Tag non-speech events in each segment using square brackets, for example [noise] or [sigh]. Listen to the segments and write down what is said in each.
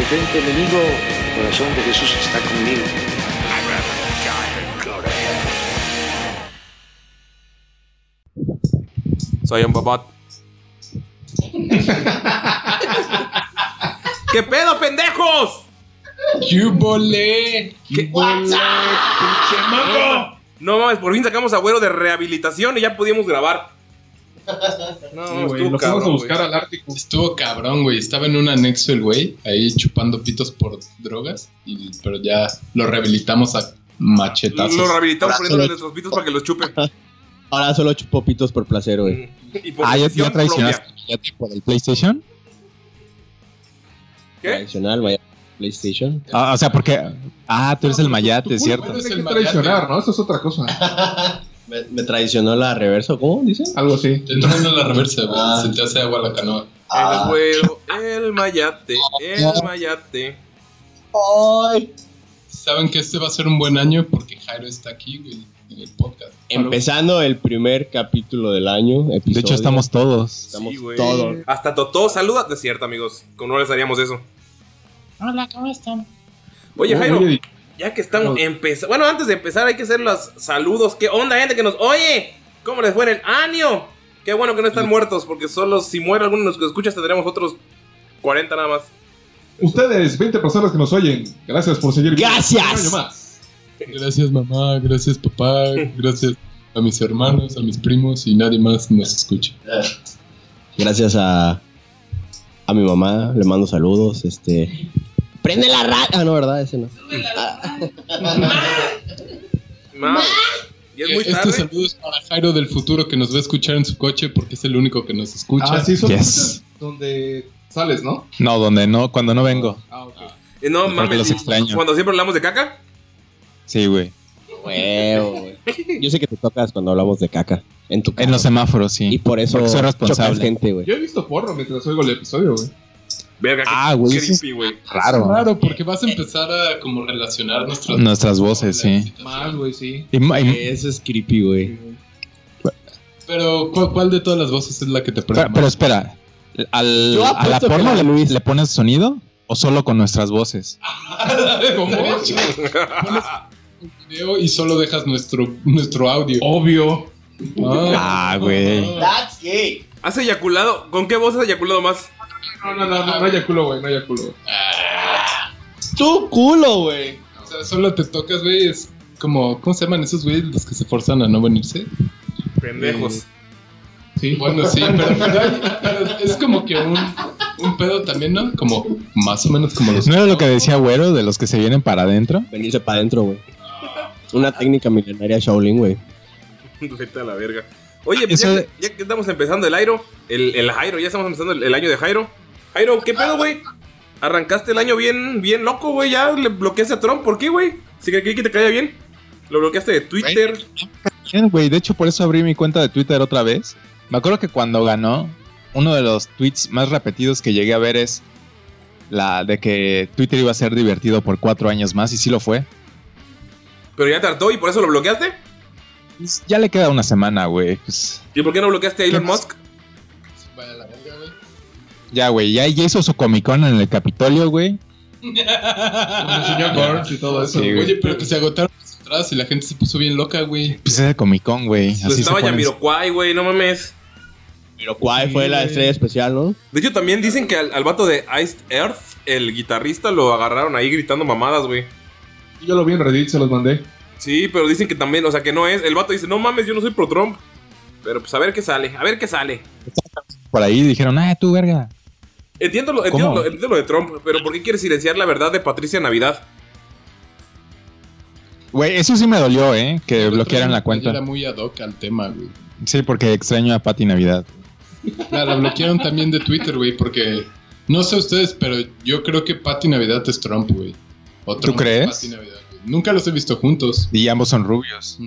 Detente, enemigo. El corazón de Jesús está conmigo. Soy un bobot. [laughs] ¿Qué pedo, pendejos? ¡Yúbole! ¡Yúbole! ¡Pinche mango! No mames, por fin sacamos a Güero de rehabilitación y ya pudimos grabar. [laughs] No, Sí, estuvo güey, lo fuimos cabrón, a buscar güey. al Ártico. Estuvo cabrón, güey. Estaba en un anexo el güey, ahí chupando pitos por drogas, y, pero ya lo rehabilitamos a machetazos. Lo rehabilitamos Ahora poniéndole solo- nuestros pitos para que los chupen. [laughs] Ahora solo chupo pitos por placer, güey. Y por Ah, ya, ya traicionaste ya por el PlayStation. ¿Qué? Tradicional, vaya. PlayStation. Ah, o sea, porque. Ah, tú eres el Mayate, tú- ¿cierto? eres Hay el que traicionar. ¿no? Eso es otra cosa. [laughs] Me, me traicionó la reverso, ¿cómo dice? Algo así. Te a la reversa. Ah. Se te hace agua la canoa. El güero, el mayate, el mayate. Ay. Saben que este va a ser un buen año porque Jairo está aquí, güey, en el podcast. Empezando el primer capítulo del año. De Episodio. hecho, estamos todos. Estamos Sí, todos. Hasta Totó, saluda. Es cierto, amigos. Como no les haríamos eso. Hola, ¿cómo están? Oye, Jairo, Oye, ya que estamos empezando. Bueno, antes de empezar, hay que hacer los saludos. ¿Qué onda, gente que nos oye? ¿Cómo les fue en el año? Qué bueno que no están muertos, porque solo si muere alguno de los que escuchas tendremos otros 40 nada más. Ustedes, 20 personas que nos oyen, gracias por seguir. Gracias. más. Gracias, mamá. Gracias, papá. [laughs] Gracias a mis hermanos, a mis primos y nadie más nos escucha. Gracias a, a mi mamá. Le mando saludos. Este. Prende la radio. Ah, no, ¿verdad? Ese no. Ma, y es muy tarde. saludo es para Jairo del futuro que nos va a escuchar en su coche porque es el único que nos escucha. Ah, sí, son Yes. donde sales, ¿no? No, donde no, cuando no vengo. Ah, ok. Eh, no, Porque mames. los extraño. Cuando siempre hablamos de caca. Sí, güey. Huevo, güey. Yo sé que te tocas cuando hablamos de caca. En tu casa. En los semáforos, Y sí. por eso soy responsable. gente, güey. Yo he visto porno mientras oigo el episodio, güey. Verga, Ah, güey, creepy, güey. Raro. Claro, porque vas a empezar a como relacionar nuestras, Nuestras voces, sí. Más, güey, sí. Y, y- Eso es creepy, güey. Pero ¿cuál, cuál de todas las voces es la que te prende pero, espera. Al, ¿A la porno la Luis. le pones sonido o solo con nuestras voces? [laughs] ¿Cómo? Video y solo dejas nuestro, nuestro audio. Obvio. Ah, güey. That's gay. ¿Has eyaculado? ¿Con qué voz has eyaculado más? No, no, no, no, no haya culo, güey, no haya culo. Tu culo, güey. O sea, solo te tocas, güey, es como, ¿cómo se llaman esos güeyes los que se forzan a no venirse? Pendejos. Sí. Bueno, sí, pero, pero es como que un, un pedo también, ¿no? Como más o menos como los... ¿No era lo que decía Güero de los que se vienen para adentro? Venirse para adentro, güey. Una técnica milenaria Shaolin, güey. [laughs] Vete a la verga. Oye, pues Eso- ya, que, ya que estamos empezando el Jairo, el, el Jairo, ya estamos empezando el, el año de Jairo. Jairo, ¿qué pedo, güey? Arrancaste el año bien, bien loco, güey. Ya le bloqueaste a Trump. ¿Por qué, güey? Si creí que te caía bien. Lo bloqueaste de Twitter. Bien, güey. De hecho, por eso abrí mi cuenta de Twitter otra vez. Me acuerdo que cuando ganó, uno de los tweets más repetidos que llegué a ver es la de que Twitter iba a ser divertido por cuatro años más, y sí lo fue. Pero ya te hartó y por eso lo bloqueaste. Pues, ya le queda una semana, güey. Pues, ¿Y por qué no bloqueaste a Elon Musk? Vaya la verga, güey. ya, güey. Ya, ya hizo su Comic Con en el Capitolio, güey. Y todo eso. Sí, güey. Oye, pero que se agotaron las entradas y la gente se puso bien loca, güey. Pues es el Comic Con, güey. Pues Así estaba. Yamiroquai, güey, no mames. Pero ¿cuál fue la estrella especial, no? De hecho, también dicen que al, al vato de Iced Earth, el guitarrista, lo agarraron ahí gritando mamadas, güey. Yo lo vi en Reddit, se los mandé. Sí, pero dicen que también, o sea, que no es. El vato dice, no mames, yo no soy pro Trump. Pero pues a ver qué sale, a ver qué sale. Por ahí dijeron, ah, tú, verga. Entiendo lo, entiendo, lo, entiendo lo de Trump, pero ¿por qué quiere silenciar la verdad de Patricia Navidad? Güey, eso sí me dolió, ¿eh? Que Pero bloquearan la Era cuenta. muy ad hoc al tema, güey. Sí, porque extraño a Pati Navidad. La, la bloquearon también de Twitter, güey, porque No sé ustedes, pero yo creo que Patty Navidad es Trump, güey. ¿Tú crees? Patty Navidad. Nunca los he visto juntos. Y ambos son rubios.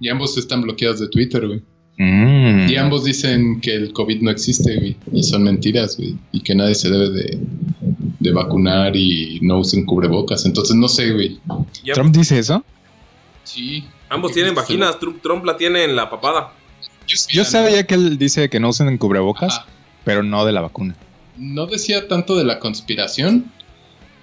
Y ambos están bloqueados de Twitter, güey. Mm. Y ambos dicen que el COVID no existe, güey. Y son mentiras, güey. Y que nadie se debe de, de vacunar y no usen cubrebocas. Entonces no sé, güey. Y ¿Trump dice eso? Sí. Ambos tienen vaginas. Trump, Trump la tiene en la papada. Yo sabía que él dice que no usen cubrebocas, Ajá. pero no de la vacuna. No decía tanto de la conspiración,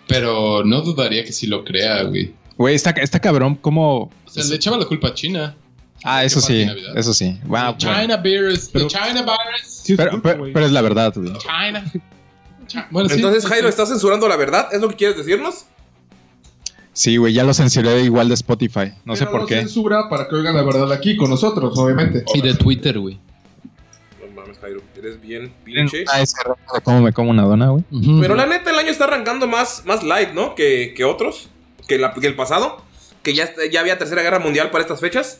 pero no dudaría que sí lo crea, güey. Güey, está, está cabrón como... O sea, le echaba la culpa a China. Ah, eso ¿Qué sí, eso sí. Wow, bueno. China virus, Pero- the China virus, es Pero, pero- es la verdad, güey. China. Chi- [laughs] Bueno, Entonces, sí, Jairo, sí. ¿estás censurando la verdad? ¿Es lo que quieres decirnos? Sí, güey, ya lo censuré igual de Spotify. No sé por lo qué. censura para que oigan la verdad aquí con nosotros, obviamente. Y de Twitter, güey. No mames, Jairo. Eres bien pinche. Ah, ese reto de ¿Cómo me como una dona, güey? Pero la neta, el año está arrancando más, más light, ¿no? Que, que otros. Que, la- que el pasado. Que ya, ya había tercera guerra mundial para estas fechas.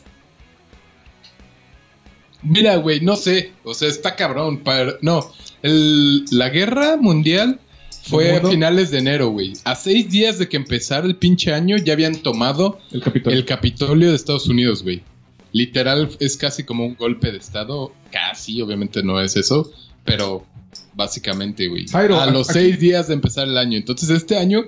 Mira, güey, no sé. O sea, está cabrón. para- No, el- la guerra mundial fue a finales de enero, güey. A seis días de que empezara el pinche año ya habían tomado El Capitolio. el Capitolio de Estados Unidos, güey. Literal es casi como un golpe de estado. Casi, obviamente no es eso. Pero básicamente, güey. A los aquí- seis días de empezar el año. Entonces este año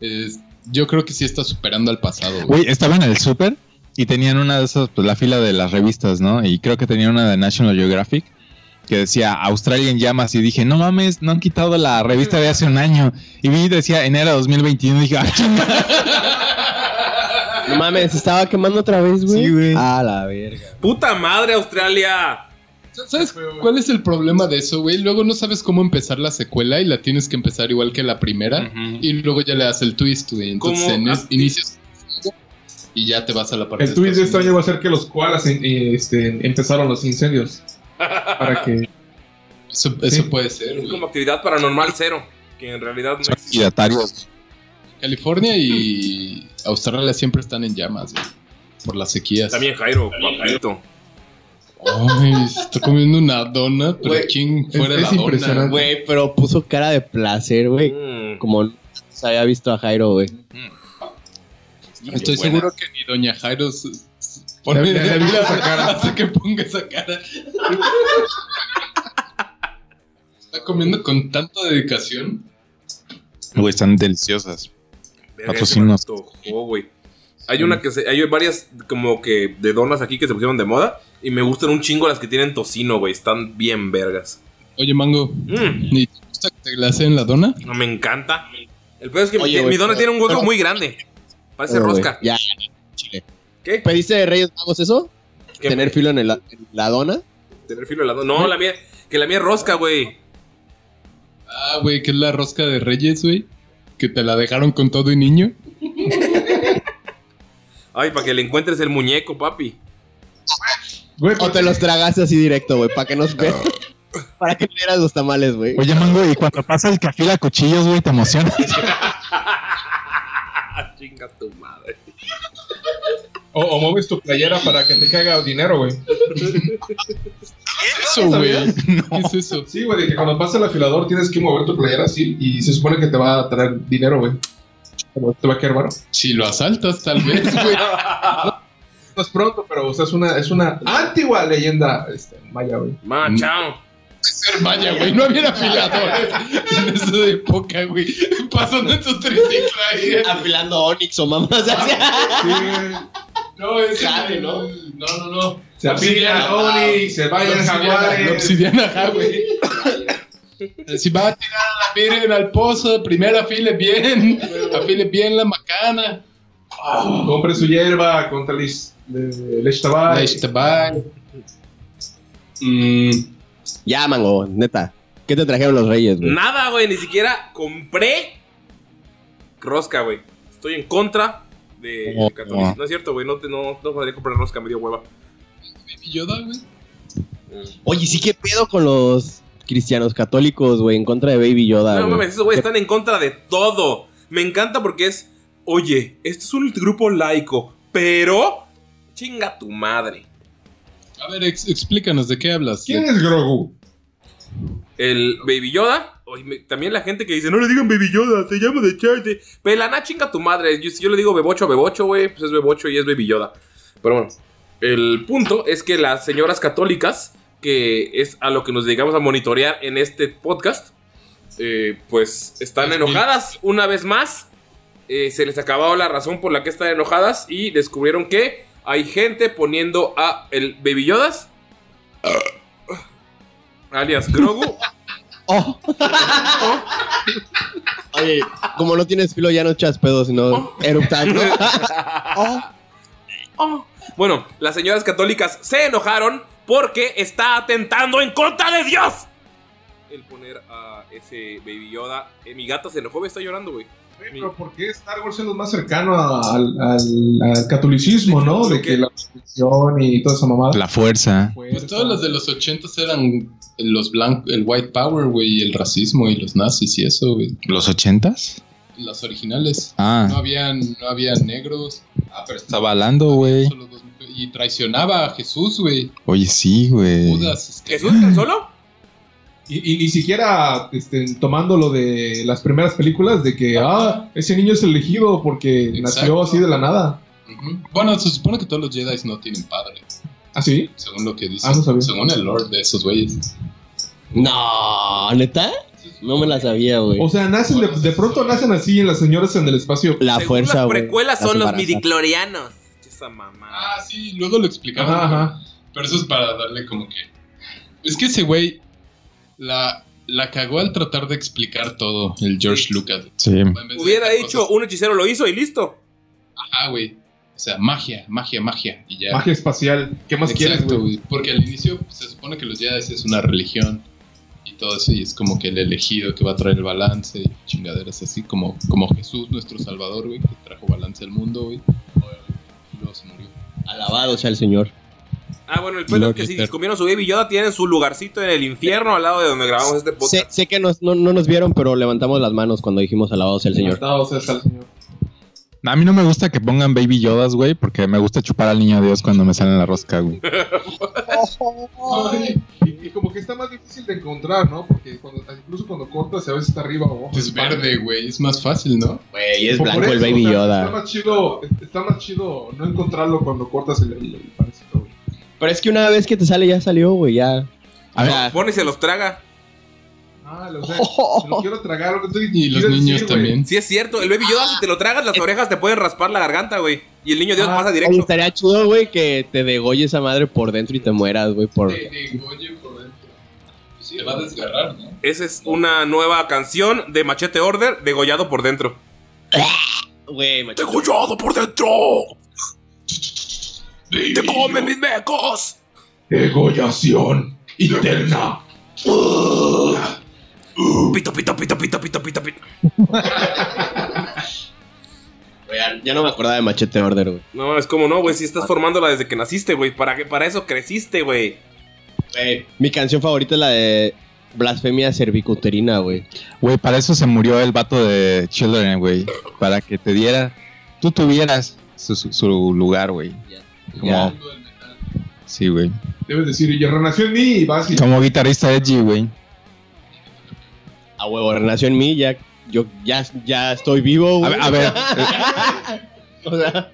es- yo creo que sí está superando al pasado, güey. Güey, estaba en el súper y tenían una de esas, pues la fila de las revistas, ¿no? Y creo que tenían una de National Geographic que decía Australia en llamas y dije, no mames, no han quitado la revista de hace un año. Y vi, decía enero de 2021 y dije, ah. No mames, se estaba quemando otra vez, güey. Sí, güey. A la verga. ¡Puta madre, Australia! ¿Sabes cuál es el problema de eso, güey? Luego no sabes cómo empezar la secuela y la tienes que empezar igual que la primera. Y luego ya le das el twist, güey. Entonces en es- Ah, inicias y ya te vas a la parte El twist de este año va a ser que los koalas en- eh, este, empezaron los incendios. Para que. Eso, eso Sí. puede ser, Es como actividad paranormal cero. Que en realidad no son. California y Australia siempre están en llamas, güey. Por las sequías. También Jairo, papito. Ay, está comiendo una dona, pero Güey, ¿quién es- fuera es la dona? impresionante. Güey, pero puso cara de placer, güey. Mm. Como se había visto a Jairo, güey. Estoy Buena. seguro que ni Doña Jairo se- se pone le vi esa cara. Hace que ponga esa cara. Está comiendo con tanta dedicación. Güey, están deliciosas. Antojó, güey. Hay una que se, hay varias como que de donas aquí que se pusieron de moda y me gustan un chingo las que tienen tocino, güey, están bien vergas. Oye, Mango, Mm, ¿ni te gusta que te glaceen la dona? no me encanta. El peor es que Oye, mi, dona pero- tiene un hueco pero- muy grande. Parece güey, rosca. Ya, chile. ¿Qué? ¿Pediste de Reyes Magos eso? ¿Tener filo en, el- en la dona? Tener filo de la dona. No, la mía, que la mía es rosca, güey. Ah, güey, que es la rosca de Reyes, güey. Que te la dejaron con todo y niño. [laughs] Ay, para que le encuentres el muñeco, papi. Güey, O te los tragaste así directo, güey, para que no veas. [laughs] para que no vieras los tamales, güey. Oye, Mango, y cuando pasa el que afila cuchillos, güey, te emocionas. [laughs] Chinga tu madre. o, o mueves tu playera para que te caiga dinero, güey. Eso, güey. ¿Qué es eso? Sí, güey, que cuando pasa el afilador tienes que mover tu playera así y se supone que te va a traer dinero, güey. Como te va a quedar varo. Si lo asaltas, tal vez, [laughs] güey. No es pronto, pero o sea, es una, es una antigua leyenda este, maya, güey. Ma, Mm. chao. ser maya, güey. No había afiladores en esa época, güey. Pasando en tu triciclo ahí. Afilando Onix o mamás así. Sí, güey. No, es ¿no? No, no, no. Se afila Oni, se vayan La jaguares. obsidiana, ajá, güey. [laughs] Si va a tirar a la virgen al pozo, primero afile bien. [laughs] Afile bien la macana. Compre su hierba contra está, bye. Mm, Ya, mango, neta. ¿Qué te trajeron los reyes, güey? Nada, güey, ni siquiera compré rosca, güey. Estoy en contra de Oh, catolicismo. oh. No es cierto, güey, no, te, no, no podría comprar rosca, me dio hueva. Yoda, güey. Oye, sí, ¿qué pedo con los cristianos católicos, güey? En contra de Baby Yoda, No mames, esos güey están en contra de todo. Me encanta porque es, oye, esto es un grupo laico, pero chinga tu madre. A ver, ex- explícanos de qué hablas. ¿Quién es Grogu? El Baby Yoda. También la gente que dice, no le digan Baby Yoda, se llama de Charlie. Pelana, chinga tu madre. Yo, si yo le digo Bebocho a Bebocho, güey, pues es Bebocho y es Baby Yoda. Pero bueno, el punto es que las señoras católicas, que es a lo que nos dedicamos a monitorear en este podcast, eh, pues están enojadas una vez más. Eh, se les acabó la razón por la que están enojadas y descubrieron que hay gente poniendo a el Baby Yodas, [coughs] alias Grogu, [laughs] Oh. [laughs] Oye, como no tienes filo, ya no echas pedos, sino eruptando. [laughs] Oh. Bueno, las señoras católicas se enojaron porque está atentando en contra de Dios. El poner a ese Baby Yoda. Eh, mi gata se enojó, me está llorando, güey. Pero ¿por qué Star Wars es lo más cercano a- al, al- al catolicismo, no? De que la religión y toda esa mamada. La fuerza. Pues todos los de los 80 eran los blancos, el white power, güey, y el racismo y los nazis y eso, güey. ¿Los ochentas? Las originales. Ah. No habían, no habían negros. Ah, pero Estaba hablando, güey. solo dos mujeres. Y traicionaba a Jesús, güey. Oye, sí, güey. Judas. es que- ¿Jesús tan solo? Y, y ni siquiera este, tomando lo de las primeras películas de que, ah, ese niño es elegido porque Exacto. nació así de la nada. Bueno, se supone que todos los Jedi no tienen padre. ¿Ah, sí? Según lo que dice. Ah, no sabía. según el lord de esos güeyes. No, ¿neta? No me la sabía, güey. O sea, nacen de, de pronto nacen así en las señoras en el espacio. La Según fuerza, las güey. precuelas las son los embaraza. midiclorianos. Esa mamá. Ah, sí, luego lo. Ajá, ajá. Pero eso es para darle como que. Es que ese güey la, la cagó al tratar de explicar todo, el George Lucas. Sí. Hubiera dicho, cosas- un hechicero lo hizo y listo. Ajá, güey. O sea, magia, magia, magia. Y ya. Magia espacial. ¿Qué más quieres, Exacto, güey? güey. Porque al inicio pues, se supone que los Jedi es una religión y todo eso, y es como que el elegido que va a traer el balance y chingaderas así, como, como Jesús, nuestro Salvador, güey, que trajo balance al mundo, güey. Se murió. Alabado sea el Señor. Ah, bueno, el pedo es que si comieron su Baby Yoda, tienen su lugarcito en el infierno al lado de donde grabamos este Sé, podcast. sé que nos- no, no nos vieron, pero levantamos las manos cuando dijimos alabado sea el Señor. Alabado sea el Señor. A mí no me gusta que pongan Baby Yodas, güey, porque me gusta chupar al niño Dios cuando me sale en la rosca, güey. Y, y como que está más difícil de encontrar, ¿no? Porque cuando, incluso cuando cortas, a veces está arriba o abajo. Es verde, güey, es más fácil, ¿no? Güey, es blanco eso, el Baby o sea, Yoda. Está más chido, está más chido no encontrarlo cuando cortas el, el, el panecito, güey. Pero es que una vez que te sale, ya salió, güey, ya. A ver, O sea, Pone y se los traga. Ah, lo sé. [laughs] Lo quiero tragar, lo que estoy Y los niños decir, también. Sí, es cierto. El Baby Yoda, si te lo tragas, las orejas te pueden raspar la garganta, güey. Y el niño Dios Ah, pasa directo. estaría chido, güey, que te degolle esa madre por dentro y te mueras, güey, por... Te degolle por dentro. Te va a desgarrar, ¿no? Esa es una nueva canción de Machete Order, degollado por dentro. [laughs] Güey. ¡Degollado por dentro! ¡Te comen mis mecos! Degollación interna. [laughs] Pito, pito, pito, pito, pito, pito, pito. Ya- no me acordaba de Machete Order, güey. No, es como no, güey. Si estás formándola desde que naciste, güey. ¿Para, qué- para eso creciste, güey. Güey, Mi canción favorita es la de Blasfemia cervicuterina, güey. güey, para eso se murió el vato de Children, güey. Para que te diera, tú tuvieras su, su- su lugar, güey. Como, Ya. sí, güey. Debes decir, y renació en mí y vas y... Como guitarrista edgy, güey. A huevo, renació en mí, ya, yo ya, ya estoy vivo, A ver, a ver, [laughs] o sea,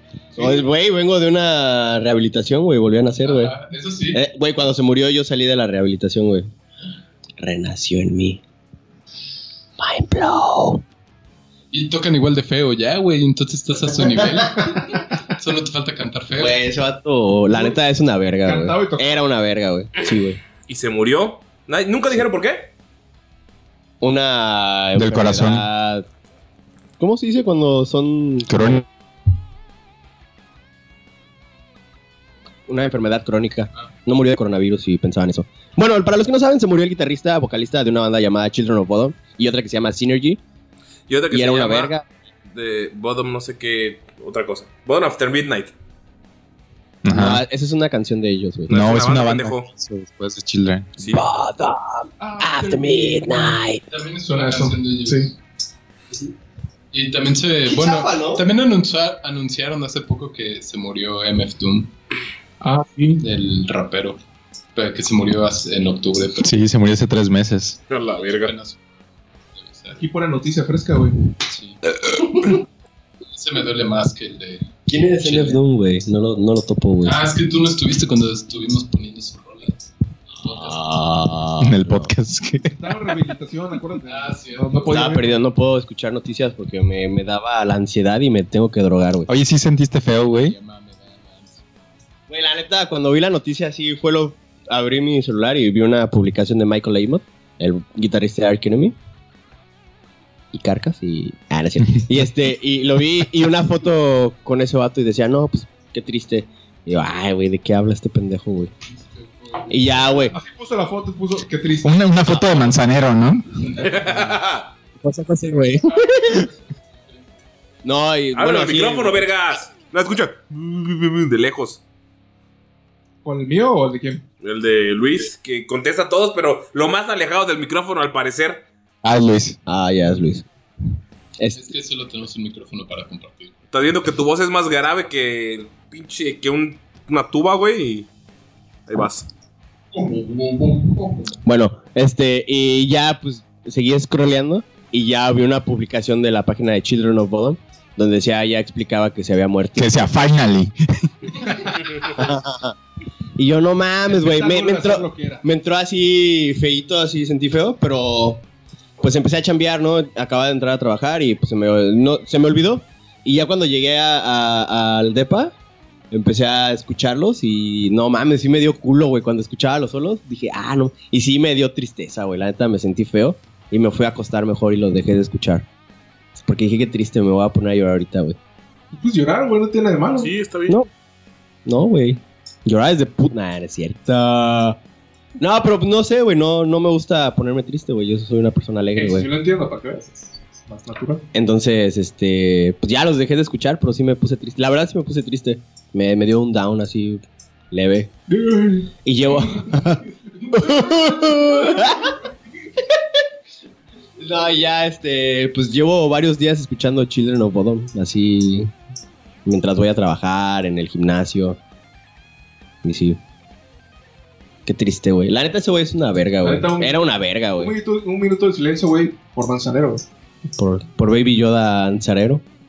güey, vengo de una rehabilitación, güey, volví a nacer, güey. Eso sí. Eh, Güey, cuando se murió yo salí de la rehabilitación, güey. Renació en mí. Mind blow. Y tocan igual de feo ya, güey. Entonces estás a su nivel. [laughs] Solo te falta cantar feo. Güey, ese vato, la neta es una verga, Cantaba y güey. tocaba. Era una verga, güey. Sí, güey. Y se murió. ¿Nunca dijeron por qué? Una Del corazón. enfermedad- ¿Cómo se dice cuando son Crónica. una enfermedad crónica? No murió de coronavirus y pensaban eso. Bueno, para los que no saben, se murió el guitarrista, vocalista de una banda llamada Children of Bodom y otra que se llama Synergy. Y otra que Y se era una llama verga. De Bottom, no sé qué. Otra cosa. Bottom After Midnight. No, Ajá. esa es una canción de ellos, güey. No, es una banda. hizo Después de Children. Sí. Bottom after midnight. También es Suena una canción de ellos. Sí. Y también se. Bueno, también anuncia- anunciaron hace poco que se murió MF Doom, Ah, sí. el rapero. Pero que se murió hace- en octubre. Pero Sí, se murió hace tres meses. A la verga. Aquí pone noticia fresca, güey. Sí. [laughs] Ese me duele más que el de. ¿Quién es NF Doom, güey? No lo, no lo topo, güey. Ah, es que tú no estuviste cuando estuvimos poniendo sus rolas. Ah, en el podcast. [laughs] que- Estaba en rehabilitación, acuérdate. Ah, sí. No, Estaba perdido, no puedo escuchar noticias porque me, me daba la ansiedad y me tengo que drogar, güey. Oye, ¿sí sentiste feo, güey? Güey, la neta, cuando vi la noticia, sí fue lo. Abrí mi celular y vi una publicación de Michael Amott, el guitarrista de Ark Enemy. Y Carcas y. Ah, no es cierto. [laughs] y este, y lo vi y una foto con ese vato y decía, no, pues qué triste. Y yo, ay, güey, ¿de qué habla este pendejo, güey? Y ya, güey. Así puso la foto, puso, qué triste. Una, una foto de manzanero, ¿no? [laughs] Cosa, güey. [laughs] no, y. Habla bueno, sí, micrófono, vergas. No escucha. De lejos. ¿Con el mío o el de quién? El de Luis, que contesta a todos, pero lo más alejado del micrófono, al parecer. Ah, Luis. Ah, ya es Luis. Es- Es que solo tenemos un micrófono para compartir. Estás viendo que tu voz es más grave que pinche, que un- una tuba, güey. Y ahí vas. Bueno, este, y ya pues seguí scrolleando y ya vi una publicación de la página de Children of Bodom donde decía, ya explicaba que se había muerto. Que sea finally. [laughs] Y yo, no mames, güey, me, entró, me entró así feito, así sentí feo, pero pues empecé a chambear, ¿no? Acababa de entrar a trabajar y pues se me, no, se me olvidó. Y ya cuando llegué a- a- al DEPA, empecé a escucharlos y no mames, sí me dio culo, güey. Cuando escuchaba los solos, dije, ah, no. Y sí me dio tristeza, güey. La neta me sentí feo y me fui a acostar mejor y los dejé de escuchar. Porque dije, qué triste, me voy a poner a llorar ahorita, güey. Pues llorar, güey, no tiene nada de malo. Sí, está bien. No. No, güey. Llorar es de puta. Nah, no es cierto. No, pero no sé, güey. No, no me gusta ponerme triste, güey. Yo soy una persona alegre, güey. Yo lo entiendo, para que veas. Es es más natural. Entonces, este, pues ya los dejé de escuchar, pero sí me puse triste. La verdad sí me puse triste. Me, me dio un down así leve. Y llevo... [laughs] no, ya, este, pues llevo varios días escuchando Children of Bodom, así, mientras voy a trabajar en el gimnasio. Y sí. Qué triste, güey. La neta ese güey es una verga, güey. un- Era una verga, Un güey. minuto, un minuto de silencio, güey, por manzanero. güey. Por, por Baby Yoda Anzarero. [laughs]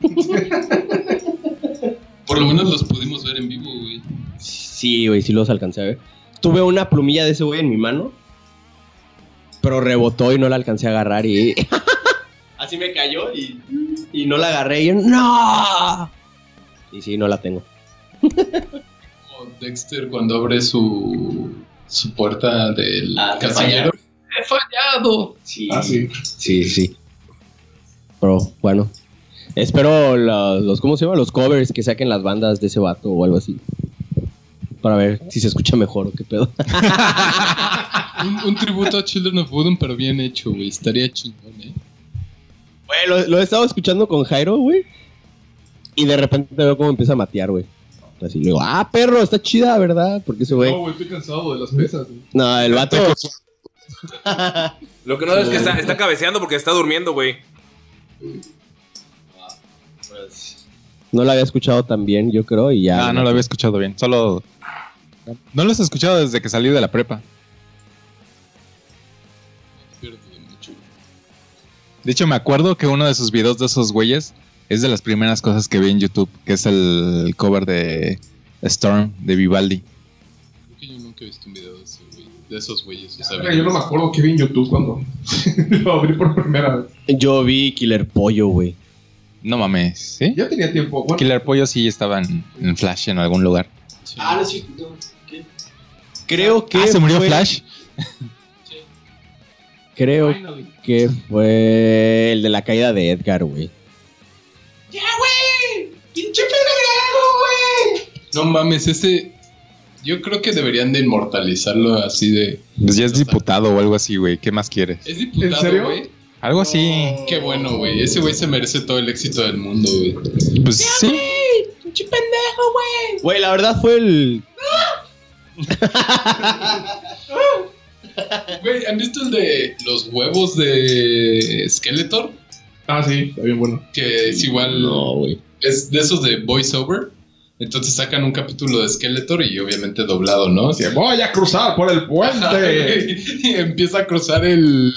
Por lo menos los pudimos ver en vivo, güey. Sí, güey, sí los alcancé a ver. Tuve una plumilla de ese güey en mi mano. Pero rebotó y no la alcancé a agarrar y... [laughs] Así me cayó y, y no la agarré y yo, ¡No! Y sí, no la tengo. [laughs] Dexter cuando abre su, su puerta del Ah, te casillero. ¡He fallado! Sí. Ah, sí. Sí, sí. Pero bueno. Espero los, los- ¿cómo se llama? Los covers que saquen las bandas de ese vato o algo así. Para ver si se escucha mejor o qué pedo. [laughs] Un, un tributo a Children of Bodom, pero bien hecho, güey. Estaría chingón, ¿eh? Güey, lo, lo he estado escuchando con Jairo, güey. Y de repente veo cómo empieza a matear, güey. Así le digo, ah, perro, está chida, ¿verdad? Porque ese güey. No, güey, estoy cansado de las pesas. güey. No, el vato. [laughs] Lo que no es que está, está [laughs] cabeceando porque está durmiendo, güey. No lo había escuchado tan bien, yo creo, y ya. Ah, no lo había escuchado bien. Solo. No los he escuchado desde que salí de la prepa. De hecho, me acuerdo que uno de sus videos de esos güeyes es de las primeras cosas que vi en YouTube, que es el cover de Storm de Vivaldi. Creo que yo nunca he visto un video de, ese güey- de esos güeyes. O sea, Verga, yo no me acuerdo que vi en YouTube cuando [laughs] lo abrí por primera vez. Yo vi Killer Pollo, güey. No mames, ¿sí? Ya tenía tiempo. Bueno, Killer Pollo sí estaba en, en Flash en algún lugar. sí. Ah, no, sí. Creo que. Ah, se murió fue- Flash. Creo finally. que fue el de la caída de Edgar, güey. No mames, ese. Yo creo que deberían de inmortalizarlo así de. Pues ya es diputado o algo así, güey. ¿Qué más quieres? Es diputado, ¿En serio? güey. Algo así. Qué bueno, güey. Ese güey se merece todo el éxito del mundo, güey. Pues sí. Güey, la verdad fue el. [laughs] Güey, ¿han visto el de los huevos de Skeletor? Ah, sí, está bien bueno. Que es igual. No, güey. Es de esos de voiceover. Entonces sacan un capítulo de Skeletor y obviamente doblado, ¿no? Voy a cruzar por el puente. [laughs] y empieza a cruzar el.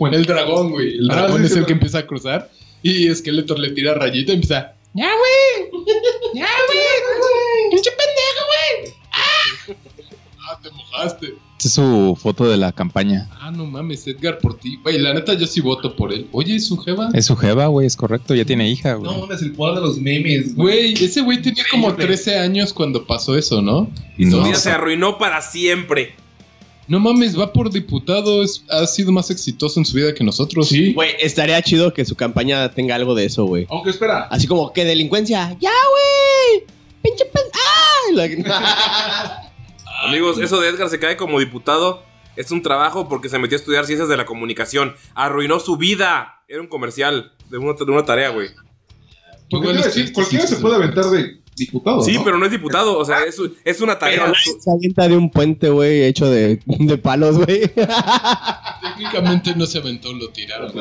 El dragón, güey. El Ah, dragón sí, es el no. que empieza a cruzar. Y Skeletor le tira rayita y empieza. ¡Ya, güey! [laughs] ¡Ya, güey! ¡Pinche pendejo, güey! ¡Ah! [laughs] te mojaste. Esta es su foto de la campaña. Ah, no mames, Edgar por ti. Güey, la neta yo sí voto por él. Oye, ¿es su jeva? Es su jeva, güey, es correcto. Ya tiene hija, güey. No, mames, el poder de los memes, güey. Güey, ese güey tenía como Increíble. 13 años cuando pasó eso, ¿no? Y su No. vida se arruinó para siempre. No mames, va por diputado. es- ha sido más exitoso en su vida que nosotros. Sí. Güey, estaría chido que su campaña tenga algo de eso, güey. Aunque espera. Así como que delincuencia. ¡Ya, güey! ¡Pinche pen... ¡Ah! [laughs] Amigos, eso de Edgar se cae como diputado es un trabajo porque se metió a estudiar ciencias de la comunicación. Arruinó su vida. Era un comercial de una, de una tarea, güey. Porque Igual te iba a es decir, cualquiera se puede aventar de diputado. Sí, ¿no? pero no es diputado. O sea, es, es una tarea. Pero se avienta de un puente, güey, hecho de, de palos, güey. [laughs] Técnicamente no se aventó, lo tiraron.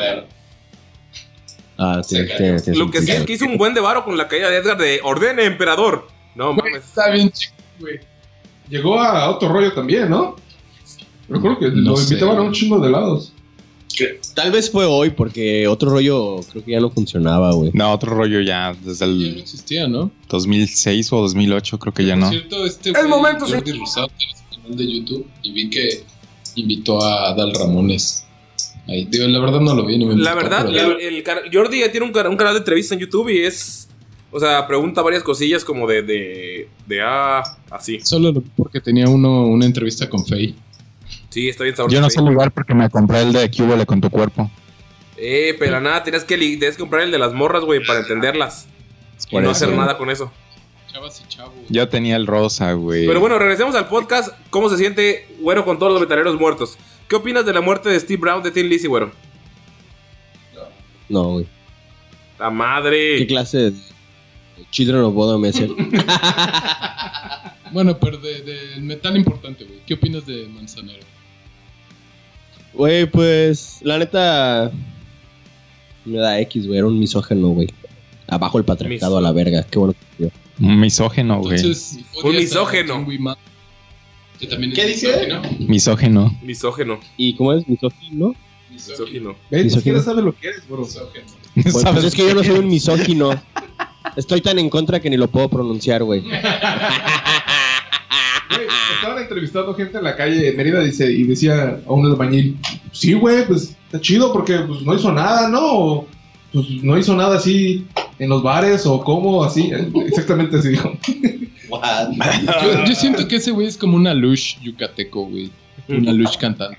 Ah, sí, tiene- tiene Lo que sí es que hizo un buen devaro con la caída de Edgar de ordene, emperador. No Güey, mames. está bien chico, güey. Llegó a otro rollo también, ¿no? Recuerdo que No lo sé. invitaban a un chingo de lados. Tal vez fue hoy, porque otro rollo creo que ya no funcionaba, güey. No, otro rollo ya desde Ya no el existía, ¿no? 2006 o 2008, creo que ya Por no. cierto, este Es güey, momento, Jordi Rosado tiene su canal de YouTube y vi que invitó a Dal Ramones. Ahí, digo, la verdad no lo vi, no me La importó, verdad, pero- el, el Jordi ya tiene un, un canal de entrevista en YouTube y es. O sea, pregunta varias cosillas como de. de, de ah, así. Solo porque tenía uno, una entrevista con Faye. Sí, está bien sabroso. Yo no sé el lugar porque me compré el de Cúbole con tu cuerpo. Eh, pero nada, tienes que, tienes que comprar el de las morras, güey, para entenderlas. Y no hacer nada con eso. Chavas y chavos. Yo tenía el rosa, güey. Pero bueno, regresemos al podcast. ¿Cómo se siente, güero, con todos los metaleros muertos? ¿Qué opinas de la muerte de Steve Brown de Tim Lizzy, güero? No, güey. La ¿Qué madre. clase de Children of Bodom es él? Bueno, pero de, de metal importante, güey. ¿Qué opinas de Manzanero? Güey, pues, la neta. Me da X, güey. Era un misógeno, güey. Abajo el patriarcado a la verga. Qué bueno que. Un misógeno, güey. Un misógeno. Que también ¿Qué dice? misógino. Misógeno. Misógeno. ¿Y cómo es misógino? Misógino. Ve, ni Misógino. siquiera sabes lo que eres, bro. Misógino. [laughs] Pues, pues ¿Sabes es que yo no soy un misógino. Estoy tan en contra que ni lo puedo pronunciar, güey. Güey, estaban entrevistando gente en la calle en Mérida dice, y decía a un albañil, sí, güey, pues está chido porque pues, no hizo nada, ¿no? O, Pues no hizo nada así en los bares o cómo, así. Exactamente así dijo. Yo, yo siento que ese güey es como una lush yucateco, güey. Una lush cantante.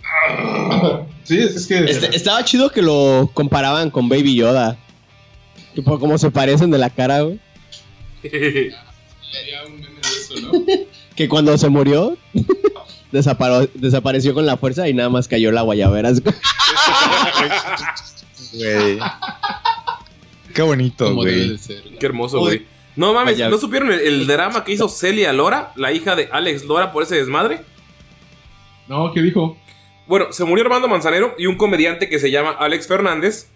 Sí, es, es que... Este- estaba chido que lo comparaban con Baby Yoda. Tipo, como se parecen de la cara, güey. Sería un meme de eso, ¿no? [laughs] Que cuando se murió, [laughs] desaparo- desapareció con la fuerza y nada más cayó la guayabera. [laughs] Güey. Qué bonito, güey. Qué hermoso, güey. No mames. ¿no supieron el, el drama que hizo Celia Lora, la hija de Alex Lora, por ese desmadre? No, ¿qué dijo? Bueno, se murió Armando Manzanero y un comediante que se llama Alex Fernández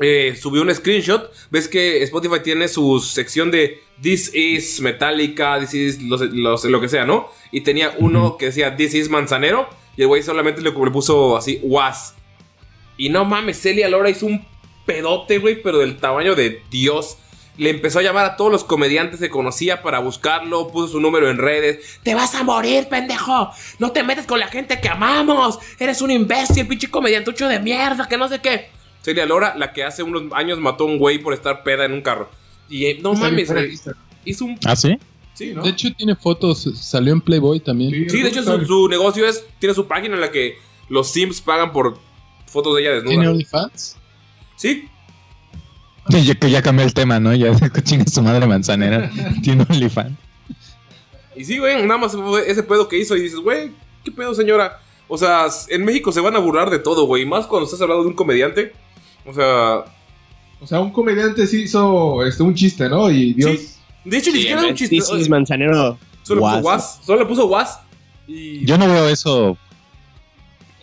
eh, subió un screenshot. Ves que Spotify tiene su sección de This is Metallica, This is los- los- lo que sea, ¿no? Y tenía uno que decía This is Manzanero y el güey solamente le, le puso así Was. Y no mames, Celia Lora hizo un pedote, güey, pero del tamaño de Dios. Le empezó a llamar a todos los comediantes que conocía para buscarlo, puso su número en redes. Te vas a morir, pendejo. No te metes con la gente que amamos. Eres un imbécil, pinche comediantucho de mierda, que no sé qué. Celia Lora, la que hace unos años mató a un güey por estar peda en un carro. Y eh, no mames. Hizo un... ¿Ah, sí? Sí, ¿no? De hecho, tiene fotos. Salió en Playboy también. Sí, de hecho su, su negocio es... Tiene su página en la que los Sims pagan por fotos de ella ¿Tiene desnuda. OnlyFans? Sí, [laughs] Ya, que ya cambié el tema, ¿no? Ya [laughs] chinga su madre manzanera. [laughs] Tiene OnlyFans. Y sí, güey, nada más ese pedo que hizo y dices, güey, ¿qué pedo, señora? O sea, en México se van a burlar de todo, güey. Más cuando estás hablando de un comediante. O sea, O sea, un comediante sí hizo este, un chiste, ¿no? Y Dios... Sí. de hecho, ni siquiera era un chiste. This is Manzanero. Solo puso Was. was. Solo le puso was. Y. Yo no veo eso.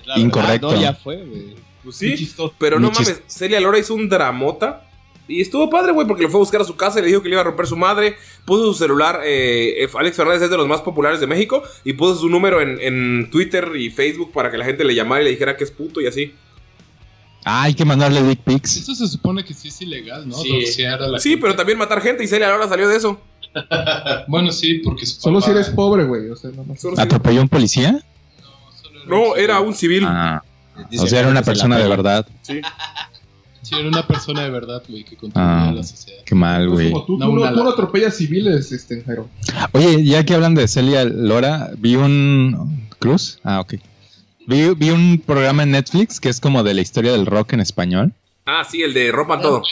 La Incorrecto. verdad, No, ya fue, güey. Pues sí. chistoso. Pero no mames, Celia Lora hizo un dramota. Y estuvo padre, güey, porque lo fue a buscar a su casa y le dijo que le iba a romper su madre. Puso su celular. eh, Alex Fernández es de los más populares de México. Y puso su número en, en Twitter y Facebook para que la gente le llamara y le dijera que es puto y así. Ah, hay que mandarle dick pics. Eso se supone que sí es ilegal, ¿no? Sí. Sí, pero también matar gente. Y Celia ahora salió de eso. [laughs] Bueno, sí, porque su Solo papá- si eres pobre, güey. O sea, no. Solo si- ¿Atropelló a un policía? No, era un civil. Ah, o sea, era una persona de verdad. Sí. Sí, era una persona de verdad, güey, que contribuía Ah. a la sociedad. Qué mal, No es güey. tú, No, tú, no, tú no la- atropellas civiles, este, Jairo. Oye, ya que hablan de Celia Lora, vi un... ¿Cruz? Ah, ok. Vi, vi un programa en Netflix que es como de la historia del rock en español. Ah, sí, el de rompan todo.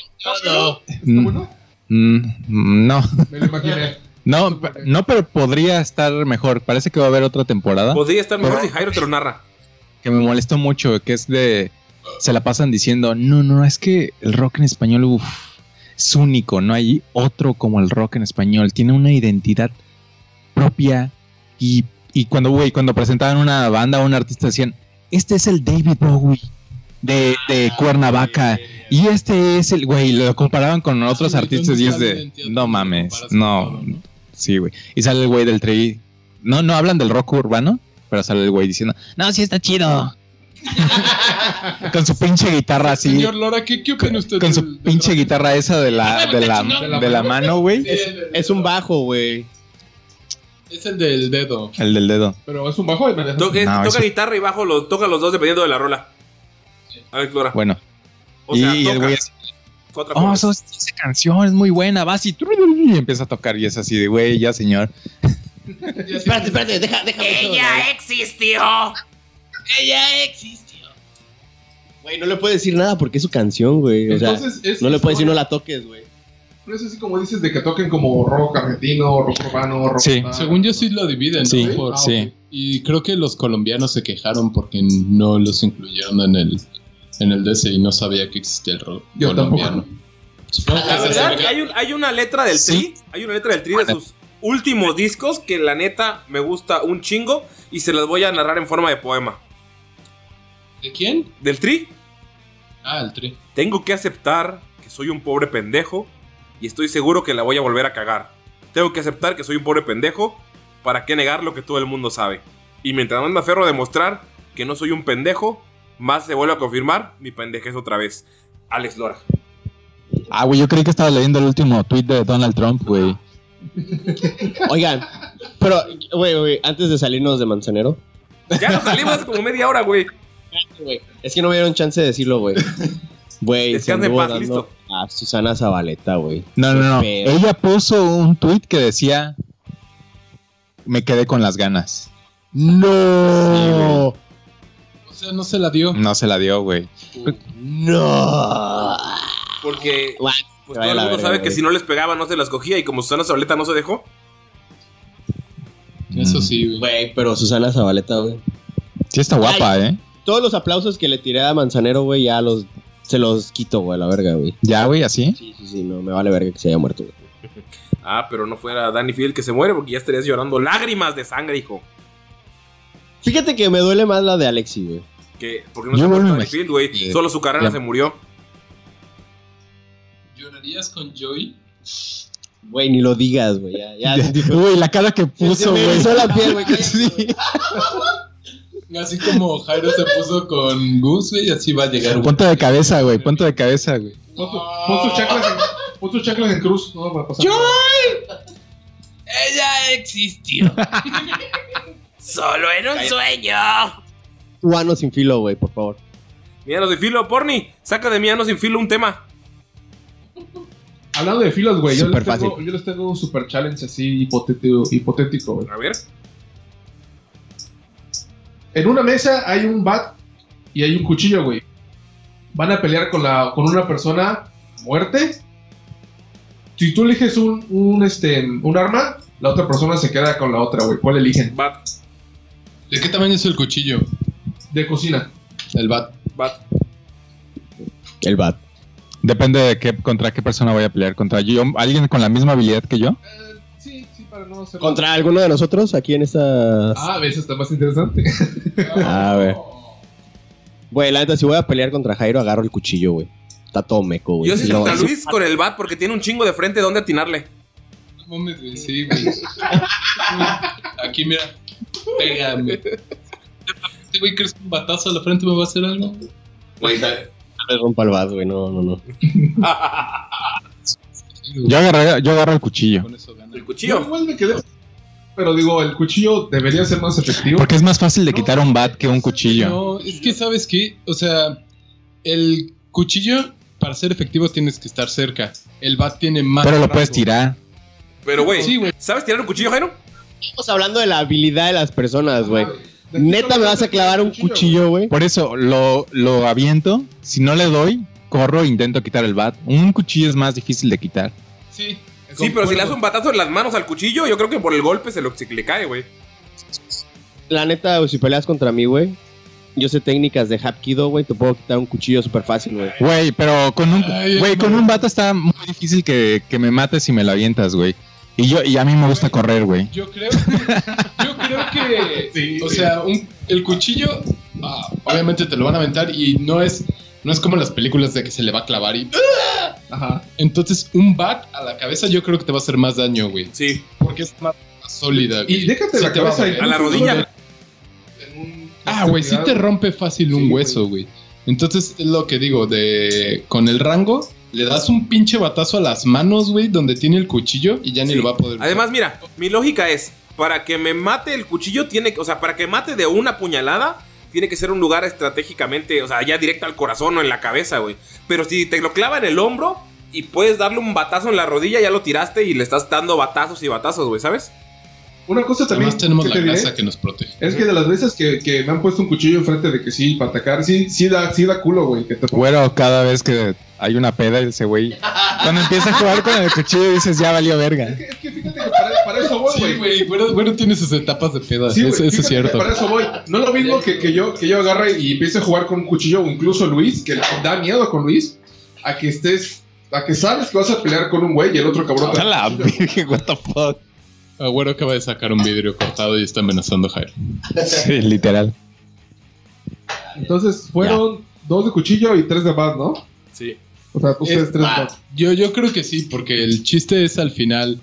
Mm, bueno? mm, no, Me lo imaginé. [laughs] no, no, pero podría estar mejor. Parece que va a haber otra temporada Podría estar mejor si Jairo te lo narra. que me molestó mucho, que es de... Se la pasan diciendo, no, no, es que el rock en español uf, es único, no hay otro como el rock en español. Tiene una identidad propia y, y cuando, güey, cuando presentaban una banda o un artista decían, este es el David Bowie de, de Cuernavaca y este es el, güey, lo comparaban con otros güey, artistas y ¿dónde es de, no mames, con no, todo, no? sí, güey. Y sale el güey del tri, no, no hablan del rock urbano, pero sale el güey diciendo, no, sí está chido. [laughs] con su pinche guitarra así. Señor Lora, ¿qué, qué opina usted? Con del- su del pinche guitarra esa [laughs] de la, de la, de la mano, güey. Del Es un bajo, güey. Es el del dedo. El del dedo. Pero es un bajo eh, No, toca eso- guitarra y bajo, los, toca los dos dependiendo de la rola. Alex Lora. Bueno. O sea, y el toca güey así, cuatro oh, eso es- esa canción es muy buena, vas y, y empieza a tocar y es así de, güey, ya señor. [laughs] Espérate, espérate, deja, déjame. Ella existió. Ella existió. Güey, no le puedes decir nada porque es su canción, güey. O sea, Entonces, no le puedes decir no la toques, güey. No es así como dices de que toquen como rock argentino, rock urbano, rock. Sí. Según yo sí lo dividen, Sí, ¿no? Por- Ah, sí. ok. Y creo que los colombianos se quejaron porque no los incluyeron en el en el DC y no sabía que existía el rock Yo colombiano. Supongo que La verdad, hay, un- hay una letra del Sí. Tri. Hay una letra del Tri de sus últimos discos que la neta me gusta un chingo y se las voy a narrar en forma de poema. ¿De quién? Del Tri, Ah, el tri. tengo que aceptar que soy un pobre pendejo y estoy seguro que la voy a volver a cagar. Tengo que aceptar que soy un pobre pendejo para qué negar lo que todo el mundo sabe. Y mientras más me aferro a demostrar que no soy un pendejo, más se vuelve a confirmar mi pendejez otra vez. Alex Lora. Ah, güey, yo creí que estaba leyendo el último tweet de Donald Trump, güey. Oigan, pero, güey, güey, antes de salirnos de Manzanero. Ya nos salimos hace como media hora, güey. güey, Es que no me dieron chance de decirlo, güey. Güey, se Descansa en anduvo paz, dando listo. a Susana Zabaleta, güey. No, no, no. Ella puso un tweet que decía, me quedé con las ganas. No. O sea, no se la dio. No se la dio, güey. No. Porque pues, todo el mundo sabe que si no les pegaba no se las cogía y como Susana Zabaleta no se dejó. Eso sí, güey. Güey, pero Susana Zabaleta, güey. Sí está guapa, ¿eh? Todos los aplausos que le tiré a Manzanero, güey, ya los. Se los quito, güey, a la verga, güey. Ya, güey, así. Sí, sí, sí, no, me vale verga que se haya muerto, güey. [laughs] Ah, pero no fuera Danny Field que se muere porque ya estarías llorando lágrimas de sangre, hijo. Fíjate que me duele más la de Alexi, güey. Que, porque no Yo se muere Danny Field, güey. que- Solo su carrera Ya. se murió. ¿Llorarías con Joy? Güey, ni lo digas, güey. Ya, ya. [laughs] Güey, la cara que puso, me güey. erizó la piel, [laughs] güey. Sí. Así como Jairo se puso con Gus, güey, así va a llegar. güey. Ponte de cabeza, güey. Ponte de cabeza, güey. Pon, tu- pon tus chaclas en, pon tus chaclas en cruz. No va a pasar. nada. Ella existió. [laughs] Solo en un sueño. Cubano sin filo, güey, por favor. Mianos sin filo, Porni. Saca de Mianos sin filo un tema. Hablando de filos, güey. Yo, les tengo- fácil. yo les tengo un super challenge así hipotético, hipotético, güey. A ver. En una mesa hay un bat y hay un cuchillo, güey. Van a pelear con, la, con una persona muerte. Si tú eliges un, un, este, un arma, la otra persona se queda con la otra, güey. ¿Cuál eligen? Bat, ¿De qué tamaño es el cuchillo? De cocina. El bat. bat. El bat. Depende de qué, contra qué persona voy a pelear. Contra yo, alguien con la misma habilidad que yo. Eh, no. ¿Contra alguno de nosotros aquí en esta. Ah, ves, está más interesante. [laughs] A ver. Güey, la neta, si voy a pelear contra Jairo, agarro el cuchillo, güey. está todo meco, güey. Yo sí contra Luis con el bat porque tiene un chingo de frente donde atinarle. No mames, güey, sí, güey. [laughs] Aquí, mira. Pégame. Este güey, ¿crees que un batazo a la frente me va a hacer algo? Güey, tal vez rompa el bat, güey. No, no, no. [laughs] Yo agarré, yo agarro el cuchillo. Con eso El Yo cuchillo. igual me quedé. Pero digo, el cuchillo debería ser más efectivo. Porque es más fácil de quitar un bat que un cuchillo. No, es que sabes qué, o sea, el cuchillo para ser efectivo tienes que estar cerca. El bat tiene más. Pero lo rango. puedes tirar. Pero, güey, Sí. ¿sabes tirar un cuchillo, Jairo? Estamos hablando de la habilidad de las personas, güey. Neta, me vas a clavar un cuchillo, güey. Por eso lo, lo aviento. Si no le doy, corro e intento quitar el bat. Un cuchillo es más difícil de quitar. Sí. Sí, pero si le das un batazo en las manos al cuchillo, yo creo que por el golpe se, lo, se le cae, güey. La neta, güey, si peleas contra mí, güey. Yo sé técnicas de Hapkido, güey. Te puedo quitar un cuchillo súper fácil, güey. Güey, pero con un, Ay, güey, con un bat está muy difícil que, que me mates si me lo avientas, güey. Y yo, y a mí me gusta correr, güey. Yo creo, yo creo que, [laughs] o sea, un- el cuchillo, ah, obviamente te lo van a aventar y no es, no es como en las películas de que se le va a clavar y, Ajá. entonces un bat a la cabeza yo creo que te va a hacer más daño, güey, Sí. porque es más sólida. güey. Y déjate Sí la cabeza y A la rodilla. En un- Ah, güey, sí te rompe fácil un Sí, hueso, güey. Entonces es lo que digo, de con el rango le das un pinche batazo a las manos, güey, donde tiene el cuchillo y ya ni lo va a poder. Además, mira, mi lógica es, para que me mate el cuchillo tiene que, o sea, para que mate de una puñalada, tiene que ser un lugar estratégicamente, o sea, ya directo al corazón o en la cabeza, güey. Pero si te lo clava en el hombro y puedes darle un batazo en la rodilla, ya lo tiraste y le estás dando batazos y batazos, güey, ¿sabes? Una cosa también Además tenemos que la grasa que nos protege. es que de las veces que, que me han puesto un cuchillo enfrente de que sí, para atacar, sí, sí da, sí da culo, güey. Güero, cada vez que hay una peda, ese güey. Cuando empieza a jugar con el cuchillo, dices, ya valió verga. Es que, es que fíjate que para, eso voy, Sí, güey. güey, bueno, bueno, tiene sus etapas de pedas, Sí, eso, eso es cierto. Para eso voy. No lo mismo que, que yo, que yo agarre y empiece a jugar con un cuchillo, o incluso Luis, que da miedo con Luis, a que estés, a que sabes que vas a pelear con un güey y el otro cabrón. te- A la virgen, what the fuck. Agüero acaba de sacar un vidrio cortado y está amenazando a Jairo. Sí, literal. Entonces fueron dos de cuchillo y tres de bat, ¿no? Sí. O sea, ustedes Es tres bat. Yo, yo creo que sí, porque el chiste es al final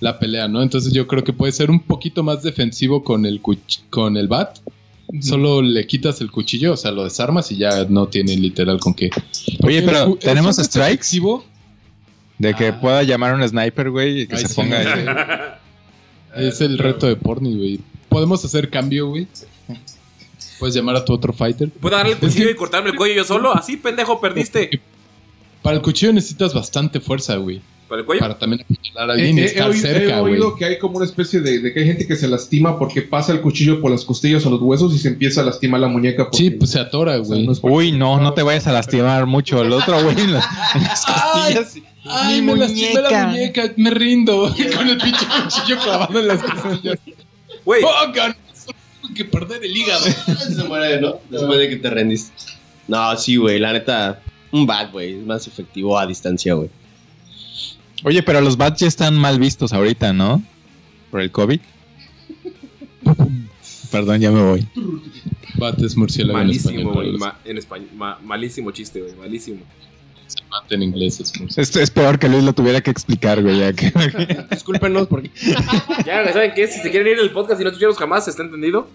la pelea, ¿no? Entonces yo creo que puede ser un poquito más defensivo con el, cuch- con el bat. Solo le quitas el cuchillo, o sea, lo desarmas y ya no tiene literal con qué. Oye, pero, ¿tenemos strikes? De que pueda llamar a un sniper, güey, y que Ay, se sí, ponga ahí. [laughs] Es el reto de Porni, güey. Podemos hacer cambio, güey. Puedes llamar a tu otro fighter. ¿Puedo darle el cuchillo y cortarme el cuello yo solo? Así, pendejo, perdiste. [laughs] Para el cuchillo necesitas bastante fuerza, güey. ¿Para el cuello? Para también apuñalar a He, alguien y he- he estar oído, he cerca, güey. oído que hay como una especie de, de que hay gente que se lastima porque pasa el cuchillo por las costillas o los huesos y se empieza a lastimar la muñeca. porque- Sí, pues se atora, o sea, güey. no Uy, no, no te vayas a lastimar mucho. El otro, güey, en, la- en las costillas. Ay, Mi me lastimé la muñeca. me rindo. [laughs] Con el pinche cuchillo clavado en las costillas. Güey, ¡Oh, Tuve que perder el hígado. [laughs] Se muere, ¿no? Después de que te rendiste. No, sí, güey. La neta, un bat, güey. Es más efectivo a distancia, güey. Oye, pero los bats ya están mal vistos ahorita, ¿no? Por el COVID. [laughs] Perdón, ya me voy. Bates murciélago en malísimo, español. güey. para los- ma- en español. ma- malísimo chiste, güey. Malísimo. Se mate en inglés es murciélago. Esto es peor que Luis lo tuviera que explicar, güey. Ya que... [laughs] Discúlpenos porque. [laughs] Ya, ¿saben qué? Si se quieren ir del podcast y no escuchamos jamás, ¿está entendido?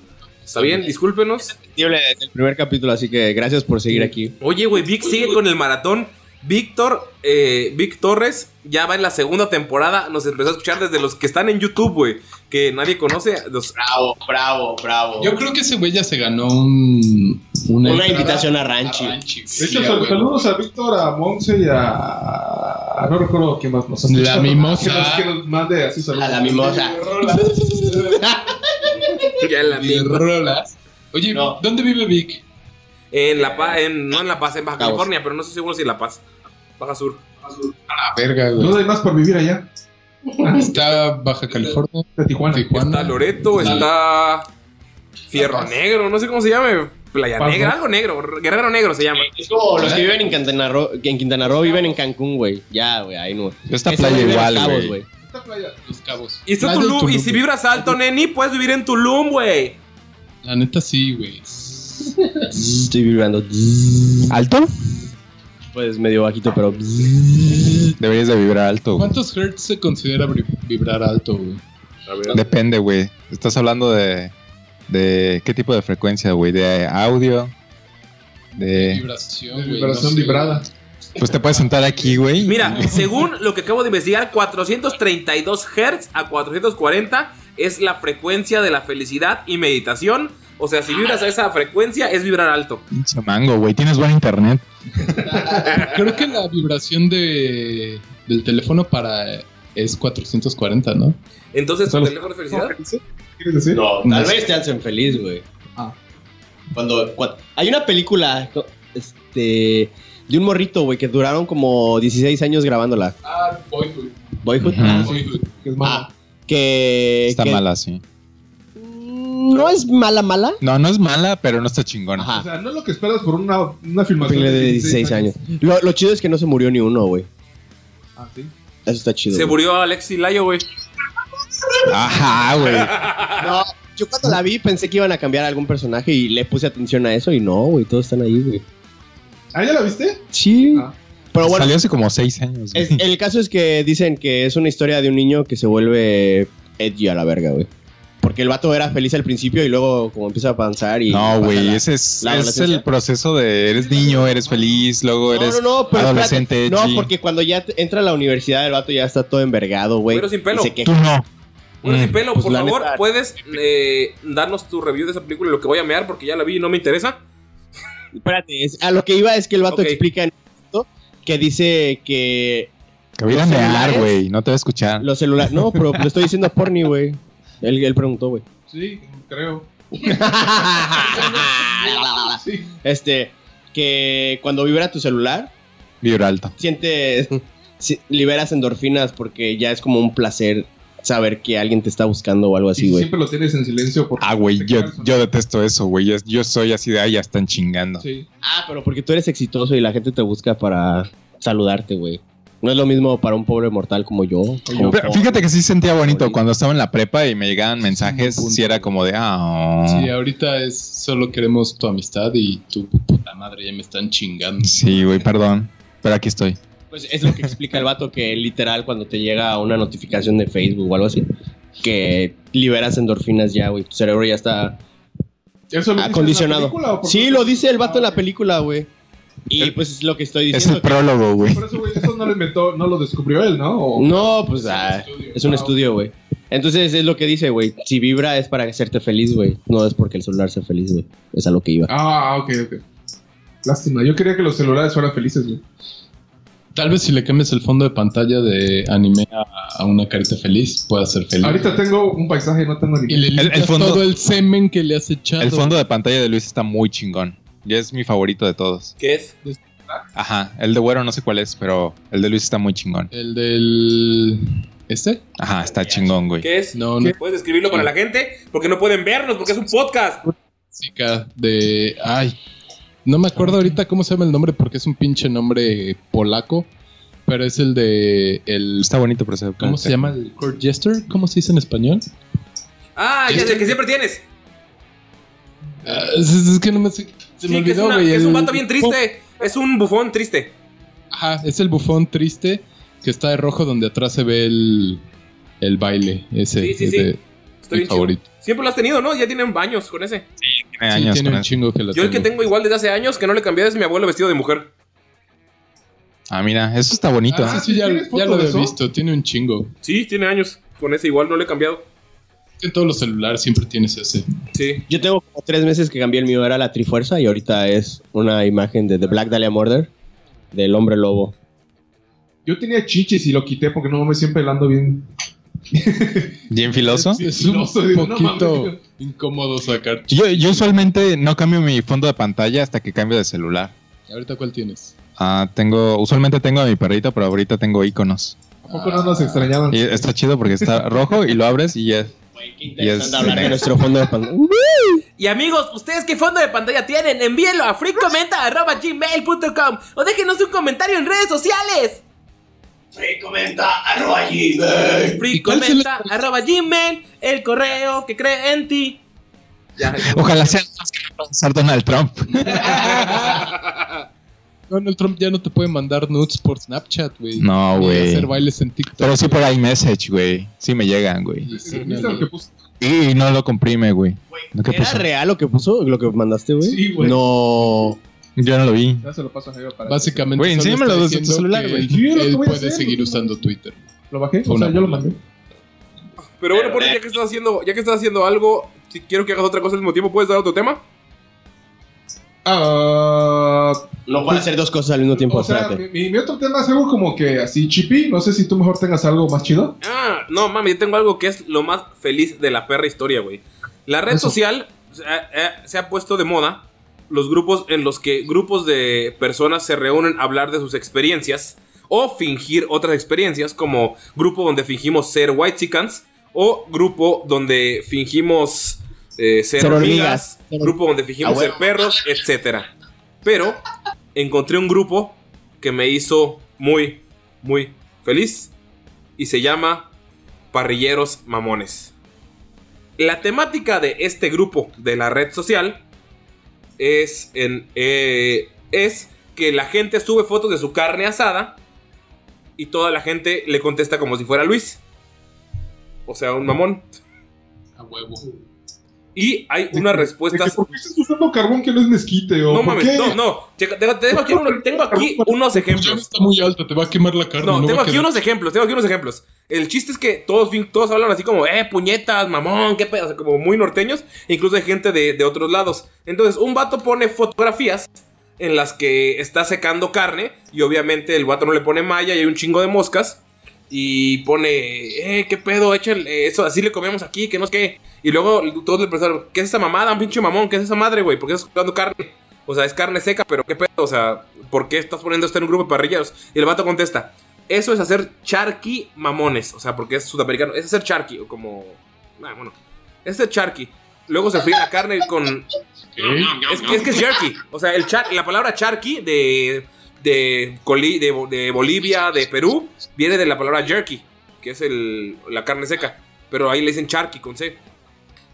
Está bien, discúlpenos. Entendible desde el primer capítulo, así que gracias por seguir aquí. Oye, güey, Vic sigue con el maratón. Víctor, eh, Vic Torres ya va en la segunda temporada. Nos empezó a escuchar desde los que están en YouTube, güey. Que nadie conoce. Los... Bravo, bravo, bravo. Yo creo que ese güey ya se ganó un, Una invitación a Ranchi. De hecho, saludos a Víctor, a Monse y a. No recuerdo quién más nos La mimosa. Que nos, que nos mande así saludos. A la mimosa. [laughs] Ya la rolas. Oye, No. ¿dónde vive Vic? En La Paz, en, no en La Paz, en Baja. California, pero no estoy seguro si en La Paz. Baja Sur. Ah, verga, güey. No hay más por vivir allá. Está Baja California, De Tijuana. Tijuana. Está Loreto, está Fierro Negro, no sé cómo se llame. Playa Paz, Negra, ¿no? algo negro. Guerrero Negro se llama. Es como los que viven en Quintana Roo, que en Quintana Roo viven en Cancún, güey. Ya, güey, ahí no. Esta playa igual, güey. Esta playa. Los Cabos. Y, está Tulum, y si vibras alto, neni, puedes vivir en Tulum, güey. La neta sí, güey. Estoy vibrando. ¿Alto? Pues medio bajito, pero. Deberías de vibrar alto. güey. ¿Cuántos hertz se considera vib- vibrar alto, güey? A ver. Depende, güey. Estás hablando de, de qué tipo de frecuencia, güey. De audio. De... Vibración, De güey. vibración no sé, vibrada. Pues te puedes sentar aquí, güey. Mira, según lo que acabo de investigar, 432 Hz a 440 es la frecuencia de la felicidad y meditación. O sea, si vibras a esa frecuencia, es vibrar alto. Pinche mango, güey. Tienes buen internet. [laughs] Creo que la vibración de, del teléfono para es 440, ¿no? Entonces, ¿tu teléfono de felicidad? [laughs] ¿Quieres decir? No, No tal sé. vez te hacen feliz, güey. Ah. Cuando, cuando- Hay una película este, de un morrito, güey, que duraron como 16 años grabándola. Ah, Boyhood. Boyhood. Ujú. Ah, Boyhood. Que es malo. Ah, que. Está que- mala, sí. No es mala, mala. No, no es mala, pero no está chingona. Ajá. O sea, no es lo que esperas por una, una filmación de 16 años. Lo, lo chido es que no se murió ni uno, güey. Ah, sí. Eso está chido. Se güey. murió Alexi Layo, güey. Ajá, güey. [laughs] No, yo cuando la vi pensé que iban a cambiar algún personaje y le puse atención a eso y no, güey, todos están ahí, güey. ¿Ah, ya la viste? Sí. Ah. Pero bueno, Salió hace como seis años. es- el caso es que dicen que es una historia de un niño que se vuelve edgy a la verga, güey. Porque el vato era feliz al principio y luego como empieza a avanzar y... No, güey, ese es, la es el proceso de eres niño, eres feliz, luego No, eres no, no, pero adolescente. espérate. No, porque cuando ya entra a la universidad el vato ya está todo envergado, güey. Pero sin pelo. y se Tú queja. no. Bueno, Mm. sin pelo, Pues por favor, neta- puedes eh, darnos tu review de esa película y lo que voy a mear porque ya la vi y no me interesa. Espérate, es- a lo que iba es que el vato explica en esto que dice que Que voy a mear, güey, no te va a escuchar. los celulares... No, pero le estoy diciendo a Porni, güey. Él, él preguntó, güey. Sí, creo. [laughs] Sí. este, que cuando vibra tu celular, Vibra alto. sientes, si- liberas endorfinas porque ya es como un placer saber que alguien te está buscando o algo así, güey. siempre lo tienes en silencio porque Ah, güey, yo, yo detesto eso, güey. Yo, yo soy así de, ah, ya están chingando. Sí. Ah, pero porque tú eres exitoso y la gente te busca para saludarte, güey. No es lo mismo para un pobre mortal como yo. como Pero pobre. fíjate que sí sentía bonito cuando estaba en la prepa y me llegaban mensajes, sí era como de, ah, Sí, ahorita es solo queremos tu amistad y tu puta madre ya me están chingando. sí, güey, perdón, pero aquí estoy. Pues es lo que explica el vato que literal cuando te llega una notificación de Facebook o algo así, que liberas endorfinas ya, güey. Tu cerebro ya está ¿Eso lo dice en la acondicionado. película o por Sí, lo dice el vato en la película, güey. Y pues es lo que estoy Es diciendo. el prólogo, güey. Por eso, güey, eso no lo inventó, no lo descubrió él, ¿no? O- No, pues ah, estudio. es un Ah, estudio, güey. Entonces es lo que dice, güey. Si vibra es para hacerte feliz, güey. No es porque el celular sea feliz, güey. Es a lo que iba. Ah, ok, ok. Lástima, yo quería que los celulares fueran felices, güey. Tal vez si le cambias el fondo de pantalla de anime a, a una carita feliz, pueda ser feliz. Ahorita tengo un paisaje, no tengo ni Y le el limpias fondo- todo el semen que le has echado. El fondo de pantalla de Luis está muy chingón. Ya es mi favorito de todos. ¿Qué es? Ajá, el de güero no sé cuál es, pero el de Luis está muy chingón. El del... ¿Este? Ajá, está chingón, güey. ¿Qué es? No, no. ¿Puedes describirlo para la gente? Porque no pueden vernos, porque es un podcast. Música de... Ay, no me acuerdo ahorita cómo se llama el nombre porque es un pinche nombre polaco. Pero es el de... El, Está bonito, pero se ¿Cómo se llama? ¿El court jester? ¿Cómo se dice en español? Ah, ya sé, que siempre tienes. Ah, es, es que no me sé... Se Sí, me que es, olvidó, güey. es un vato bien triste. Es un bufón triste. Ajá, es el bufón triste que está de rojo donde atrás se ve el, el baile. Ese Sí, sí, es sí. de- Estoy mi favorito. Siempre lo has tenido, ¿no? Ya tienen años con ese. Tiene Sí, años tiene con un eso. chingo que lo Yo el que tengo igual desde hace años que no le cambié es mi abuelo vestido de mujer. Ah, mira, eso está bonito. Ah, sí, sí, ya, ¿Tienes foto ya lo he visto. Tiene un chingo. Sí, tiene años. Con ese igual no le he cambiado. En todos los celulares siempre tienes ese. Sí. Yo tengo como tres meses que cambié el mío, era la Trifuerza y ahorita es una imagen de The Black Dahlia Murder del hombre lobo. Yo tenía chichis y lo quité porque no me siempre ando bien. Bien filoso. Es, es un Filoso, digo, no poquito mames. incómodo sacar. Yo, yo usualmente no cambio mi fondo de pantalla hasta que cambio de celular. ¿Ahorita cuál tienes? Ah, tengo, usualmente tengo a mi perrito, pero ahorita tengo iconos. ¿A poco no nos extrañaban? Y está chido porque está rojo y lo abres y ya. Y es hablar de nuestro fondo de pantalla. [laughs] Y amigos, ¿ustedes qué fondo de pantalla tienen? Envíenlo a freecomenta.gmail.com o déjenos un comentario en redes sociales. Freecomenta.gmail, el correo que cree en ti. Ya, Ojalá sea más que va a pasar Donald Trump. [laughs] Donald Trump ya no te puede mandar nudes por Snapchat, güey. No, güey. hacer bailes en TikTok. Pero sí por iMessage, güey. Sí me llegan, güey. Sí, ¿Viste no, lo que puso? Y no lo comprime, güey. ¿No qué ¿Era puso? real lo que puso? ¿Lo que mandaste, güey? Sí, güey. No. Yo no lo vi. Ya se lo paso a Jairo para. Básicamente, Güey, enséñamelo desde tu celular, güey. Sí, Él puede hacer, seguir usando Twitter. ¿Lo bajé? Fue O sea, yo lo mandé. Pero bueno, Porni, ya que estás haciendo, ya que estás haciendo algo, si quiero que hagas otra cosa al mismo tiempo, ¿puedes dar otro tema? Ah, No puedo hacer dos cosas al mismo tiempo, o sea, espérate. mi, mi otro tema es algo como que así chippy. No sé si tú mejor tengas algo más chido. Ah, no, mami, yo tengo algo que es lo más feliz de la perra historia, güey. La red Eso. social eh, eh, se ha puesto de moda los grupos en los que grupos de personas se reúnen a hablar de sus experiencias o fingir otras experiencias, como grupo donde fingimos ser white o grupo donde fingimos eh, ser, Ser hormigas, hormigas. grupo donde fingimos Ah, bueno. ser perros, etcétera. Pero encontré un grupo que me hizo muy, muy feliz y se llama Parrilleros Mamones. La temática de este grupo de la red social es, en, eh, es que la gente sube fotos de su carne asada y toda la gente le contesta como si fuera Luis. O sea, un mamón. A huevo. Y hay respuestas que, ¿Por qué estás usando carbón que no es mezquite? ¿O No mames, qué? no, no. Checa, tengo, tengo aquí, uno- tengo aquí unos ejemplos. está muy alta, te va a quemar la carne. No, tengo aquí unos ejemplos, tengo aquí unos ejemplos. El chiste es que todos, todos hablan así como, eh, puñetas, mamón, qué pedo, o sea, como muy norteños. e Incluso hay gente de, de otros lados. Entonces, un vato pone fotografías en las que está secando carne y obviamente el vato no le pone malla y hay un chingo de moscas. Y pone, eh, qué pedo, échale eso, así le comemos aquí, que no sé qué. Y luego todos le preguntaron, ¿qué es esa mamada, un pinche mamón? ¿Qué es esa madre, güey? ¿Por qué estás secando carne? O sea, es carne seca, pero qué pedo, o sea, ¿por qué estás poniendo esto en un grupo de parrilleros? Y el vato contesta, eso es hacer charqui mamones, o sea, porque es sudamericano, es hacer charqui, o como, ah, bueno, es hacer charqui. Luego se fríe la carne con, es que, es que es jerky. O sea, el char- la palabra charqui de, de, de, de Bolivia, de Perú, viene de la palabra jerky, que es el, la carne seca. Pero ahí le dicen charqui con C.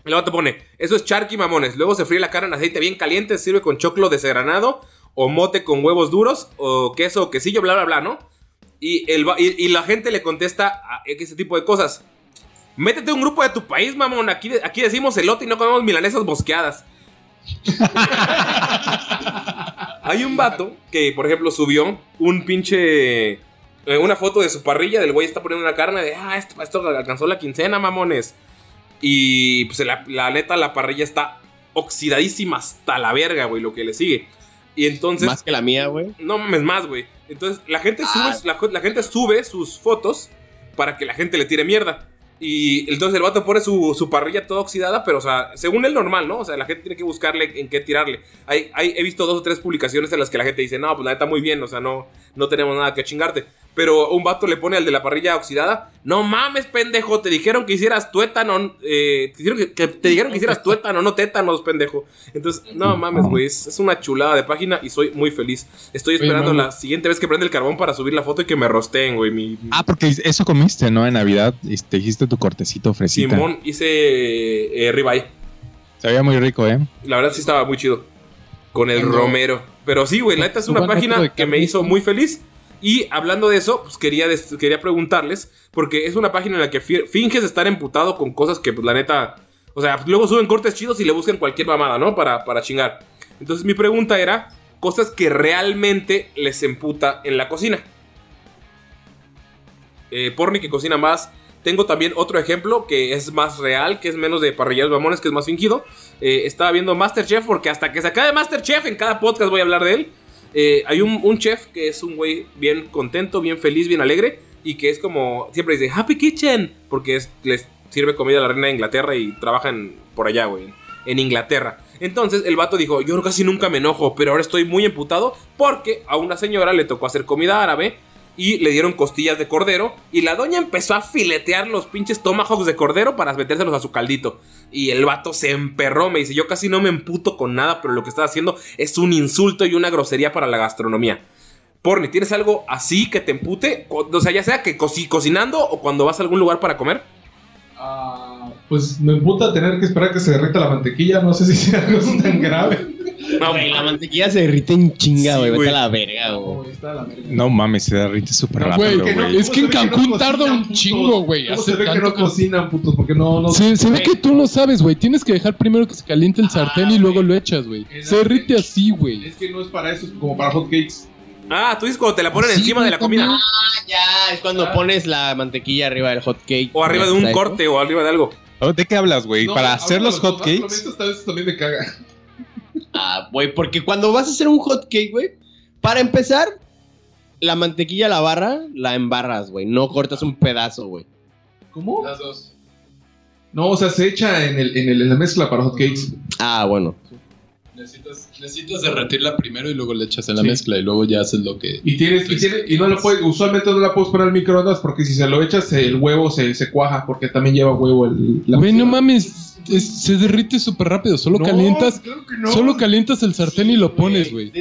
El vato pone, eso es charqui mamones. Luego se fríe la carne en aceite bien caliente, sirve con choclo desgranado, o mote con huevos duros, o queso o quesillo, bla, bla, bla, ¿no? Y, el, y, la gente le contesta a ese tipo de cosas. Métete un grupo de tu país, mamón. Aquí, aquí decimos elote y no comemos milanesas bosqueadas. [laughs] Hay un vato que, por ejemplo, subió un pinche. eh, una foto de su parrilla. Del güey está poniendo una carne de. Ah, esto, esto alcanzó la quincena, mamones. Y pues la, la neta, la parrilla está oxidadísima hasta la verga, güey, lo que le sigue. Y entonces. Más que la mía, güey. No mames más, güey. Entonces, la gente, sube, la, la gente sube sus fotos para que la gente le tire mierda. Y entonces el vato pone su, su parrilla toda oxidada, pero, o sea, según el normal, ¿no? O sea, la gente tiene que buscarle en qué tirarle. Hay, hay, he visto dos o tres publicaciones en las que la gente dice, no, pues la neta muy bien, o sea, no, no tenemos nada que chingarte. Pero un vato le pone al de la parrilla oxidada, no mames, pendejo, te dijeron que hicieras tuétano, eh, te, dijeron que, que te dijeron que hicieras [laughs] tuétano, no tétanos, pendejo. Entonces, no mames, güey, es, es una chulada de página y soy muy feliz. Estoy esperando la siguiente vez que prende el carbón para subir la foto y que me rosteen, güey. Mi, Ah, porque eso comiste, ¿no? En Navidad y te dijiste tu cortecito fresita. Simón hice eh, ribeye. Se veía muy rico, ¿eh? La verdad sí estaba muy chido. Con el Romero. Pero sí, güey, la neta es una página que me hizo muy feliz. Y hablando de eso, pues quería, quería preguntarles, porque es una página en la que fi- finges estar emputado con cosas que, pues la neta, o sea, luego suben cortes chidos y le buscan cualquier mamada, ¿no? Para, para chingar. Entonces mi pregunta era, cosas que realmente les emputa en la cocina. Eh, Porni que cocina más. Tengo también otro ejemplo que es más real, que es menos de parrilleros mamones, que es más fingido. Eh, estaba viendo Masterchef porque hasta que se acabe Masterchef, en cada podcast voy a hablar de él. Eh, hay un, chef que es un güey bien contento, bien feliz, bien alegre. Y que es como, siempre dice Happy Kitchen, porque es, les sirve comida a la reina de Inglaterra y trabajan por allá, güey, en- en Inglaterra. Entonces el vato dijo, yo casi nunca me enojo, pero ahora estoy muy emputado porque a una señora le tocó hacer comida árabe y le dieron costillas de cordero y la doña empezó a filetear los pinches tomahawks de cordero para metérselos a su caldito. Y el vato se emperró, me dice, yo casi no me emputo con nada, pero lo que estás haciendo es un insulto y una grosería para la gastronomía. Porni, ¿tienes algo así que te empute? O sea, ya sea que coci- cocinando o cuando vas a algún lugar para comer. Ah, pues me emputa tener que esperar que se derrita la mantequilla. No sé si sea algo [laughs] tan grave. No, Güey, la mantequilla se derrite en chinga, Sí, güey. Vete a la verga, güey. No, está la verga. No mames, se derrite súper No, rápido, güey, que no- güey. Es que en ¿Cómo se ve Cancún no tarda un putos? chingo, güey, ¿Cómo se ve que no cocinan, putos? Porque no... no Se, se ve que tú no sabes, güey. Tienes que dejar primero que se caliente el sartén y luego lo echas, güey. Se derrite así, güey. Es que no es para eso, es como para hot cakes. Ah, tú dices cuando te la ponen Sí, encima de la comida. Ah, ya, es cuando pones la mantequilla arriba del hot cake. O arriba de un Exacto. corte o arriba de algo. Oh, ¿De qué hablas, güey? No, Para hacer los demás hot cakes. complementos Tal vez también me caga. Ah, güey, porque cuando vas a hacer un hot cake, güey, para empezar, la mantequilla, la barra, la embarras, güey. No cortas un pedazo, güey. ¿Cómo? Las dos. No, o sea, se echa en, el, en, el, en la mezcla para hot cakes. Ah, bueno. Necesitas, necesitas derretirla primero y luego le echas en la Sí. mezcla y luego ya haces lo que. Y tienes, y, tiene- y no lo puedes, usualmente no la puedes poner al microondas porque si se lo echas el huevo se, se cuaja porque también lleva huevo el la Güey, no mames. es- se derrite súper rápido. Solo No, calientas. claro que no. Solo calientas el sartén y lo pones, güey.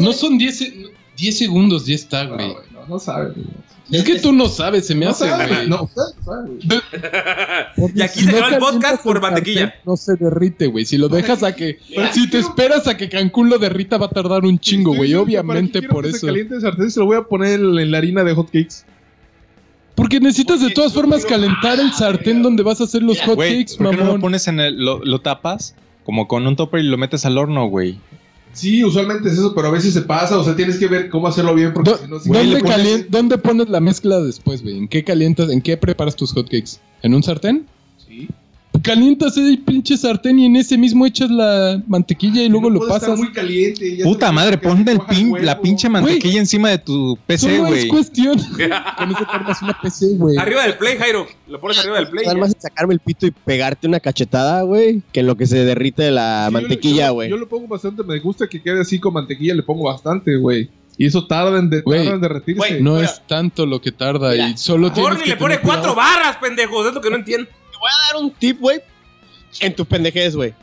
No son 10 se- 10 segundos, ya está, No, güey. No, no sabe. güey. Es que tú no sabes, se me No hace, sabe, güey. no, usted sabe, güey. Porque [laughs] Y aquí si se no el podcast por mantequilla. No se derrite, güey. Si lo dejas a que. Si te quiero- esperas a que Cancún lo derrita, va a tardar un chingo, güey. diciendo que para Obviamente por que eso. Se caliente el sartén se lo voy a poner en la harina de hot cakes. Porque necesitas de todas formas calentar el sartén donde vas a hacer los hot Güey, cakes, ¿por qué no lo mamón. pones en el. Lo, lo tapas como con un topper y lo metes al horno, güey? Sí, usualmente es eso, pero a veces se pasa, o sea, tienes que ver cómo hacerlo bien porque si no si ¿Dónde, pones- ¿Dónde pones la mezcla después, güey? ¿En qué calientas? ¿En qué preparas tus hotcakes? ¿En un sartén? Calientas el pinche sartén y en ese mismo echas la mantequilla y luego No lo puede estar pasas. muy caliente. Puta madre, se el pin, la pinche mantequilla encima de tu PC, Solo es güey. cuestión. [laughs] Con eso armas una PC, güey. Arriba del play, Jairo. Lo pones arriba del play. Más sacarme el pito y pegarte una cachetada, güey, que en lo que se derrite la Sí, yo mantequilla, yo- güey. Yo, le pongo bastante, me gusta que quede así con mantequilla, le pongo bastante, güey. Y eso tarda en, de, Güey, tarda en derretirse. güey, No Mira. es tanto lo que tarda Mira, y solo tienes Corny que le pone tener cuidado. cuatro barras, pendejos. Es lo que no entiendo. Te voy a dar un tip, güey, en tu pendejez, güey.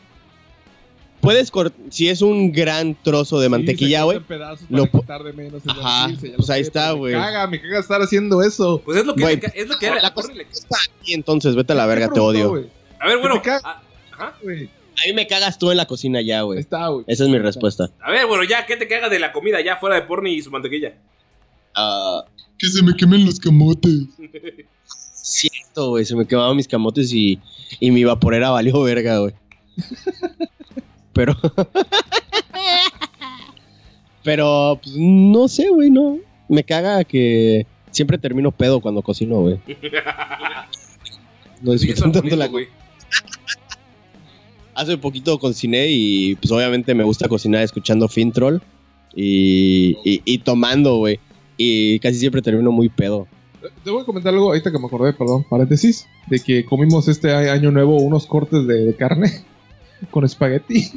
Puedes cortar, si es un gran trozo de Sí, mantequilla, güey. pedazos lo para tarde menos en Ajá, ya pues ahí está, güey. Me caga, me caga estar haciendo eso. Pues es lo que, Güey, le es lo que la la cosa le- es para ti, entonces, vete a la ¿Qué verga, te odio. güey? A ver, bueno. me caga. A, ajá. Güey, A mí me cagas tú en la cocina ya, güey. está, güey. Esa es mi respuesta. A ver, bueno, ya, ¿qué te cagas de la comida ya fuera de porni y su mantequilla? Ah, Que se me quemen los camotes. [laughs] cierto, güey. Se me quemaban mis camotes y, y mi vaporera valió verga, güey. Pero. Pero, pues, no sé, güey, no. Me caga que siempre termino pedo cuando cocino, güey. No disfruto tanto la güey. Hace poquito cociné y pues obviamente me gusta cocinar escuchando Fintroll y, y, y tomando, güey. Y casi siempre termino muy pedo. Te voy a comentar algo ahorita que me acordé, perdón, paréntesis, de que comimos este año nuevo unos cortes de, de carne [laughs] con espagueti.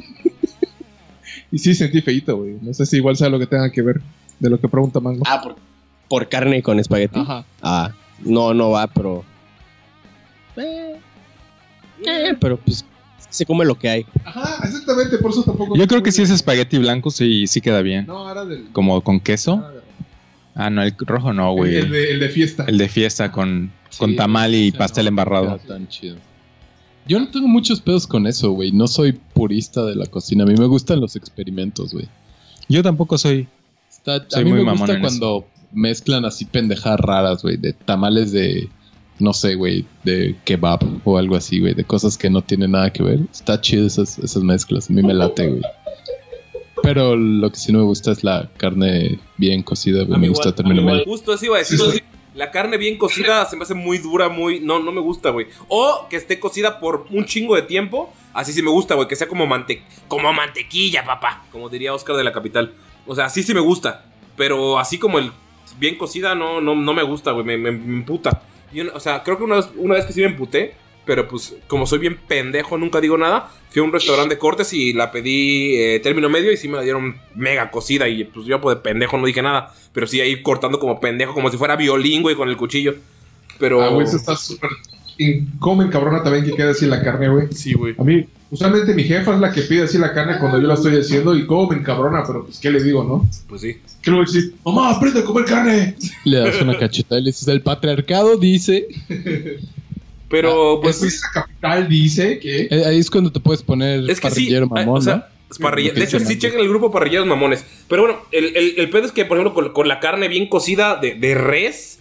[laughs] y sí sentí feito, güey. No sé si igual sea lo que tenga que ver de lo que pregunta Mango. Ah, por, por carne con espagueti. Ajá. Ah, no, no va, pero... Eh, eh, pero pues se come lo que hay. Ajá, exactamente, por eso tampoco. Yo creo que si es espagueti blanco, sí, sí queda bien. No, era del. Como con queso. Ah, no, el rojo no, güey. el de, el de fiesta. El de fiesta con, con tamal y pastel no, embarrado. tan chido. Yo no tengo muchos pedos con eso, güey. No soy purista de la cocina. A mí me gustan los experimentos, güey. Yo tampoco soy. Está- Soy a mí muy me mamón gusta cuando mezclan así pendejadas raras, güey. De tamales de, no sé, güey, de kebab o algo así, güey. De cosas que no tienen nada que ver. Está chido esas, esas mezclas. A mí me late, güey. Pero lo que sí no me gusta es la carne bien cocida, Me gusta igual, término a mí igual. medio. Justo eso iba a decir. La carne bien cocida se me hace muy dura, muy... No, no me gusta, güey. O que esté cocida por un chingo de tiempo. Así sí me gusta, güey. Que sea como, mante como mantequilla, papá. Como diría Oscar de la Capital. O sea, así sí me gusta. Pero así como el bien cocida no, no, no me gusta, güey. Me, me, me emputa. O sea, creo que una vez, una vez que sí me emputé. Pero pues, como soy bien pendejo, nunca digo nada. Fui a un restaurante de cortes y la pedí eh, término medio y sí me la dieron mega cocida. Y pues yo, pues de pendejo, no dije nada. Pero sí ahí cortando como pendejo, como si fuera violín, güey, con el cuchillo. Pero. Ah, güey, eso está súper. Comen cabrona también que quede así la carne, güey. Sí, güey. A mí, usualmente mi jefa es la que pide así la carne cuando yo la estoy haciendo y como me encabrona, pero pues, ¿qué le digo, no? Pues sí. ¿Qué le voy a decir? Mamá, aprende a comer carne. Le das una cachetada y le dices, el patriarcado dice... [laughs] Pero, Pues pues. la capital dice que. Eh, Ahí es cuando te puedes poner Es que sí. parrillero eh, mamón, o sea, Parrilla- De hecho, sí chequen el grupo Parrilleros Mamones. Pero bueno, el, el, el pedo es que, por ejemplo, con, con la carne bien cocida de, de res,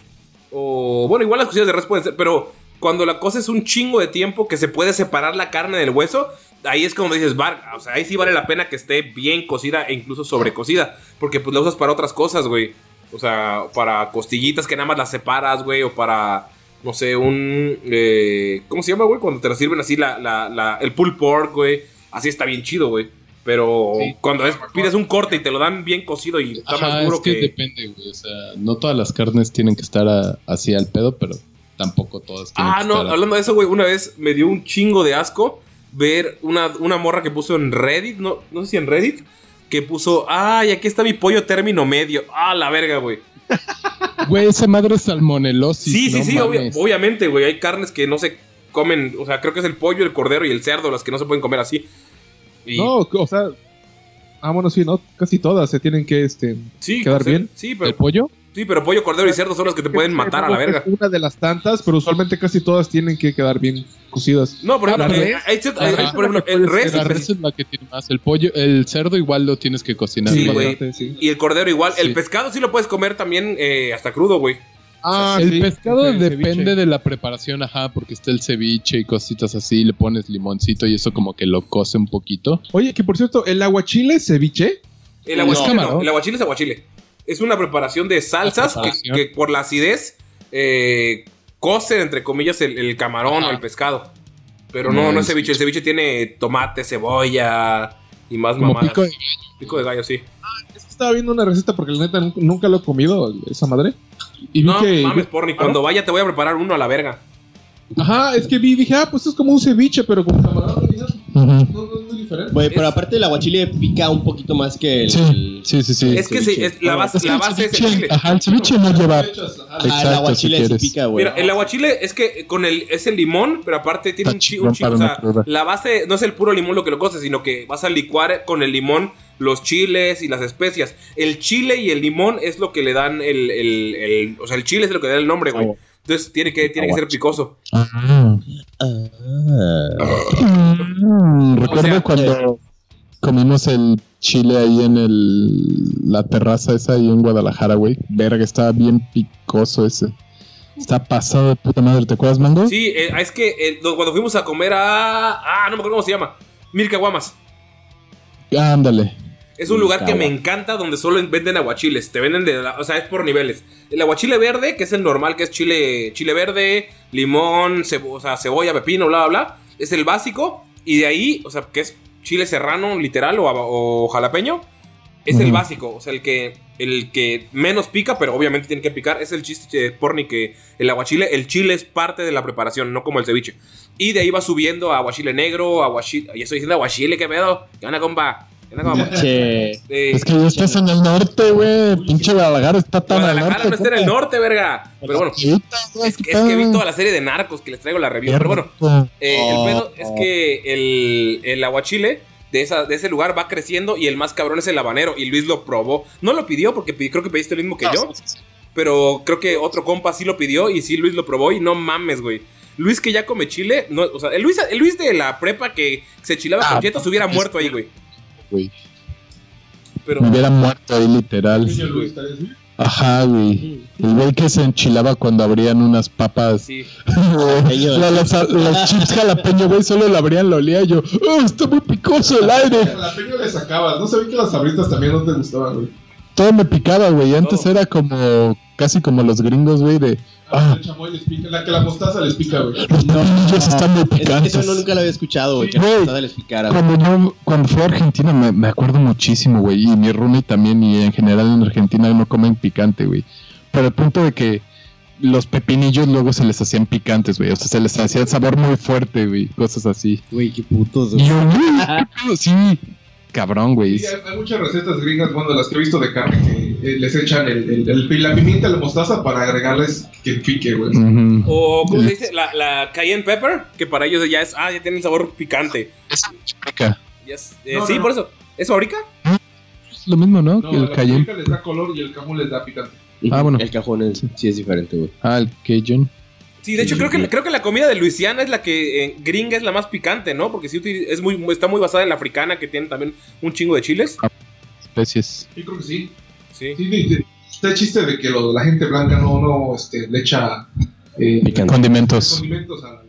o bueno, igual las cocidas de res pueden ser, pero cuando la cosa es un chingo de tiempo que se puede separar la carne del hueso, ahí es como dices, "Var- o sea, ahí sí vale la pena que esté bien cocida e incluso sobrecocida, porque pues la usas para otras cosas, güey. O sea, para costillitas que nada más las separas, güey, o para, no sé, un... eh, ¿Cómo se llama, güey? Cuando te la sirven así la, la, la- el pulled pork, güey. Así está bien chido, güey. Pero cuando es- pides un corte y te lo dan bien cocido y está Ajá, más duro es que, que... depende, güey. O sea, no todas las carnes tienen que estar a- así al pedo, pero tampoco todas tienen Ah, que no, estar a- hablando de eso, güey, una vez me dio un chingo de asco ver una, una morra que puso en Reddit, no, no sé si en Reddit, que puso, ay, aquí está mi pollo término medio. Ah, la verga, güey. Güey, esa madre es salmonelosis. Sí, sí, no sí, obvia- obviamente, güey. Hay carnes que no se comen, o sea, creo que es el pollo, el cordero y el cerdo las que no se pueden comer así. Y- No, o sea. Ah, bueno, sí, ¿no? Casi todas se tienen que este, sí, quedar bien. Sí, pero, ¿El pollo? Sí, pero pollo, cordero y cerdo son las que te pueden matar a la verga. Es una de las tantas, pero usualmente casi todas tienen que quedar bien cocidas. No, por ejemplo, res- hay hay- por es el res, La res es la que tiene más. El pollo, el cerdo igual lo tienes que cocinar. Sí, güey. sí. Y el cordero igual. El pescado sí lo puedes comer también eh, hasta crudo, güey. Ah, el sí, pescado el depende ceviche. de la preparación, ajá, porque está el ceviche y cositas así, le pones limoncito y eso como que lo cose un poquito. Oye, que por cierto, el aguachile ceviche. El aguachile no, camarón. el aguachile es aguachile. Es una preparación de salsas que, preparación. que por la acidez eh, cocen, entre comillas, el, el camarón o el pescado. Pero no, No, no es el ceviche. El ceviche tiene tomate, cebolla y más Como mamadas. pico de Pico de gallo, sí. Es que estaba viendo una receta porque la neta nunca, nunca lo he comido, esa madre. Y vi No que. mames, porni. Cuando vaya te voy a preparar uno a la verga. Ajá, es que vi dije, ah, pues es como un ceviche, pero con camarón. y ya, No, no diferente. Güey, pero Es- aparte el aguachile pica un poquito más que el. Sí, el- sí, sí, sí. Es que sí, es- la base, Es la el base es el ceviche- chile. Ajá, el ceviche no lleva. Ah, el Exacto, aguachile si sí quieres. pica, güey. Mira, el aguachile es que con el es el limón, pero aparte tiene un, chi- un chingón chingo. O sea, la base no es el puro limón lo que lo cose, sino que vas a licuar con el limón los chiles y las especias. El chile y el limón es lo que le dan el. el- el- o sea, el chile es lo que le da el nombre, güey. Entonces tiene que, tiene que ser picoso. Ah. Mm, recuerdo O sea, cuando comimos el chile ahí en el, la terraza esa ahí en Guadalajara, güey. Verga, estaba bien picoso ese. Está pasado de puta madre, ¿te acuerdas, Mango? Sí, eh, es que eh, cuando fuimos a comer a. Ah, no me acuerdo cómo se llama. Milka Guamas. Ándale. Es un lugar que me encanta donde solo venden aguachiles. Te venden de. la- o sea, es por niveles. El aguachile verde, que es el normal, que es chile, chile verde, limón, cebo- o sea, cebolla, pepino, bla, bla, bla. Es el básico. Y de ahí, o sea, que es chile serrano, literal, o, o jalapeño. Es el básico. O sea, el que, el que menos pica, pero obviamente tiene que picar. Es el chiste de porni que el aguachile, el chile es parte de la preparación, no como el ceviche. Y de ahí va subiendo a aguachile negro, aguachile. Ya estoy diciendo aguachile, ¿qué pedo? ¿Qué onda, compa? Eh, Es que ya estás en el norte, güey. Pinche Guadalajara está tan al Guadalajara norte. no está en el norte, verga. Pero bueno, es, ¿qué es que vi toda la serie de narcos que les traigo la review. Pero bueno, eh, el Oh, pedo es oh. que el, el aguachile de, esa, de ese lugar va creciendo y el más cabrón es el habanero. Y Luis lo probó. No lo pidió porque creo que pediste lo mismo que yo. Pero creo que otro compa sí lo pidió y sí Luis lo probó y no mames, güey. Luis que ya come chile, no, o sea, el Luis, el Luis de la prepa que se chilaba Ah, con chetos hubiera es- muerto ahí, güey. Güey. Pero Me hubiera muerto ahí, literal. ¿tal vez? Ajá, güey. El güey que se enchilaba cuando abrían unas papas. sí. [laughs] La- las- los chips jalapeño, güey, solo la abrían, lo olía y yo. ¡Oh, está muy picoso el aire! A la peña le sacabas. No sabía que las sabritas también no te gustaban, güey. Todo me picaba, güey. Antes era como. Casi como los gringos, güey, de. Ah, Ah, les pica. La que la mostaza les pica, güey. los pepinillos están muy Es- picantes. eso no, nunca lo había escuchado, güey. Sí, que güey. la tostada les picara. güey. Cuando yo, cuando fui a Argentina me, me acuerdo muchísimo, güey. Y mi roomie también, y en general en Argentina no comen picante, güey. Pero el punto de que los pepinillos luego se les hacían picantes, güey. O sea, se les hacía el sabor muy fuerte, güey. Cosas así. Güey, qué putos, Y güey. [laughs] Sí, cabrón, güey. Sí, hay, hay muchas recetas gringas, bueno, de las que he visto de carne, que les echan el, el, el- la pimienta, la mostaza para agregarles que pique, güey. O, ¿cómo se dice? La, la cayenne pepper, que para ellos ya es, ah, ya tiene el sabor picante. Es- eh, No, sí, no, no. por eso. ¿Es fabrica? Es lo mismo, ¿no? No, Que el la cayenne. les da color y el cajón les da picante. Ah, bueno. El cajón es- sí es diferente, güey. Ah, el cajun. Sí, de hecho creo que, creo que la comida de Luisiana es la que eh, gringa es la más picante, ¿no? Porque sí es muy, está muy basada en la africana que tiene también un chingo de chiles. Especies. Yo creo que sí. Sí. Sí. Está el chiste de que lo- la gente blanca no, no este, le echa eh, Condimentos. condimentos a la-.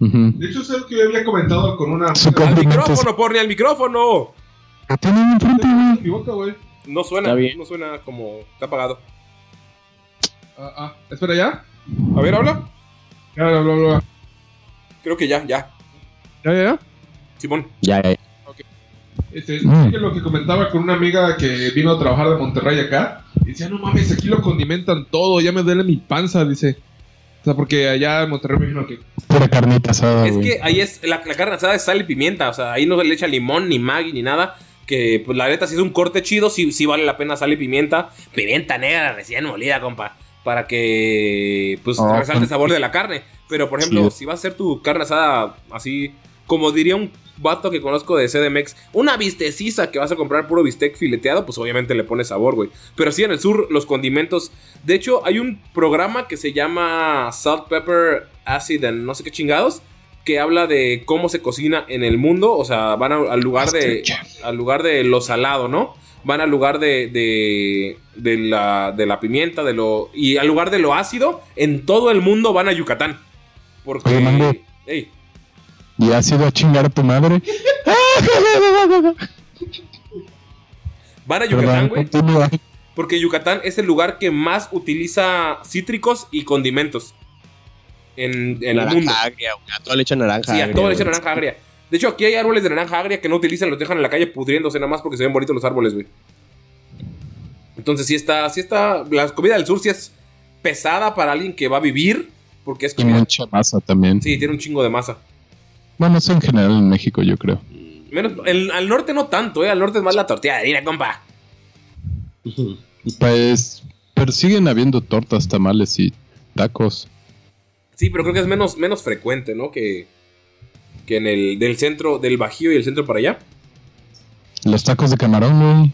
De hecho, es algo que yo había comentado con una. Su ¡Al micrófono, porni, al micrófono! Enfrente, güey. No suena, no suena como está apagado. Ah, ah, espera ya. A ver, habla. Ya, bla, bla, bla. Creo que ya, ya. Ya, ya, ya. Simón. Ya, ya. Este, Mm. que lo que comentaba con una amiga que vino a trabajar de Monterrey acá, y decía, no mames, aquí lo condimentan todo, ya me duele mi panza, dice. O sea, porque allá en Monterrey me imagino que... Pura carnita asada, Es güey. que ahí es, la, la carne asada es sal y pimienta, o sea, ahí no se le echa limón, ni maggi, ni nada. Que pues la neta, si es un corte chido, sí, sí vale la pena sal y pimienta. Pimienta negra recién molida, compa. Para que pues Ah, resalte el sabor de la carne. Pero por ejemplo, si vas a hacer tu carne asada así, como diría un vato que conozco de CDMX, una bisteciza que vas a comprar puro bistec fileteado, pues obviamente le pone sabor, güey. Pero sí, en el sur, los condimentos. De hecho, hay un programa que se llama Salt, Pepper, Acid and no sé qué chingados. Que habla de cómo se cocina en el mundo. O sea, van a- al lugar de. Al lugar de lo salado, ¿no? Van al lugar de. de. de la, de la pimienta, de lo. Y al lugar de lo ácido. En todo el mundo van a Yucatán. Porque. Oye. ¿Y has ido a chingar a tu madre? [laughs] van a Yucatán, güey. Porque Yucatán es el lugar que más utiliza cítricos y condimentos. En, en el naranja mundo. agria, güey. A todo le echan naranja Sí, a agria, todo le echan güey. naranja agria. De hecho, aquí hay árboles de naranja agria que no utilizan, los dejan en la calle pudriéndose nada más porque se ven bonitos los árboles, güey. Entonces sí está, sí está. La comida del sur sí es pesada para alguien que va a vivir. Porque es comida. mucha masa también. Sí, tiene un chingo de masa. Bueno, eso en general en México, yo creo. Menos, el- al norte no tanto, eh. Al norte es más la tortilla de harina, compa. [laughs] Pues, pero siguen habiendo tortas, tamales y tacos. Sí, pero creo que es menos, menos frecuente, ¿no? Que, que en el del centro, del Bajío y el centro para allá. Los tacos de camarón, güey.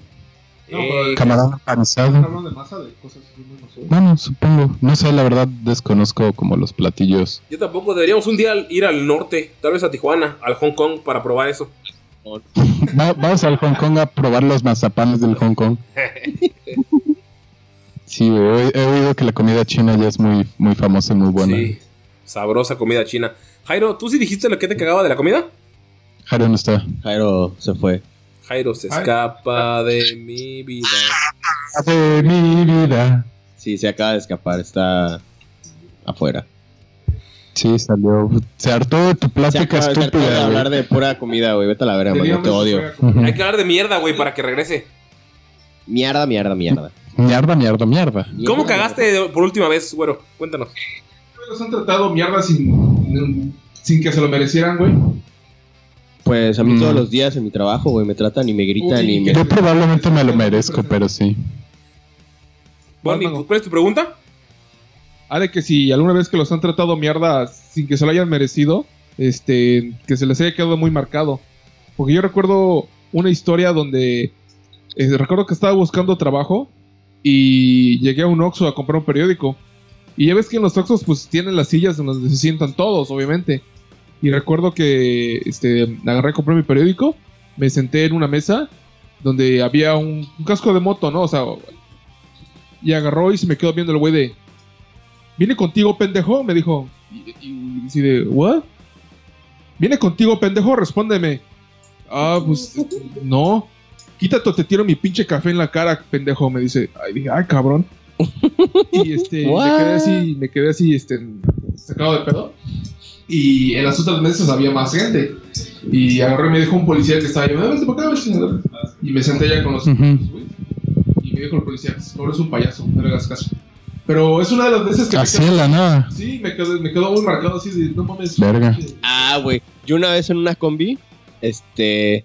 No, Eh, Camarón empanizado. De masa, de cosas así. Bueno, supongo. No sé, la verdad desconozco como los platillos. yo tampoco deberíamos un día ir al norte, tal vez a Tijuana, al Hong Kong, para probar eso. [laughs] Va- vamos al Hong Kong a probar los mazapanes del Hong Kong. [laughs] Sí, he, he oído que la comida china ya es muy, muy famosa y muy buena. Sí, sabrosa comida china. Jairo, ¿tú sí dijiste lo que te cagaba de la comida? Jairo no está. Jairo se fue. Jairo se escapa de mi vida. De mi vida. Sí, se acaba de escapar. Está afuera. Sí, salió. Se hartó de tu plática acaba de estúpida, hablar de pura comida, güey. Vete a la verga, mano. Teníamos Te odio. Hay que hablar de mierda, güey, para que regrese. Mierda, mierda, mierda. Mierda, mierda, mierda. ¿Cómo Mierda, cagaste por última vez, güero? Cuéntanos. Los han tratado mierda sin, sin que se lo merecieran, güey. Pues a mí Mm. todos los días en mi trabajo, güey, me tratan y me gritan Uy, y me... Yo probablemente me lo merezco, pero sí. Bonnie. ¿cuál es tu pregunta? Ah, de que si alguna vez que los han tratado mierda sin que se lo hayan merecido, este, que se les haya quedado muy marcado. Porque yo recuerdo una historia donde eh, recuerdo que estaba buscando trabajo y llegué a un Oxxo a comprar un periódico. Y ya ves que en los Oxxos pues tienen las sillas en donde se sientan todos, obviamente. Y recuerdo que este, agarré, compré mi periódico, me senté en una mesa donde había un, un casco de moto, ¿no? O sea, y agarró y se me quedó viendo el güey de, ¿Viene contigo, pendejo? Me dijo. Y, y, y así de, ¿what? ¿Viene contigo, pendejo? Respóndeme. Ah, pues, no. Quítate o te tiro mi pinche café en la cara, pendejo. Me dice, ay, dije, ay, cabrón. Y este, me quedé así, [laughs] me quedé así, este, sacado de pedo. Y en las otras mesas había más gente. Y agarré y me dijo un policía que estaba ahí, vete para acá, chingadera". Y me senté allá con los güey. Y me dijo el policía, ahora es un payaso, no le hagas caso. Pero es una de las veces que Así me nada. sí, me quedó, me quedó muy marcado así de, no mames. Verga. Ah, güey. Yo una vez en una combi, este...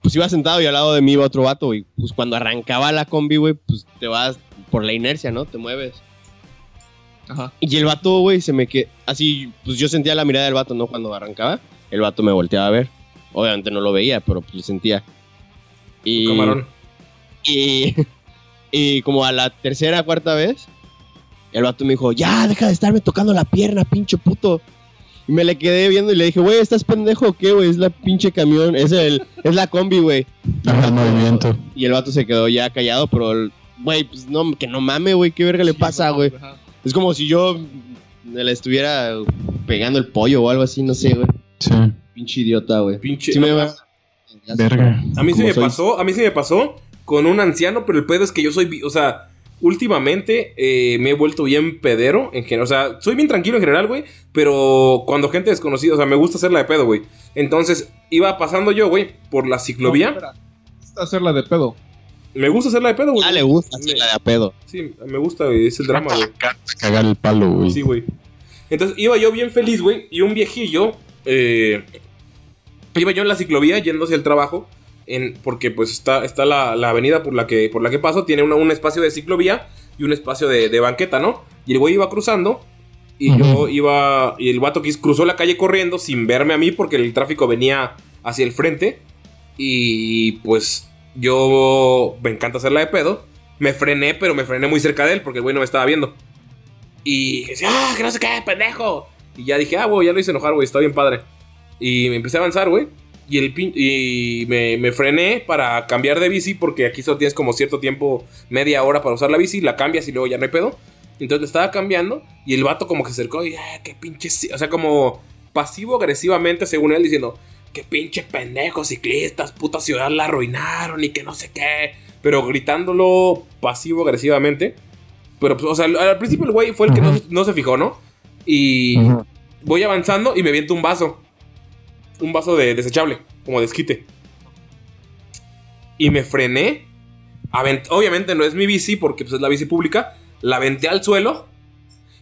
Pues iba sentado y al lado de mí iba otro vato, güey. Pues cuando arrancaba la combi, güey, pues te vas por la inercia, ¿no? Te mueves. Ajá. Y el vato, güey, se me quedó... Así, pues yo sentía la mirada del vato, ¿no? Cuando arrancaba. El vato me volteaba a ver. Obviamente no lo veía, pero pues lo sentía. Y... Camarón. Y, [laughs] y como a la tercera, cuarta vez, El vato me dijo, ya, deja de estarme tocando la pierna, pinche puto. Y me le quedé viendo y le dije, güey, ¿estás pendejo o qué, güey? Es la pinche camión, es el, es la combi, güey. Ajá, el movimiento. Y el vato se quedó ya callado, pero, el- güey, pues no, que no mame, güey, qué verga le pasa, güey. Es como si yo le estuviera pegando el pollo o algo así, no sé, güey. Sí. Pinche idiota, güey. Pinche. Sí me va- Verga. A mí sí Como me soy- pasó, a mí sí me pasó con un anciano, pero el pedo es que yo soy, o sea, últimamente eh, me he vuelto bien pedero en general, o sea, soy bien tranquilo en general, güey, pero cuando gente desconocida, o sea, me gusta hacerla de pedo, güey. Entonces, iba pasando yo, güey, por la ciclovía, No, espera. Hacerla de pedo. Me gusta hacerla de pedo, güey. Ah, le gusta hacerla de a pedo. Sí, me gusta, güey, es el drama, güey. Cagar el palo, güey. Sí, güey. Entonces iba yo bien feliz, güey, y un viejillo, eh, iba yo en la ciclovía yendo hacia el trabajo, en, porque pues está, está la, la avenida por la que, por la que paso, tiene una- un espacio de ciclovía y un espacio de, de banqueta, ¿no? Y el güey iba cruzando, y yo iba, y el vato que cruzó la calle corriendo sin verme a mí, porque el tráfico venía hacia el frente, y pues yo me encanta hacerla de pedo. Me frené, pero me frené muy cerca de él porque el güey no me estaba viendo. Y decía, ah, que no sé qué, pendejo. Y ya dije, ah, güey, ya lo hice enojar, güey, está bien padre. Y me empecé a avanzar, güey. Y, el pin- y me, me frené para cambiar de bici porque aquí solo tienes como cierto tiempo, media hora para usar la bici, la cambias y luego ya no hay pedo. Entonces estaba cambiando y el vato como que se acercó y, ah, qué pinche... ci-", O sea, como pasivo-agresivamente, según él, diciendo, qué pinche pendejo ciclistas, puta ciudad la arruinaron y que no sé qué. Pero gritándolo pasivo-agresivamente. Pero, pues, o sea, al, principio el güey fue el que no, no se fijó, ¿no? Y voy avanzando y me viento un vaso. Un vaso de desechable, como de esquite. Y me frené. Avent- Obviamente no es mi bici porque pues, es la bici pública. La aventé al suelo.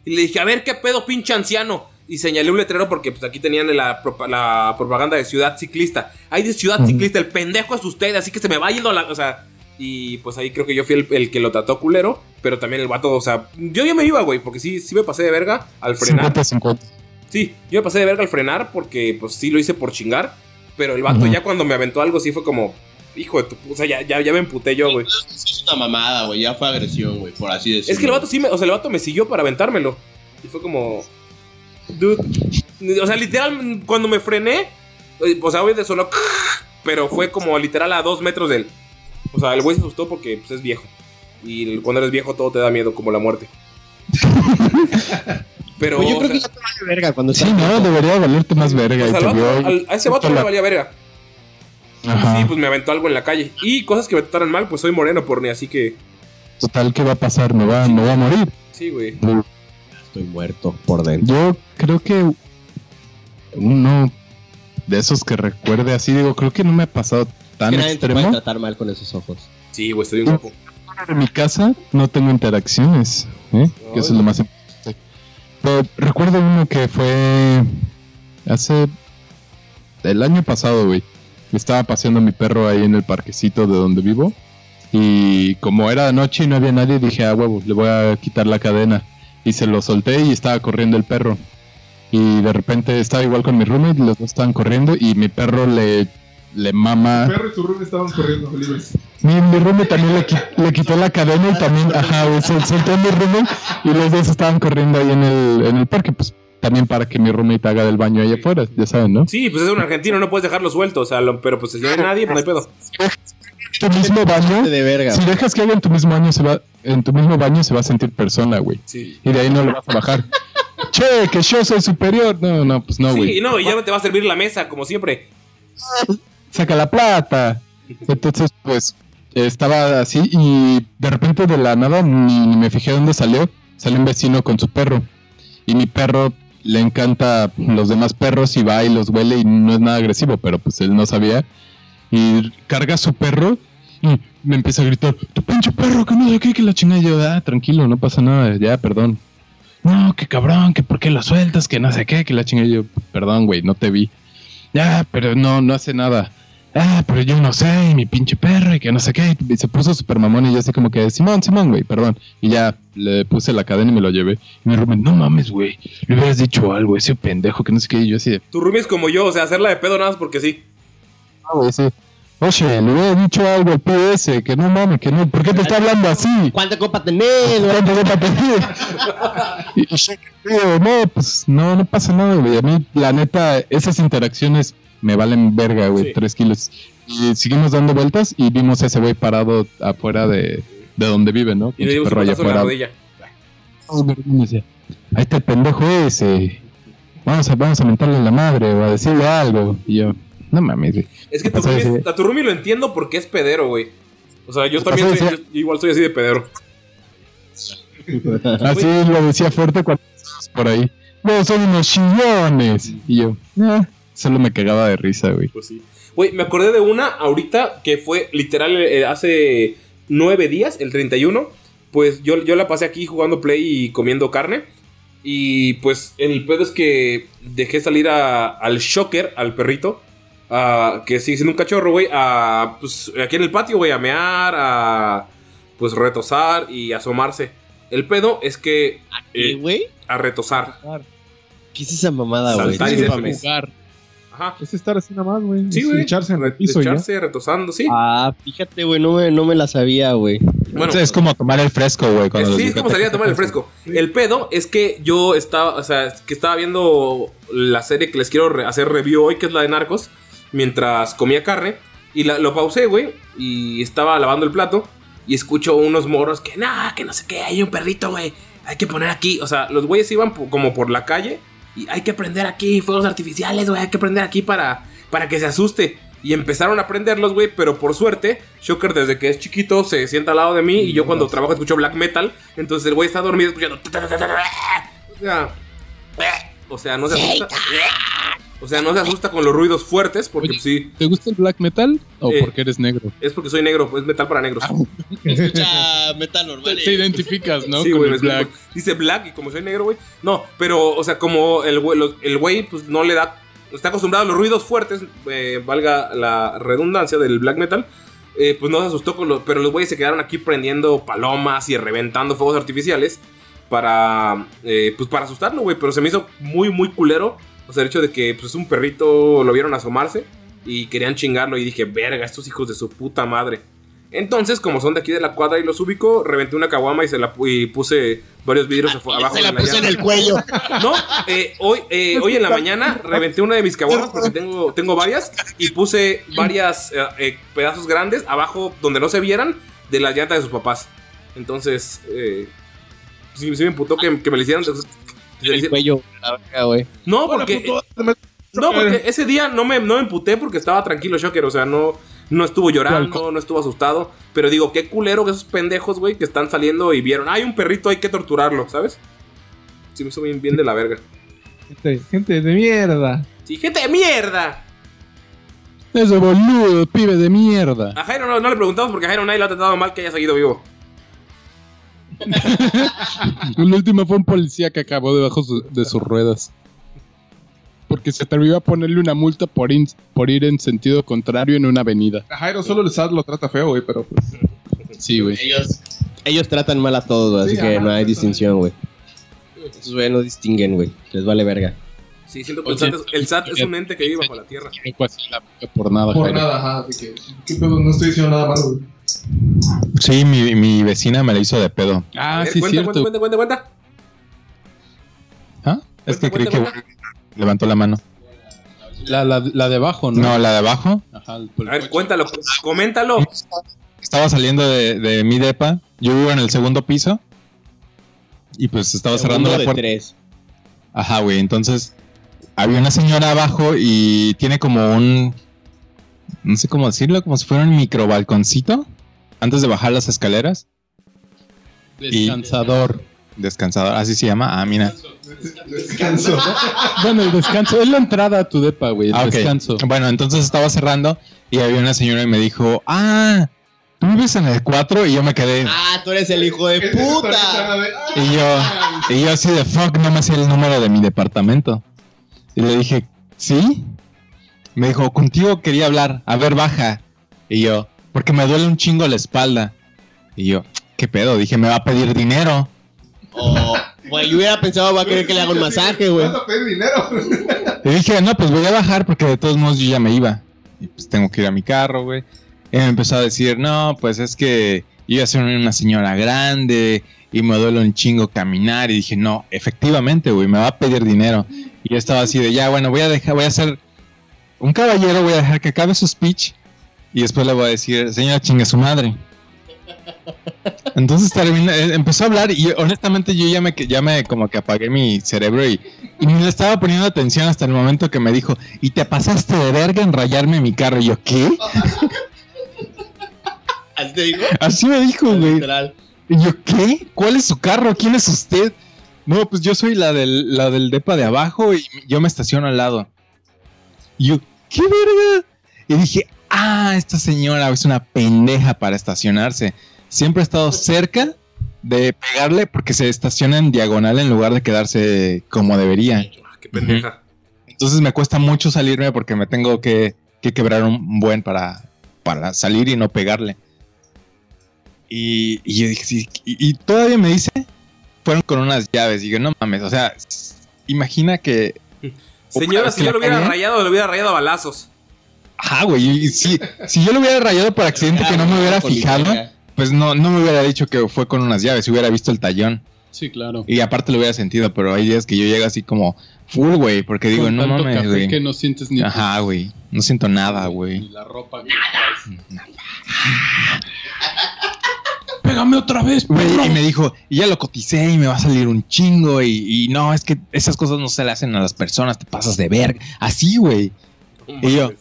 Y le dije, a ver qué pedo, pinche anciano. Y señalé un letrero porque pues, aquí tenían la, propa- la propaganda de ciudad ciclista. Hay de ciudad ciclista, el pendejo es usted, así que se me va yendo la. O sea. Y pues ahí creo que yo fui el, el que lo trató culero. Pero también el vato, o sea, yo ya me iba, güey, porque sí, sí me pasé de verga al frenar. 50-50. Sí, yo me pasé de verga al frenar porque pues sí lo hice por chingar. Pero el vato ya cuando me aventó algo sí fue como, hijo de tu... O sea, ya, ya, ya me emputé yo, güey. Es una mamada, güey. Ya fue agresión, güey, por así decirlo. Es que el vato sí me... O sea, el vato me siguió para aventármelo. Y fue como... Dude. O sea, literal, cuando me frené... eh, O sea, obviamente sonó... Pero fue como literal a dos metros de él. O sea, el güey se asustó porque pues, es viejo. Y el- cuando eres viejo todo te da miedo, como la muerte. [laughs] Pero... Pues yo creo sea, que ya te vale verga cuando Sí, no, debería valerte más verga. o y sea, te al vio vato- al- a ese vato no le valía verga. Ajá. Sí, pues me aventó algo en la calle. Y cosas que me trataron mal, pues soy moreno por ni así que. Total, ¿qué va a pasar? Me va, me va a morir. Sí, güey. Estoy muerto por dentro. Yo creo que uno de esos que recuerde así, digo, creo que no me ha pasado tan Que nadie te puede extremo. tratar mal con esos ojos. Sí, güey, estoy bien guapo. En mi casa no tengo interacciones, ¿eh? que eso es lo más importante. Pero recuerdo uno que fue hace el año pasado, güey. Estaba paseando mi perro ahí en el parquecito de donde vivo. Y como era de noche y no había nadie, dije, ah, huevo, le voy a quitar la cadena. Y se lo solté y estaba corriendo el perro. Y de repente estaba igual con mi roommate, los dos estaban corriendo y mi perro le, le mama. Tu perro y tu rubio estaban corriendo libres. Mi, mi roommate también le, qui- le quitó la cadena y también, ajá, sol- soltó a mi roommate y los dos estaban corriendo ahí en el, en el parque, pues también para que mi roommate haga del baño ahí afuera, ya saben, ¿no? Sí, pues es un argentino, no puedes dejarlo suelto. O sea, lo- pero pues si no hay nadie, pues no hay pedo. Tu mismo baño, De verga. si dejas que haga en tu mismo baño, se va, en tu mismo baño se va a sentir persona, güey. Sí. Y de ahí no lo vas a bajar. [laughs] che, que yo soy superior. No, no, pues no, güey. Sí, no, y ya te va a servir la mesa, como siempre. saca la plata. Entonces, pues, estaba así y de repente de la nada ni, ni me fijé dónde salió. Salió un vecino con su perro. Y mi perro le encanta los demás perros y va y los huele y no es nada agresivo, pero pues él no sabía. Y carga a su perro y me empieza a gritar, tu pinche perro, que no sé qué, que la chingada. Yo, ah, tranquilo, no pasa nada, ya, perdón. No, que cabrón, que por qué lo sueltas, que no sé qué, que la chingada. Yo, perdón, güey, no te vi. Ya, pero no, no hace nada. Ah, pero yo no sé, y mi pinche perro, y que no sé qué. Y se puso super mamón y yo así como que, Simón, Simón, güey, perdón. Y ya le puse la cadena y me lo llevé. Y me roommate, no mames, güey, le hubieras dicho algo, ese pendejo, que no sé qué. Y yo así de, Tu roomie es como yo, o sea, hacerla de pedo nada más porque sí. ah, güey, sí. Oye, le hubiera dicho algo al PS, que no mames, que no, ¿por qué te está hablando así? ¿Cuánta copa tenés, güey? ¿Cuánto copa tenés? [laughs] Y yo, no, pues no, no pasa nada, güey. A mí, la neta, esas interacciones me valen verga, güey, Sí. tres kilos. Y seguimos dando vueltas y vimos a ese güey parado afuera de, de donde vive, ¿no? Y le Con dimos un en la rodilla. Decía, Ahí está el pendejo ese. Vamos a, vamos a mentarle la madre o a decirle algo. Y yo, no mames, güey. Es que tu roomie lo entiendo porque es pedero, güey. O sea, yo ¿Qué también soy, yo igual soy así de pedero. [laughs] Así lo decía fuerte cuando estábamos por ahí. No, son unos chillones. Y yo, eh, solo me cagaba de risa, güey. Pues sí. Güey, me acordé de una ahorita que fue literal eh, hace nueve días, el 31. Pues yo, yo la pasé aquí jugando play y comiendo carne. Y pues el pedo es que dejé salir a- al shocker, al perrito. A- que sigue siendo un cachorro, güey. A, pues aquí en el patio, güey, a mear, a pues retosar y asomarse. El pedo es que. ¿Qué, eh, güey? a retosar. ¿Qué es esa mamada, güey? Saltar y feliz. Ajá. Es estar así nada más, güey. Sí, Es güey. Echarse en el piso y ya. Echarse retosando, sí. Ah, fíjate, güey, no me, no me la sabía, güey. Bueno, es como tomar el fresco, güey. sí, es como salir a tomar el fresco. El pedo es que yo estaba, o sea, que estaba viendo la serie que les quiero hacer review hoy, que es la de Narcos, mientras comía carne. Y la- lo pausé, güey, y estaba lavando el plato. Y escucho unos moros que, nah, que no sé qué, hay un perrito, güey. Hay que poner aquí. O sea, los güeyes iban po- como por la calle. Y hay que prender aquí fuegos artificiales, güey. Hay que prender aquí para, para que se asuste. Y empezaron a prenderlos, güey. Pero por suerte, Shocker desde que es chiquito se sienta al lado de mí. Y yo cuando trabajo escucho black metal. Entonces el güey está dormido escuchando. [laughs] O sea, o sea, no se asusta. O sea, no se asusta con los ruidos fuertes. Porque pues, sí, ¿Te gusta el black metal o Eh, porque eres negro? es porque soy negro. Es metal para negros. [laughs] Escucha metal normal. Te identificas, ¿no? Sí, Con güey, explico. black. Dice black y como soy negro, güey. No, pero, o sea, como el güey, el güey, pues no le da. Está acostumbrado a los ruidos fuertes, eh, valga la redundancia del black metal. eh, pues no se asustó con los. Pero los güeyes se quedaron aquí prendiendo palomas y reventando fuegos artificiales. Para. eh, pues para asustarlo, güey. Pero se me hizo muy, muy culero. O sea, el hecho de que pues un perrito lo vieron asomarse. Y querían chingarlo. Y dije, verga, estos hijos de su puta madre. Entonces, como son de aquí de la cuadra y los ubico, reventé una caguama y se la y puse varios vidrios afu- abajo Se de la puse en el cuello. No, eh, hoy, eh, hoy en la mañana reventé una de mis caguamas porque tengo, tengo varias y puse varias eh, pedazos grandes abajo donde no se vieran de las llantas de sus papás. Entonces, eh, sí, sí me emputó que, que me lo hicieran. El cuello, la verga, güey. No, porque... No, porque ese día no me, no me emputé porque estaba tranquilo Shocker, o sea, no, no estuvo llorando, no estuvo asustado, pero digo, qué culero que esos pendejos, güey, que están saliendo y vieron, hay un perrito, hay que torturarlo, ¿sabes? Sí, me hizo bien, bien de la verga. Gente, gente de mierda. Sí, gente de mierda. Ese boludo, pibe de mierda. A Jairo no, no le preguntamos porque a Jairo nadie le ha tratado mal que haya seguido vivo. [laughs] La última fue un policía que acabó debajo su- de sus ruedas. Porque se atrevió a ponerle una multa por, in- por ir en sentido contrario en una avenida. A Jairo solo el SAT lo trata feo, güey, pero pues. Sí, güey. Ellos, ellos tratan mal a todos, güey, así Sí, que ajá, no hay distinción, güey. Esos güey no distinguen, güey. Les vale verga. Sí, siento que el SAT, es, el SAT es un ente que vive bajo la tierra. Por nada, Por Jairo. nada, ajá. Así que. ¿Qué pedo? No estoy diciendo nada malo, güey. Sí, mi, mi vecina me la hizo de pedo. Ah, ver, sí, cuenta, cierto. cuenta, cuenta, cuenta, cuenta. ¿Ah? Es que Cuenta, creí cuenta, que levantó la mano. La, la, la de abajo, ¿no? No, la de abajo. Ajá, el- A ver, cuéntalo, coméntalo. Estaba saliendo de, de mi depa. Yo vivo en el segundo piso. Y pues estaba cerrando la de puerta. tres. Ajá, güey. Entonces, había una señora abajo y tiene como un. No sé cómo decirlo, como si fuera un micro balconcito. Antes de bajar las escaleras. Descansador. Descansador, así se llama. Ah, mira. Descanso. [laughs] Bueno, el descanso es la entrada a tu depa, güey. El Ah, descanso. Bueno, entonces estaba cerrando y había una señora y me dijo: Ah, ¿tú vives en el 4? Y yo me quedé. Ah, tú eres el hijo de puta. Y yo, y yo así de fuck, no me sé el número de mi departamento. Y le dije, ¿sí? Me dijo, contigo quería hablar, a ver, baja. Y yo, porque me duele un chingo la espalda. Y yo, ¿qué pedo? Dije, me va a pedir dinero. Oh, güey, yo hubiera pensado va a querer que le haga un masaje, güey. ¿Vas a pedir dinero? Y dije, no, pues voy a bajar porque de todos modos yo ya me iba. y pues tengo que ir a mi carro, güey. Y me empezó a decir, no, pues es que yo ya soy una señora grande y me duele un chingo caminar. Y dije, no, efectivamente, güey, me va a pedir dinero. Y yo estaba así de, ya, bueno, voy a dejar, voy a hacer un caballero, voy a dejar que acabe su speech. Y después le voy a decir, señora, chingue su madre. Entonces termina- eh, empezó a hablar y honestamente yo ya me, ya me como que apagué mi cerebro y, y ni le estaba poniendo atención hasta el momento que me dijo, y te pasaste de verga en rayarme mi carro. Y yo, ¿qué? [laughs] ¿Así te digo? Así me dijo, güey. Y yo, ¿qué? ¿Cuál es su carro? ¿Quién es usted? No, pues yo soy la del, la del depa de abajo y yo me estaciono al lado. Y yo, ¿qué verga? Y dije, ah, esta señora es una pendeja para estacionarse. Siempre ha estado cerca de pegarle porque se estaciona en diagonal en lugar de quedarse como debería. Ah, Qué pendeja. Entonces me cuesta mucho salirme porque me tengo que, que quebrar un buen para, para salir y no pegarle. Y, y yo dije, sí, y, y todavía me dice, fueron con unas llaves. Y yo, no mames, o sea, imagina que... Señora, si que yo lo hubiera rayado, lo hubiera rayado a balazos. Ajá, güey, y si, si yo lo hubiera rayado por accidente que no me hubiera fijado, pues no, no me hubiera dicho que fue con unas llaves, hubiera visto el tallón. Sí, claro. Y aparte lo hubiera sentido, pero hay días que yo llego así como full, güey, porque digo, Con no tanto mames, güey. que no sientes ni, Ajá, güey, no siento nada, ni güey. la ropa. que traes. Pégame otra vez, Güey, y me dijo, y ya lo coticé y me va a salir un chingo. Y, y no, es que esas cosas no se le hacen a las personas, te pasas de verga. Así, güey. Y yo.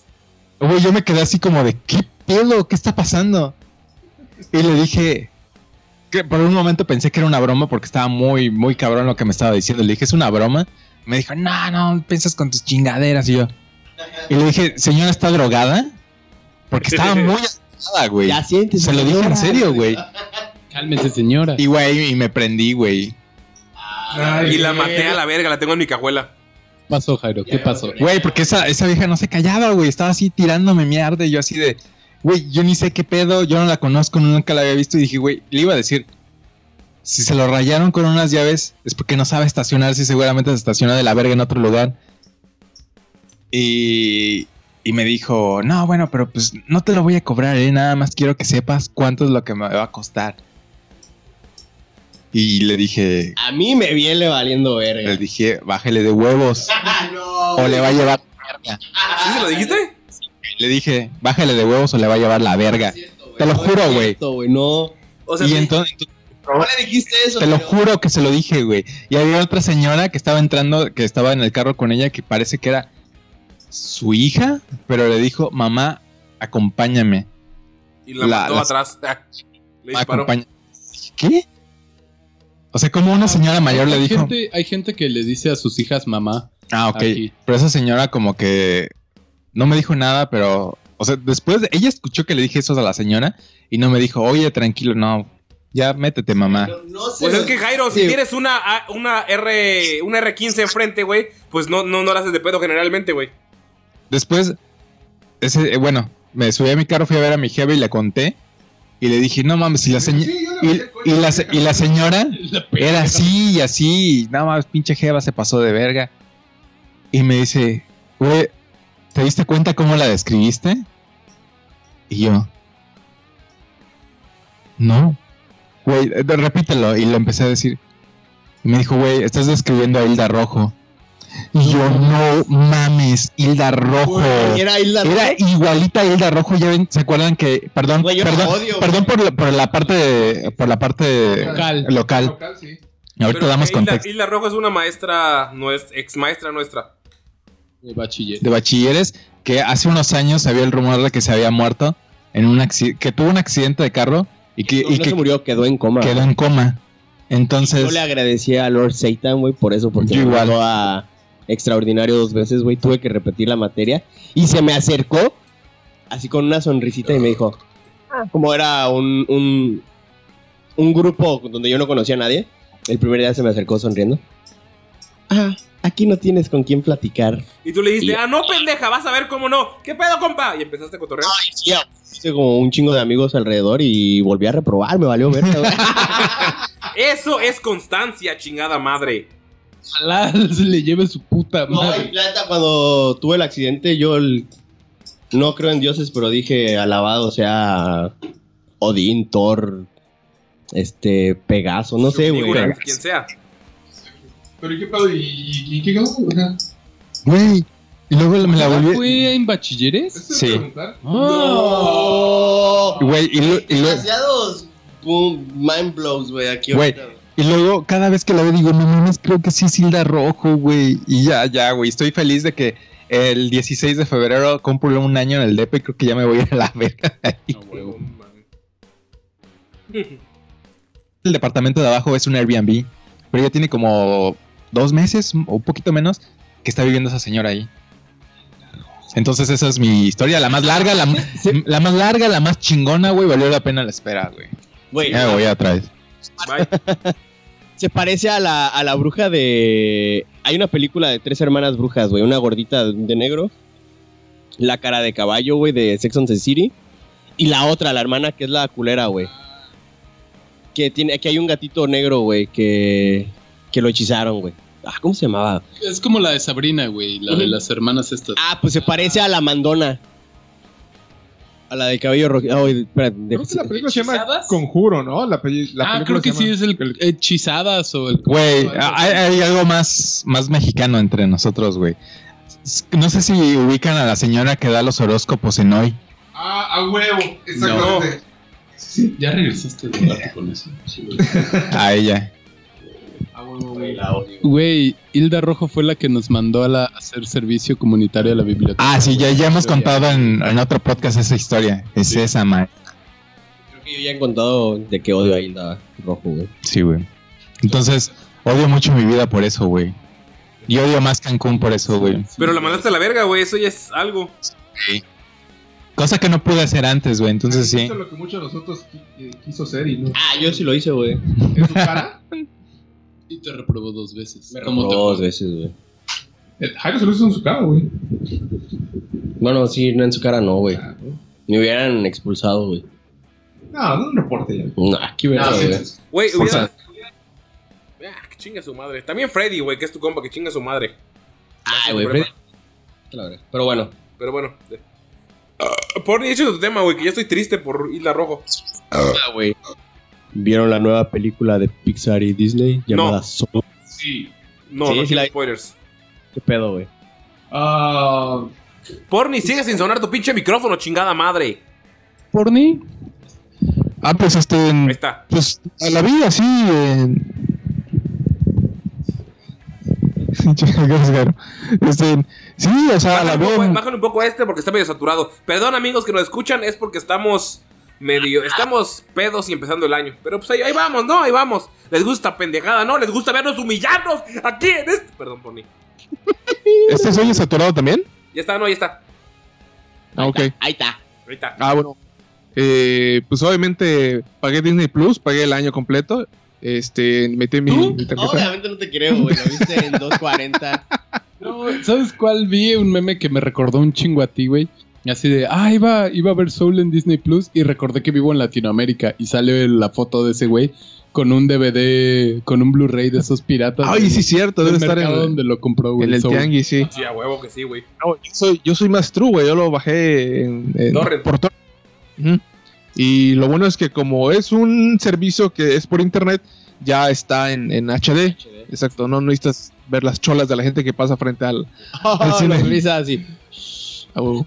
Güey, yo me quedé así como de, ¿qué pedo? ¿Qué está pasando? Y le dije, que por un momento pensé que era una broma porque estaba muy, muy cabrón lo que me estaba diciendo. Le dije, ¿es una broma? Me dijo, no, no, piensas con tus chingaderas. Y yo, y le dije, señora, ¿está drogada? Porque [laughs] estaba muy asustada, güey. Ya sientes. Se lo dije en serio, güey. Cálmese, señora. Y, güey, y me prendí, güey. Y la maté a la verga, la tengo en mi cajuela. ¿Qué pasó, Jairo? ¿Qué pasó? Güey, porque esa, esa vieja no se callaba, güey. Estaba así tirándome mierda. Y yo así de, güey, yo ni sé qué pedo. Yo no la conozco, nunca la había visto. Y dije, güey, le iba a decir, si se lo rayaron con unas llaves, es porque no sabe estacionarse y seguramente se estaciona de la verga en otro lugar. Y, y me dijo, no, bueno, pero pues no te lo voy a cobrar, ¿eh? Nada más quiero que sepas cuánto es lo que me va a costar. Y le dije, A mí me viene valiendo le verga. dije, bájele de huevos [laughs] no, o le va a llevar verga. ¿Sí se lo dijiste? Le dije, bájale de huevos o le va a llevar la verga. Te lo juro, güey. No. O sea, Y entonces, ¿Cómo le dijiste eso? te lo juro que se lo dije, güey. Y había otra señora que estaba entrando, que estaba en el carro con ella, que parece que era su hija, pero le dijo, mamá, acompáñame. y la, la- mató atrás. Ah, Le disparó. ¿Qué? O sea, como una señora mayor le dijo. Gente, hay gente que le dice a sus hijas mamá. Ah, ok. Aquí. Pero esa señora como que no me dijo nada, pero... O sea, después de- ella escuchó que le dije eso a la señora y no me dijo, oye, tranquilo, no, ya métete, mamá. No, no sé. Pues es que Jairo, si Sí. tienes una, A- una R, una R15 enfrente, güey, pues no, no, no la haces de pedo generalmente, güey. Después, ese, eh, bueno, me subí a mi carro, fui a ver a mi jefe y le conté. Y le dije, no mames, y la, señora Sí, y, la, se- y la señora [laughs] era así y así. y Nada más, pinche jeva se pasó de verga. Y me dice, güey, ¿te diste cuenta cómo la describiste? Y yo, no. Güey, repítelo. Y le empecé a decir. Y me dijo, güey, estás describiendo a Hilda Rojo. Y yo, no mames, Hilda Rojo. Era Hilda Era Rojo. igualita a Hilda Rojo, ya ven, ¿se acuerdan que, perdón, perdón, odio, perdón por la, por la parte, de- por la parte Local. local. Local, sí. Ahorita Pero damos Hilda, contexto. Hilda Rojo es una maestra, nues- ex maestra nuestra. De bachiller. De bachilleres, que hace unos años había el rumor de que se había muerto en un accidente, que tuvo un accidente de carro y que, No, y no que se murió, quedó en coma. quedó en coma. Entonces, Yo le agradecí a Lord Satan, güey, por eso, porque Yo me igual. mandó a extraordinario dos veces, güey. Tuve que repetir la materia y se me acercó así con una sonrisita y me dijo, ah, como era un, un, un grupo donde yo no conocía a nadie, el primer día se me acercó sonriendo. Ah, aquí no tienes con quién platicar. Y tú le dijiste, Y- ah, no, pendeja, vas a ver cómo no. ¿Qué pedo, compa? Y empezaste a cotorrear. Hice como un chingo de amigos alrededor y volví a reprobar, me valió ver. [laughs] Eso es constancia, chingada madre. Ojalá [laughs] se le lleve su puta No, madre. y la neta, cuando tuve el accidente, yo el- No creo en dioses, pero dije alabado sea Odín, Thor, este, Pegaso, no sé, güey. Quien sea. Pero ¿y qué pedo? ¿Y, y, y qué quedó? Güey. Y luego me la volví. ¿Fue en bachilleres? ¿esto es Sí. preguntar? No. Güey, y, lo- Demasiados boom, mind blows, güey, aquí Güey. ahorita. Y luego cada vez que la veo digo, no mames, creo que sí es Hilda Rojo, güey. Y ya, ya, güey. Estoy feliz de que el 16 de febrero cumplo un año en el DP y creo que ya me voy a ir a la verga. de ahí. El departamento de abajo es un Airbnb, pero ya tiene como dos meses o un poquito menos que está viviendo esa señora ahí. Entonces esa es mi historia, la más larga, la, [laughs] la más larga, la más chingona, güey, valió la pena la espera, güey. Güey, Ya me voy atrás. Bye. [laughs] se parece a la, a la bruja de... Hay una película de tres hermanas brujas, güey, una gordita de negro, la cara de caballo, güey, de Sex and the City, y la otra, la hermana que es la culera, güey. Que tiene, que hay un gatito negro, güey, que, que lo hechizaron, güey. Ah, ¿cómo se llamaba? Es como la de Sabrina, güey, la de las hermanas estas. Ah, pues se parece a la mandona. A la de cabello rojo. Ah, oye, espérate, de- Creo que la película se llama ¿Hechizadas? Conjuro, ¿no? La, peli- la ah, película creo que se sí llama- es el hechizadas o el... Güey, hay, hay algo más, más mexicano entre nosotros, güey. S- No sé si ubican a la señora que da los horóscopos en hoy. Ah, a huevo, exactamente. Sí, Ya regresaste de rato con eso. A ella. a huevo, güey. Güey, Hilda Rojo fue la que nos mandó a, la, a hacer servicio comunitario a la biblioteca. Ah, sí, ya, ya hemos contado en, en otro podcast esa historia. Es Sí. esa, man. Creo que yo ya he contado de que odio a Hilda Rojo, güey. Sí, güey. Entonces, odio mucho mi vida por eso, güey. Y odio más Cancún por eso, güey. Pero la mandaste a la verga, güey. Eso ya es algo. Cosa que no pude hacer antes, güey. Entonces sí. Hizo lo que muchos de nosotros qui- eh, quiso ser y no. Ah, yo sí lo hice, güey. En su cara. [laughs] Y te reprobó dos veces. Me ¿Cómo te reprobó dos veces, güey. Jairo se lo hizo en su cara, güey. Bueno, sí, no en su cara no, güey. Ah. Me hubieran expulsado, güey. No, no un reporte ya. No, qué verga, No, güey. sí. Hubiera. Ah, que chinga su madre. También Freddy, güey, que es tu compa, que chinga su madre. Ay, güey. Freddy. Verga. Pero bueno. Pero bueno. Uh, por hecho tu tema, güey, que ya estoy triste por Isla Rojo. Ah, güey. ¿Vieron la nueva película de Pixar y Disney llamada No. Soul? Sí. No, Sí, no sí la- spoilers. ¿Qué pedo, güey? Ah, Porni, sigue sin sonar tu pinche micrófono, chingada madre. ¿Porni? Ah, pues este. Ahí está. Pues la vi así. en-. [laughs] Este, sí, o sea, la Bájale un, poco, bájale un poco a este porque está medio saturado. Perdón, amigos que nos escuchan, es porque estamos medio. Estamos pedos y empezando el año. Pero pues ahí, ahí vamos, ¿no? Ahí vamos. Les gusta pendejada, ¿no? Les gusta vernos humillarnos aquí en este. Perdón, Porni. ¿Este se oye saturado también? Ya está, no, ya está. ah, ok. Ahí está. Ahorita. Ah, bueno. Eh, pues obviamente pagué Disney Plus, pagué el año completo. Este, metí mi, mi tarjeta. Obviamente no te creo, güey. Lo viste en 2.40. [laughs] No, ¿sabes cuál? Vi un meme que me recordó un chingo a ti, güey. Así de, ah, iba, iba a ver Soul en Disney Plus y recordé que vivo en Latinoamérica y sale la foto de ese güey con un DVD, con un Blu-ray de esos piratas. Ay, sí, cierto, debe estar en, donde lo compró, güey. en el Soul. tianguis, sí. Sí, a huevo que sí, güey. No, yo, soy, yo soy más true, güey. Yo lo bajé en, en- por torrent. Ujú. Y lo bueno es que como es un servicio que es por internet, ya está en, en HD. Exacto, no necesitas ver las cholas de la gente que pasa frente al... [laughs] Oh, cine. las risas así. huevo.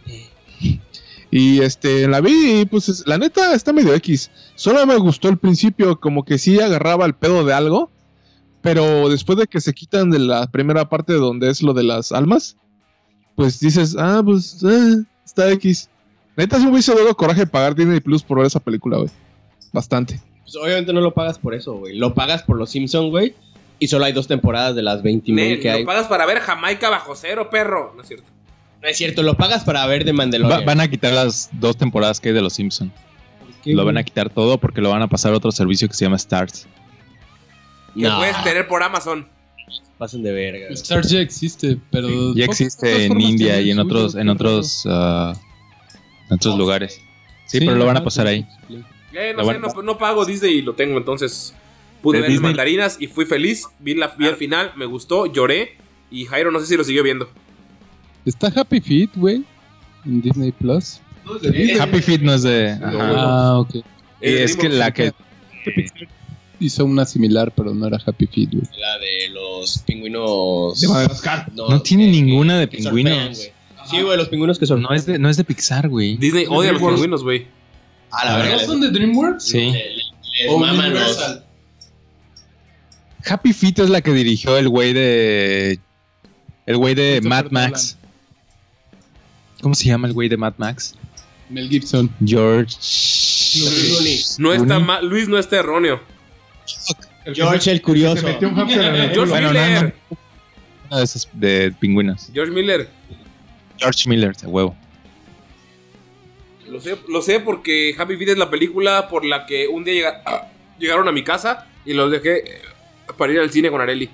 Y este, la vi y pues es- la neta está medio X. Solo me gustó el principio, como que sí agarraba el pedo de algo. Pero después de que se quitan de la primera parte donde es lo de las almas, pues dices, ah, pues eh, está X. Neta, sí me hubiese dado coraje pagar Disney Plus por ver esa película, güey. Bastante. Pues obviamente no lo pagas por eso, güey. Lo pagas por los Simpsons, güey. Y solo hay dos temporadas de las 20 mil Nel, que hay. lo pagas para ver Jamaica bajo cero, perro. No es cierto. No es cierto, lo pagas para ver de Va- Mandalorian. van a quitar las dos temporadas que hay de Los Simpson. ¿Qué, Lo van a quitar todo porque lo van a pasar a otro servicio que se llama Stars. Que No, puedes tener por Amazon. pasen de verga. güey. Stars ya existe, pero... Ya existe en India y en otros, en otros, ah, en otros lugares. Sí, Sí, pero lo van a pasar ahí. Eh, no Lo sé, van- no, no pago Disney y lo tengo, entonces pude De ver Disney- mandarinas y fui feliz. Vi, la, vi el final, me gustó, lloré. Y Jairo no sé si lo siguió viendo. Está Happy Feet, güey. en Disney Plus. Happy Feet no es de. ajá. Ah, ok. Es que la que. Hizo una similar, pero no era Happy Feet, güey. La de los pingüinos. De Madagascar. No tiene ninguna de surfean, pingüinos. güey. Sí, güey, los pingüinos que son. No es de, no es de Pixar, güey. Disney odia a los pingüinos, güey. A la verga. ¿No son de DreamWorks? Sí. O Universal. Happy Feet es la que dirigió el güey de. El güey de Mad Max. ¿Cómo se llama el güey de Mad Max? Mel Gibson. George. No está mal, Luis no está erróneo. George el curioso. George Bueno, no, Miller. Uno de esos de pingüinos. George Miller. George Miller, de huevo. Lo sé, lo sé porque Happy Feet es la película por la que un día llega- ah, [clears throat] llegaron a mi casa y los dejé eh, para ir al cine con Areli.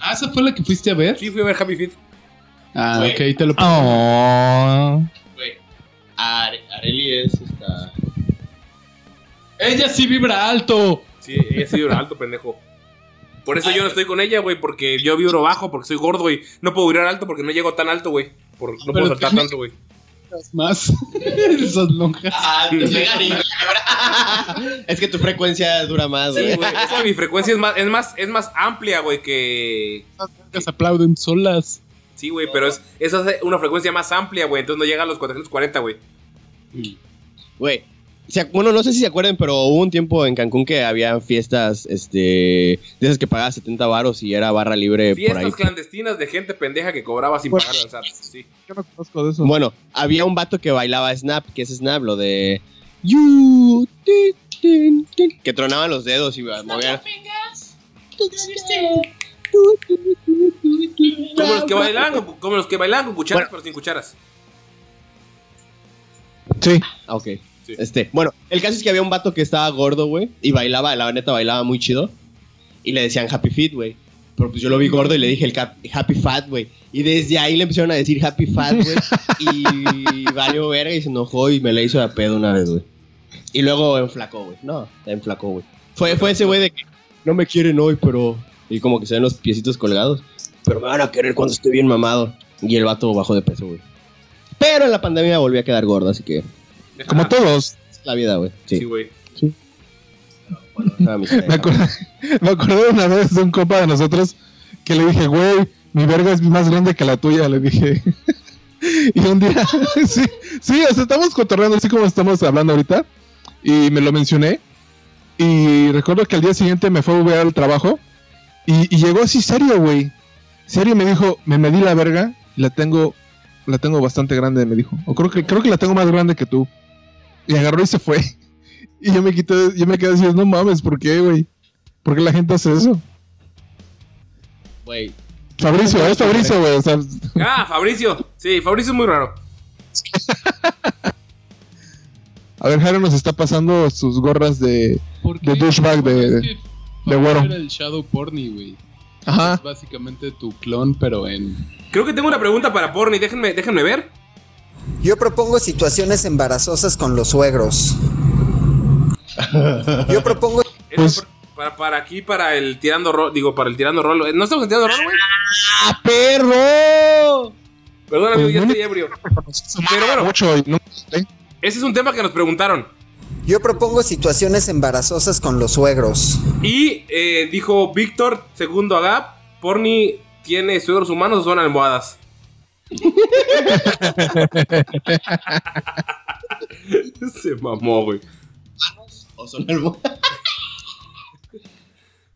Ah, ¿esa fue la que fuiste a ver? Sí, fui a ver Happy Feet. Ah, ok, te lo Oh. Güey. Are- Areli es esta. Ella sí vibra alto. Sí, ella sí vibra alto, pendejo. Por eso yo no estoy con ella, güey, porque yo vibro bajo, porque soy gordo, güey. No puedo vibrar alto porque no llego tan alto, güey. Por- No puedo saltar tanto, güey. [laughs] Más. [laughs] Esas lonjas. Ah, te pegan y- [laughs] Es que tu frecuencia dura más, Sí, güey. güey. Es que mi frecuencia es más, es más, es más amplia, güey, que. Las aplauden solas. Sí, güey, pero es, esa es una frecuencia más amplia, güey. Entonces no llega a los 440, güey. Güey. se ac- Bueno, no sé si se acuerdan, pero hubo un tiempo en Cancún que había fiestas, este, de esas que pagabas 70 varos y era barra libre por ahí. Fiestas clandestinas de gente pendeja que cobraba sin Bueno. pagar al SAT. Sí. Yo no conozco de eso. Bueno, había un vato que bailaba Snap, que es Snap, lo de... You, tin, tin, tin, que tronaban los dedos y movían... Como los que bailaban, con- como los que bailaban con cucharas, pero sin cucharas. Sí. Ah, ok. Este, bueno, el caso es que había un vato que estaba gordo, güey, y bailaba, la neta bailaba muy chido. Y le decían Happy Feet, güey. Pero pues yo lo vi gordo y le dije el cap- Happy Fat, güey. Y desde ahí le empezaron a decir Happy Fat, güey. [laughs] y valió verga y se enojó y me la hizo de pedo una vez, güey. Y luego enflacó, güey. No, enflacó, güey. Fue, fue ese güey de que no me quieren hoy, pero. Y como que se ven los piecitos colgados. Pero me van a querer cuando esté bien mamado. Y el vato bajó de peso, güey. Pero en la pandemia volví a quedar gordo, así que. Como todos. Es la vida, güey. Sí, Sí. güey. Mi [laughs] Me acordé, me acordé una vez de un compa de nosotros que le dije, güey, mi verga es más grande que la tuya, le dije. [laughs] y un día, [laughs] sí, sí, o sea, estamos cotorreando así como estamos hablando ahorita. Y me lo mencioné. Y recuerdo que al día siguiente me fue a ver al trabajo. Y, y llegó así serio, güey. Serio me dijo, me medí la verga. y La tengo, la tengo bastante grande, me dijo. O creo que, creo que la tengo más grande que tú. Y agarró y se fue. [laughs] Y yo me quité, yo me quedé así, no mames, ¿por qué, güey? ¿Por qué la gente hace eso? Güey. Fabricio, es Fabricio, güey. O sea, Ah, Fabricio. Sí, Fabricio es muy raro. [laughs] a ver, Jairo nos está pasando sus gorras de, ¿Por de douchebag de, Es que de güero. Era el Shadow Porny, güey. Ajá. Es básicamente tu clon, pero en. Creo que tengo una pregunta para Porni. Déjenme, déjenme ver. Yo propongo situaciones embarazosas con los suegros. Yo propongo [laughs] Eso para, para aquí, para el tirando rol. Digo, para el tirando rol. ¿No estamos en tirando rol, güey? ¡Ah, perro! Perdón, amigo, Pues ya no estoy ebrio. Pero bueno, mucho no- ¿eh? ese es un tema que nos preguntaron. Yo propongo situaciones embarazosas con los suegros. Y eh, dijo Víctor, segundo Agap, Porni tiene suegros humanos o son almohadas. [laughs] Se mamó, güey. O son algo.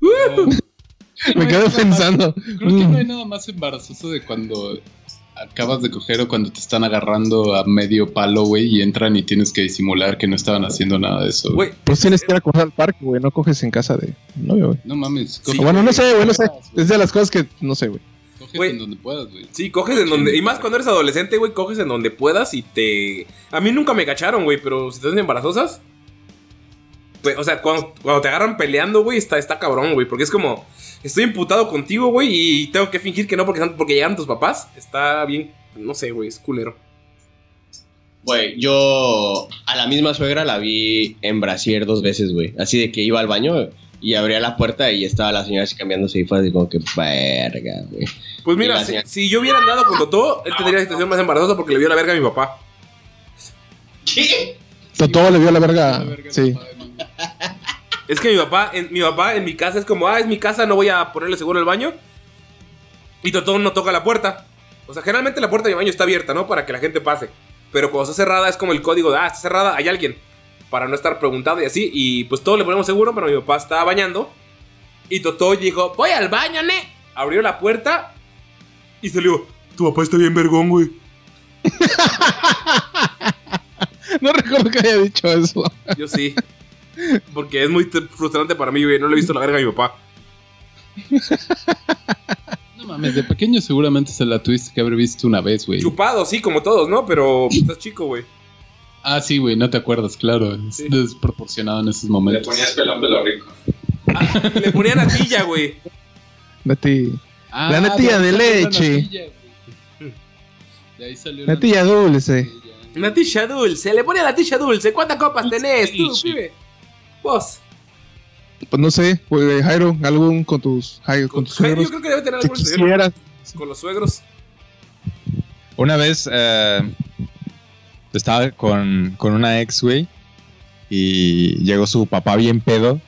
[laughs] Me quedé pensando. Creo que no hay nada más embarazoso de cuando acabas de coger o cuando te están agarrando a medio palo, güey, y entran y tienes que disimular que no estaban haciendo nada de eso. güey. Pues tienes que ir a coger al parque, güey. No coges en casa de novio, güey. No mames. Sí, bueno, no sé, güey, no sé. Es de las cosas que no sé, güey. Coges en donde puedas, güey. Sí, coges en donde. Y más cuando eres adolescente, güey, coges en donde puedas y te. A mí nunca me cacharon, güey, pero si te hacen embarazosas. Pues, o sea, cuando, cuando te agarran peleando, güey, está, está cabrón, güey. Porque es como. Estoy imputado contigo, güey, y tengo que fingir que no porque, porque llegaron tus papás. Está bien. No sé, güey, es culero. Güey, yo a la misma suegra la vi en brasier dos veces, güey. Así de que iba al baño Y abría la puerta y estaba la señora así cambiándose y fue así como que, verga, güey. Pues mira, la si, señora- si yo hubiera andado con Totó, él tendría la situación más embarazosa porque le vio la verga a mi papá. ¿Qué? Totó le vio la verga. Sí. Es que mi papá, en, mi papá en mi casa es como, ah, es mi casa, no voy a ponerle seguro al baño. Y Totó no toca la puerta. O sea, generalmente la puerta de mi baño está abierta, ¿no? Para que la gente pase. Pero cuando está cerrada es como el código de, ah, está cerrada, hay alguien. Para no estar preguntado y así. Y pues todo le ponemos seguro, pero mi papá estaba bañando. Y Totó dijo, voy al baño, ne. Abrió la puerta y salió, tu papá está bien vergón, güey. [laughs] No recuerdo que haya dicho eso. Yo sí. Porque es muy frustrante para mí, güey. No le he visto la verga a mi papá. No mames, de pequeño seguramente se la tuviste que haber visto una vez, güey. Chupado, sí, como todos, ¿no? Pero [laughs] estás chico, güey. Ah, sí, güey, no te acuerdas, claro. Es Sí. desproporcionado en esos Le momentos. ponías pelón de lo rico. Le ponía natilla, güey. Nati. Ah, La natilla de leche. natilla, güey. De ahí salió la Natilla dulce. Natilla dulce. Le ponía natilla dulce. ¿Cuántas copas tenés tú, pibe? Vos. Pues no sé, pues, Jairo, algún con tus, Jairo, con tus Jairo, suegros. yo creo que debe tener algo quisieras. con los suegros. Una vez eh, estaba con, con una ex, güey, y llegó su papá bien pedo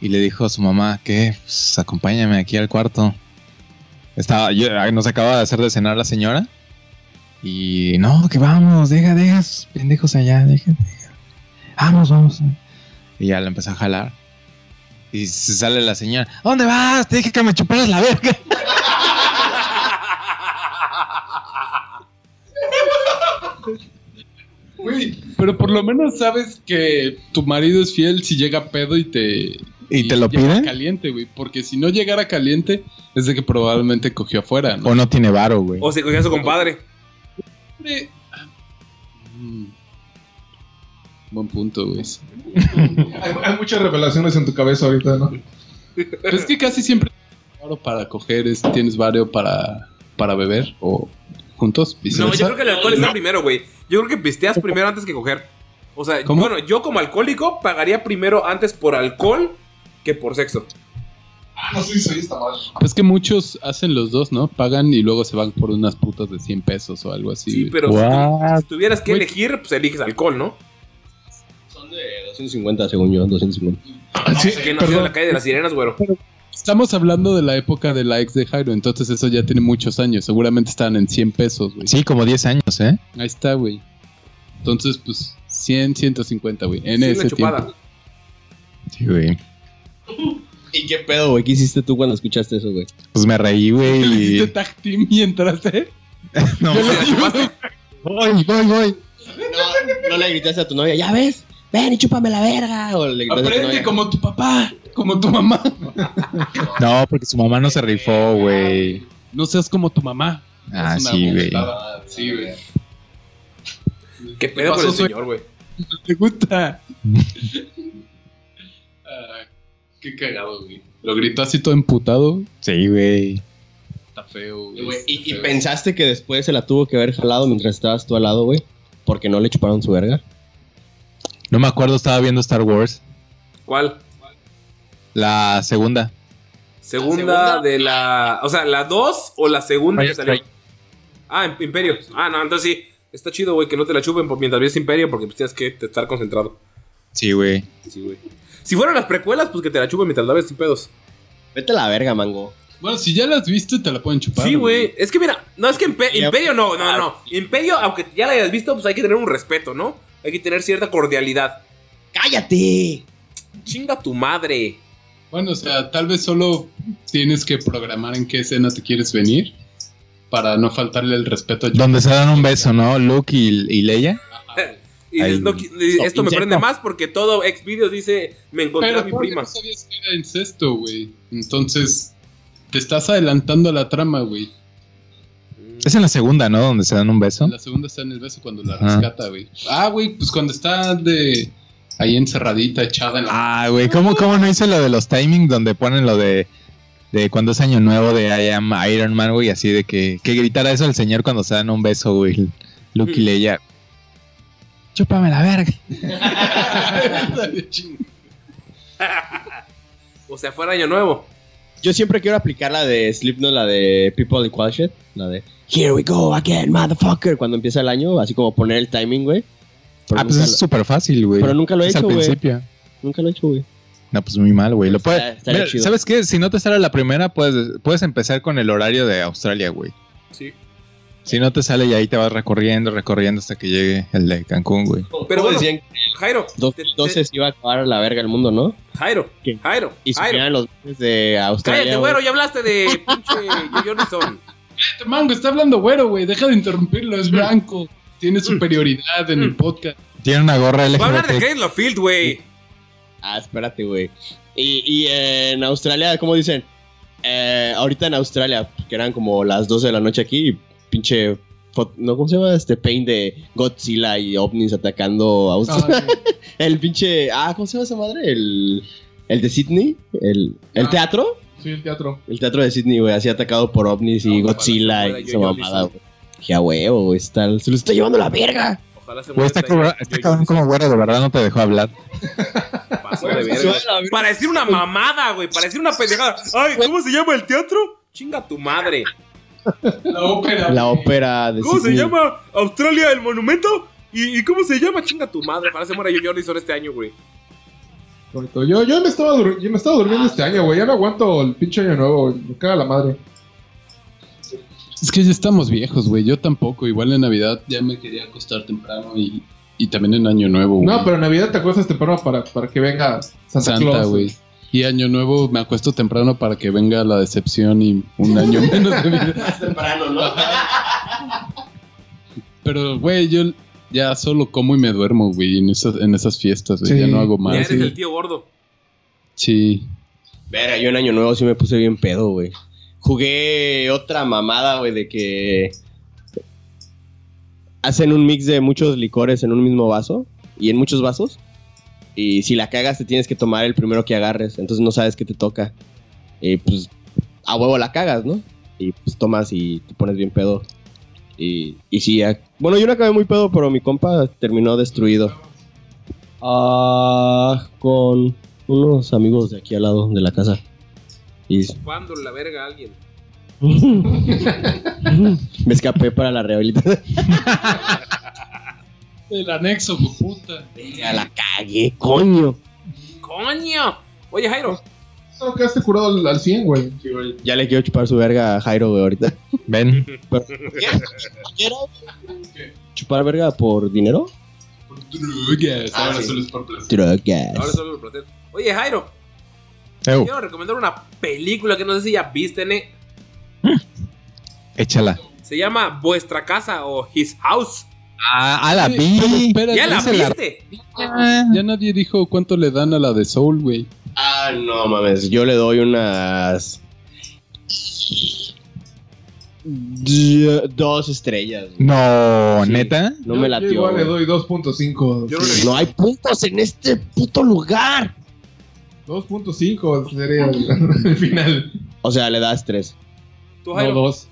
y le dijo a su mamá que pues, acompáñame aquí al cuarto. Estaba, yo- nos acaba de hacer de cenar la señora y no, que vamos, deja, deja pendejos allá, deja, deja. Vamos, vamos. Y ya le empezó a jalar. Y se sale la señora. ¿A dónde vas? Te dije que me chuparas la verga. Güey, pero por lo menos sabes que tu marido es fiel si llega pedo y te. ¿Y te lo pide? caliente, güey. Porque si no llegara caliente, es de que probablemente cogió afuera, ¿no? O no tiene varo, güey. O se cogía a su compadre. Hombre, mm, Buen punto, güey. Hay, hay muchas revelaciones en tu cabeza ahorita, ¿no? Pero es que casi siempre tienes varo para coger, es- tienes vario para, para beber o juntos. No, viceversa. yo creo que el alcohol está primero, güey. Yo creo que pisteas primero antes que coger. O sea, ¿Cómo? bueno, yo como alcohólico pagaría primero antes por alcohol que por sexo. Ah, no sé si soy esta madre. Pues que muchos hacen los dos, ¿no? Pagan y luego se van por unas putas de 100 pesos o algo así. Sí, pero si, What? tu- si tuvieras que elegir, pues eliges alcohol, ¿no? Son de 250, según yo, 250. Sí, Que no ha sido perdón. la calle de las sirenas, güero. Estamos hablando de la época de la ex de Jairo, entonces eso ya tiene muchos años. Seguramente estaban en 100 pesos, güey. Sí, como 10 años, ¿eh? Ahí está, güey. Entonces, pues, 100, 150, güey. En Sí, ese tiempo. Sí, güey. ¿Y qué pedo, güey? ¿Qué hiciste tú cuando escuchaste eso, güey? Pues me reí, güey. ¿Hiciste Y... tag team y entraste? No. [laughs] Voy, voy, voy. No, no le gritaste a tu novia, ya ves, ven y chúpame la verga. O le Aprende como tu papá, como tu mamá. no, porque su mamá no se rifó, güey. No seas como tu mamá. Ah, sí, güey. Sí, güey. ¿Qué pedo con el güey? señor, güey? [laughs] ¿Te gusta? Ah, qué cagado, güey. Lo gritó así todo emputado. Sí, güey. Está feo, güey. Güey, ¿Y, feo. pensaste que después se la tuvo que haber jalado mientras estabas tú al lado, güey? Porque no le chuparon su verga. No me acuerdo, estaba viendo Star Wars. ¿Cuál? La segunda. Segunda, de la. O sea, ¿la 2 o la segunda que salió? Ah, en- Imperio. Ah, no, entonces sí. Está chido, güey, que no te la chupen mientras ves Imperio porque pues, tienes que estar concentrado. Sí, güey. Sí, güey. Si fueran las precuelas, pues que te la chupen mientras la ves sin pedos. Vete a la verga, mango. Bueno, si ya las viste, te la pueden chupar. Sí, güey. Es que mira, no es que Impe- Imperio no, no, no. Imperio, aunque ya la hayas visto, pues hay que tener un respeto, ¿no? Hay que tener cierta cordialidad. ¡Cállate! Chinga tu madre. Bueno, o sea, tal vez solo tienes que programar en qué escena te quieres venir para no faltarle el respeto a Donde se dan un beso, ¿no? Luke y, y Leia. Y no, esto me prende más porque todo Xvideos dice, me encontré Pero a mi prima. no sabías que era incesto, güey. Entonces, te estás adelantando a la trama, güey. Es en la segunda, ¿no? Donde se dan un beso. La segunda está en el beso cuando la Ajá. rescata, güey. Ah, güey, pues cuando está de ahí encerradita, echada en la... Ah, güey, ¿cómo, ¿cómo no hice lo de los timings donde ponen lo de, de cuando es año nuevo de I am Iron Man, güey? Así de que, que gritara eso el señor cuando se dan un beso, güey. Luke y Leia. Chúpame la verga. [laughs] O sea, fuera año nuevo. Yo siempre quiero aplicar la de Slipknot, la de People Equal Shit. La de Here we go again, motherfucker. Cuando empieza el año, así como poner el timing, güey. Ah, pues es súper fácil, güey. Pero nunca lo he Es hecho, al güey. principio. Nunca lo he hecho, güey. No, pues muy mal, güey. Lo puede- Mira. ¿Sabes qué? Si no te sale la primera, puedes, puedes empezar con el horario de Australia, güey. Sí. Si no te sale y ahí te vas recorriendo, recorriendo hasta que llegue el de Cancún, güey. Pero ¿Cómo bueno, decían Jairo, 2012 se iba a acabar a la verga el mundo, ¿no? Jairo, ¿Qué? Jairo, Y se los de Australia. Cállate, güero, ya hablaste de pinche Jornison. Este mango está hablando güero, güey. Deja de interrumpirlo, es blanco. Tiene superioridad en el podcast. Tiene una gorra Va a hablar de LGBT. Craig Field, güey. Ah, espérate, güey. Y, y en Australia, ¿cómo dicen? Eh, ahorita en Australia, que eran como las 12 de la noche aquí, y pinche. ¿No? ¿Cómo se llama? Este paint de Godzilla y ovnis atacando a Australia. Ah, sí. [laughs] el pinche. Ah, ¿cómo se llama esa madre? El, el de Sydney. El, el Ah. teatro. Sí, el teatro. El teatro de Sydney, güey, así atacado por ovnis y Godzilla y esa mamada, güey. Dije, a huevo, güey, está- se lo está llevando la verga. Ojalá se muera está, cabrón, está como güero, de verdad no te dejó hablar. [laughs] Paso de verga. Para decir una mamada, güey. Para decir una pendejada. Ay, ¿cómo se llama el teatro? Chinga tu madre. La ópera. La ópera de ¿Cómo se llama? ¿Australia el monumento? ¿Y, y cómo se llama? Chinga tu madre. Para se muera yo Jordan este año, güey. Correcto. Yo, yo me estaba, yo me estaba durmiendo este año, güey. Ya no aguanto el pinche año nuevo, güey. Me caga la madre. Es que ya estamos viejos, güey. Yo tampoco. Igual en Navidad ya me quería acostar temprano y, y también en Año Nuevo, güey. No, pero en Navidad te acuestas temprano para, para que venga Santa, Santa, Claus. güey. Y Año Nuevo me acuesto temprano para que venga la decepción y un año [laughs] menos de vida. Más temprano, ¿no? Pero, güey, yo ya solo como y me duermo, güey, en esas, en esas fiestas, güey. Sí. Ya no hago Ya más. eres güey. el tío gordo. Sí. Verga, yo en Año Nuevo sí me puse bien pedo, güey. Jugué otra mamada, güey, de que hacen un mix de muchos licores en un mismo vaso y en muchos vasos. Y si la cagas, te tienes que tomar el primero que agarres. Entonces no sabes qué te toca. Y pues a huevo la cagas, ¿no? Y pues tomas y te pones bien pedo. Y, y sí, ya- bueno, yo no acabé muy pedo, pero mi compa terminó destruido. Ah, con unos amigos de aquí al lado de la casa. Y ¿Cuándo la verga a alguien? [laughs] me escapé para la rehabilitación. [laughs] El anexo, güey, puta. Ya la cagué, coño. ¡Coño! Oye, Jairo. No, quedaste curado al, al 100, güey. Ya le quiero chupar su verga a Jairo, güey, ahorita. Ven. Pero- [laughs] ¿Qué? ¿Qué era? ¿Chupar verga por dinero? Drogas. Ah, Ahora sí. solo es por placer. Ahora Drogas. solo lo placer. Oye, Jairo. Eu, Quiero recomendar una película que no sé si ya viste, ne. échala. Se llama Vuestra Casa o His House. Ah, ah, la vi. ¿Ya la se la- viste? Ya nadie dijo cuánto le dan a la de Soul, güey. Ah, no mames. Yo le doy unas. Dos estrellas. güey. No, Sí. neta. No Yo- me Yo latió. igual le doy 2.5. Yo no hay puntos en este puto lugar. 2.5 sería el, [laughs] el final. O sea, le das tres. Tú, No, Jairo. 2.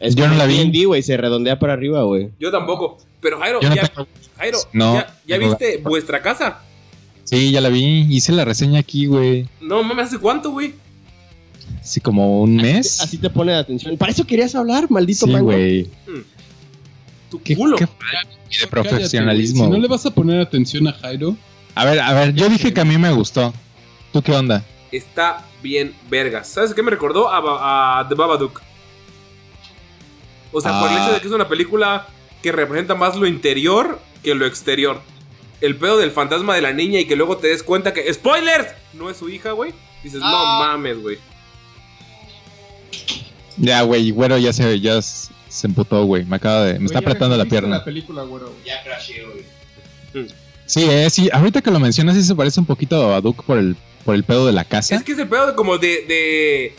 Es Yo no la vi. D&D, güey. Se redondea para arriba, güey. Yo tampoco. Pero Jairo, Yo no ya, tengo- Jairo, No, ¿ya, viste Vuestra Casa? Sí, ya la vi. Hice la reseña aquí, güey. No mames, ¿hace cuánto, güey? Así como un mes. Así te pone de atención. Para eso querías hablar, maldito Sí, mango. güey. Tu ¿Qué, culo. qué falta de Cállate, profesionalismo. güey. Si no le vas a poner atención a Jairo, A ver, a ver, yo dije que a mí me gustó. ¿Tú qué onda? Está bien vergas. ¿Sabes qué me recordó? A, Ba- a The Babadook. O sea, por el Ah. hecho de que es una película que representa más lo interior que lo exterior. El pedo del fantasma de la niña y que luego te des cuenta que... ¡Spoilers! No es su hija, güey. Dices, no mames, güey. Ya, güey, güero ya se, ya se emputó, güey. Me acaba de. Me está apretando la pierna. La película, güero. Ya crashé, güey. Sí, eh, sí. Ahorita que lo mencionas, sí se parece un poquito a Babadook por el, por el pedo de la casa. Es que es el pedo de como de... de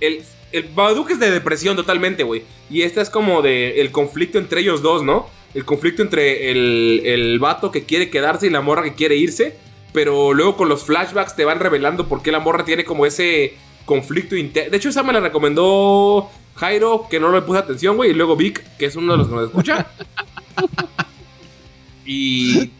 el, el Babadook es de depresión totalmente, güey. Y este es como de el conflicto entre ellos dos, ¿no? El conflicto entre el, el vato que quiere quedarse y la morra que quiere irse. Pero luego con los flashbacks te van revelando por qué la morra tiene como ese conflicto interno. De hecho, esa me la recomendó Jairo, que no le puse atención, güey. Y luego Vic, que es uno de los que nos escucha. [laughs] y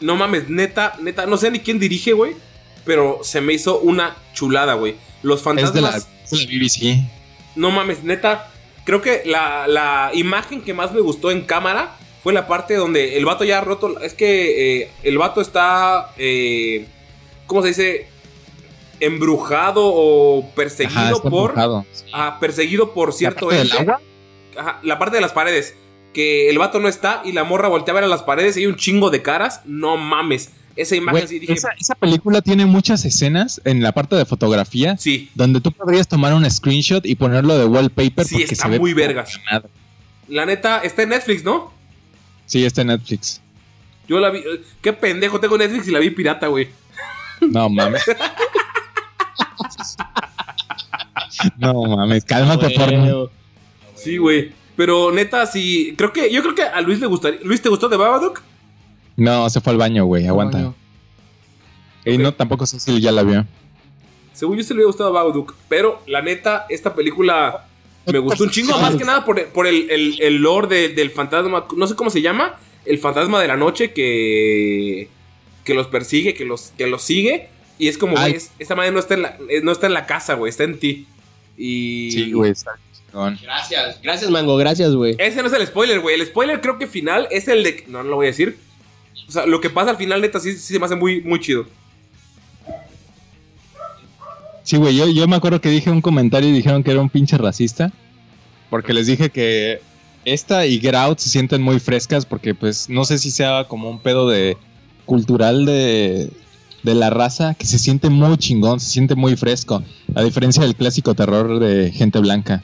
no mames, neta, neta, no sé ni quién dirige, güey. pero se me hizo una chulada, güey. Los Es de la, fantasmas. es de la BBC. No mames, neta. Creo que la, la imagen que más me gustó en cámara fue la parte donde el vato ya ha roto. Es que eh, el vato está. eh, ¿Cómo se dice? Embrujado o perseguido Ajá, por. empujado. Ajá, perseguido por cierto parte del ente. agua? Ajá, la parte de las paredes. Que el vato no está y la morra voltea a ver a las paredes y hay un chingo de caras. No mames. Esa imagen sí dije. esa, esa película tiene muchas escenas en la parte de fotografía Sí. donde tú podrías tomar un screenshot y ponerlo de wallpaper Sí, porque está se ve muy vergas. La neta, está en Netflix, ¿no? Sí, está en Netflix. Yo la vi. Qué pendejo, tengo Netflix y la vi pirata, güey. No mames. no mames, cálmate por Sí, güey. Pero neta, sí. Creo que. Yo creo que a Luis le gustaría. Luis, ¿te gustó de Babadook? No, se fue al baño, güey, aguanta. baño. Y no, tampoco sé si ya la vio. Según yo se le había gustado Babadook. Pero la neta, esta película me gustó un chingo. Más que nada por, por el, el, el lore de- del fantasma. No sé cómo se llama. El fantasma de la noche que. Que los persigue, que los, que los sigue. Y es como, güey, es- esta madre no está en la, eh, no está en la casa, güey. Está en ti. Y. Sí, güey, está. Gracias, gracias, Mango, gracias, güey. Ese no es el spoiler, güey. El spoiler creo que final es el de. No, no lo voy a decir. O sea, lo que pasa al final, neta, sí, sí se me hace muy, muy chido. Sí, güey, yo, yo me acuerdo que dije un comentario y dijeron que era un pinche racista. Porque les dije que esta y Get Out se sienten muy frescas porque pues no sé si sea como un pedo de cultural de, de la raza que se siente muy chingón, se siente muy fresco. A diferencia del clásico terror de gente blanca.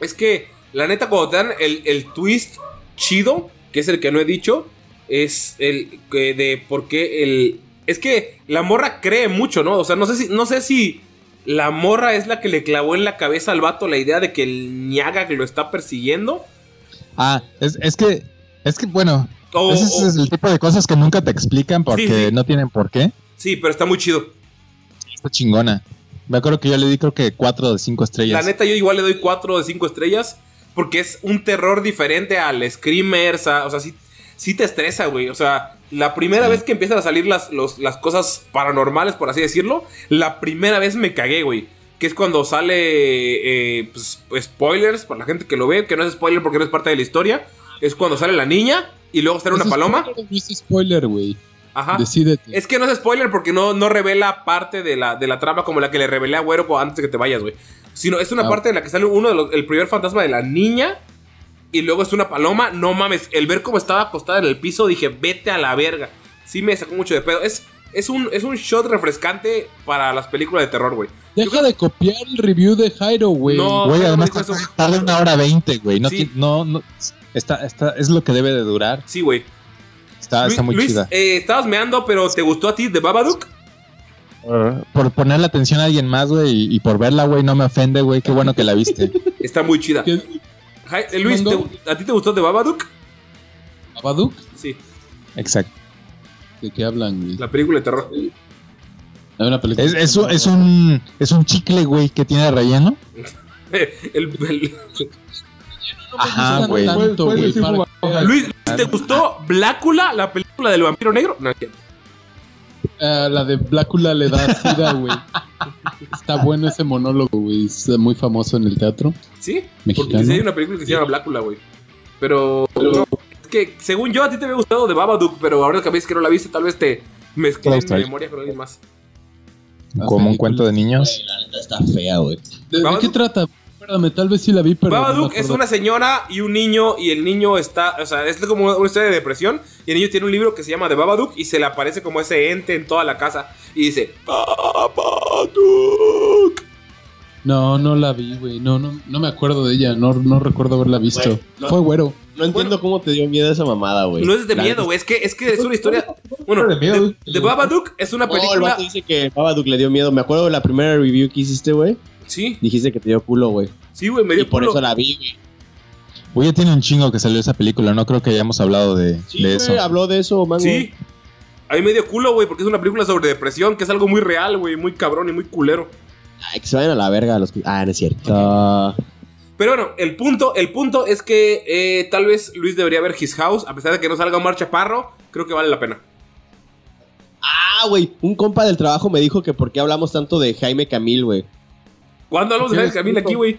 Es que, la neta, cuando te dan el, el twist chido, que es el que no he dicho, es el que de por qué el. Es que la morra cree mucho, ¿no? O sea, no sé si, no sé si la morra es la que le clavó en la cabeza al vato la idea de que el ñaga que lo está persiguiendo. Ah, es, es que, es que bueno, ese es el tipo de cosas que nunca te explican porque Sí, sí. no tienen por qué. Sí, pero está muy chido. Está chingona. Me acuerdo que yo le di creo que 4 de 5 estrellas. La neta, yo igual le doy 4 de 5 estrellas. Porque es un terror diferente al Screamers. a- o sea, sí, sí te estresa, güey. O sea, la primera vez que empiezan a salir las, los- las cosas paranormales, por así decirlo, la primera vez me cagué, güey. Que es cuando sale. eh, pues, spoilers, para la gente que lo ve, que no es spoiler porque no es parte de la historia. Es cuando sale la niña y luego sale una Ese paloma. es spoiler, güey. Ajá. Decídete. Es que no es spoiler porque no, no revela parte de la, de la trama como la que le revelé a Güero antes de que te vayas, güey. Sino es una Ah. parte en la que sale uno de los, el primer fantasma de la niña y luego es una paloma. No mames, el ver cómo estaba acostada en el piso, dije, vete a la verga. Sí me sacó mucho de pedo. Es, es, un, es un shot refrescante para las películas de terror, güey. Deja de copiar el review de Jairo, güey. No, Güey, además eso. tarda una hora 20, güey. No, Sí. no, no, está, está, es lo que debe de durar. Sí, güey. Está, Luis, está muy Luis, chida. eh, estabas meando, pero ¿te gustó a ti de Babadook? Por ponerle atención a alguien más, güey, y, y por verla, güey, no me ofende, güey. Qué bueno que la viste. [laughs] Está muy chida. ¿Qué- Jai- eh, Luis, ¿Mando? ¿te- ¿a ti te gustó de Babadook? ¿Babadook? Sí, Exacto. ¿De qué hablan, güey? la película de terror. Hay una película. Es, es, un- es un, es un chicle, güey, que tiene relleno. [laughs] El- el- Ajá, güey. Luis, ¿te gustó Blácula, la película del vampiro negro? No. Ah, la de Blácula le da sida, güey. Está bueno ese monólogo, güey. Es muy famoso en el teatro. ¿Sí? Mexicano. Porque sí hay una película que se llama Blácula, güey. Pero, no, es que según yo a ti te había gustado de Babadook, pero ahora que ves que no la viste, tal vez te mezclé en memoria con alguien más. Como un cuento de niños. La neta está fea, güey. ¿De, de qué trata? Acuérdame, tal vez sí la vi, pero. no Babadook es una señora y un niño, y el niño está, o sea, es como una historia de depresión, y el niño tiene un libro que se llama The Babadook y se le aparece como ese ente en toda la casa y dice, Babadook. No, no la vi, güey. No, no, no me acuerdo de ella. No, no recuerdo haberla visto. No. Fue güero. No entiendo cómo te dio miedo esa mamada, güey. No es de La miedo, güey, es que, es que es una historia, bueno, de miedo. The, The Babadook es una No, el película, vato dice que Babadook le dio miedo. Me acuerdo de la primera review que hiciste, güey. Sí, Dijiste que te dio culo, güey. sí, güey, me Y dio por culo. eso la vi, güey. Güey, ya tiene un chingo que salió esa película. No creo que hayamos hablado de, Sí, de eso. habló de eso, mango. Sí. A mí me dio culo, güey, porque es una película sobre depresión, que es algo muy real, güey, muy cabrón y muy culero. Ay, que se vayan a la verga los que... Ah, no es cierto. Pero bueno, el punto, el punto es que eh, tal vez Luis debería ver His House, a pesar de que no salga Omar Chaparro, creo que vale la pena. Ah, Ah, güey, un compa del trabajo me dijo que por qué hablamos tanto de Jaime Camil, güey. ¿Cuándo hablamos de Jaime Camil aquí, güey?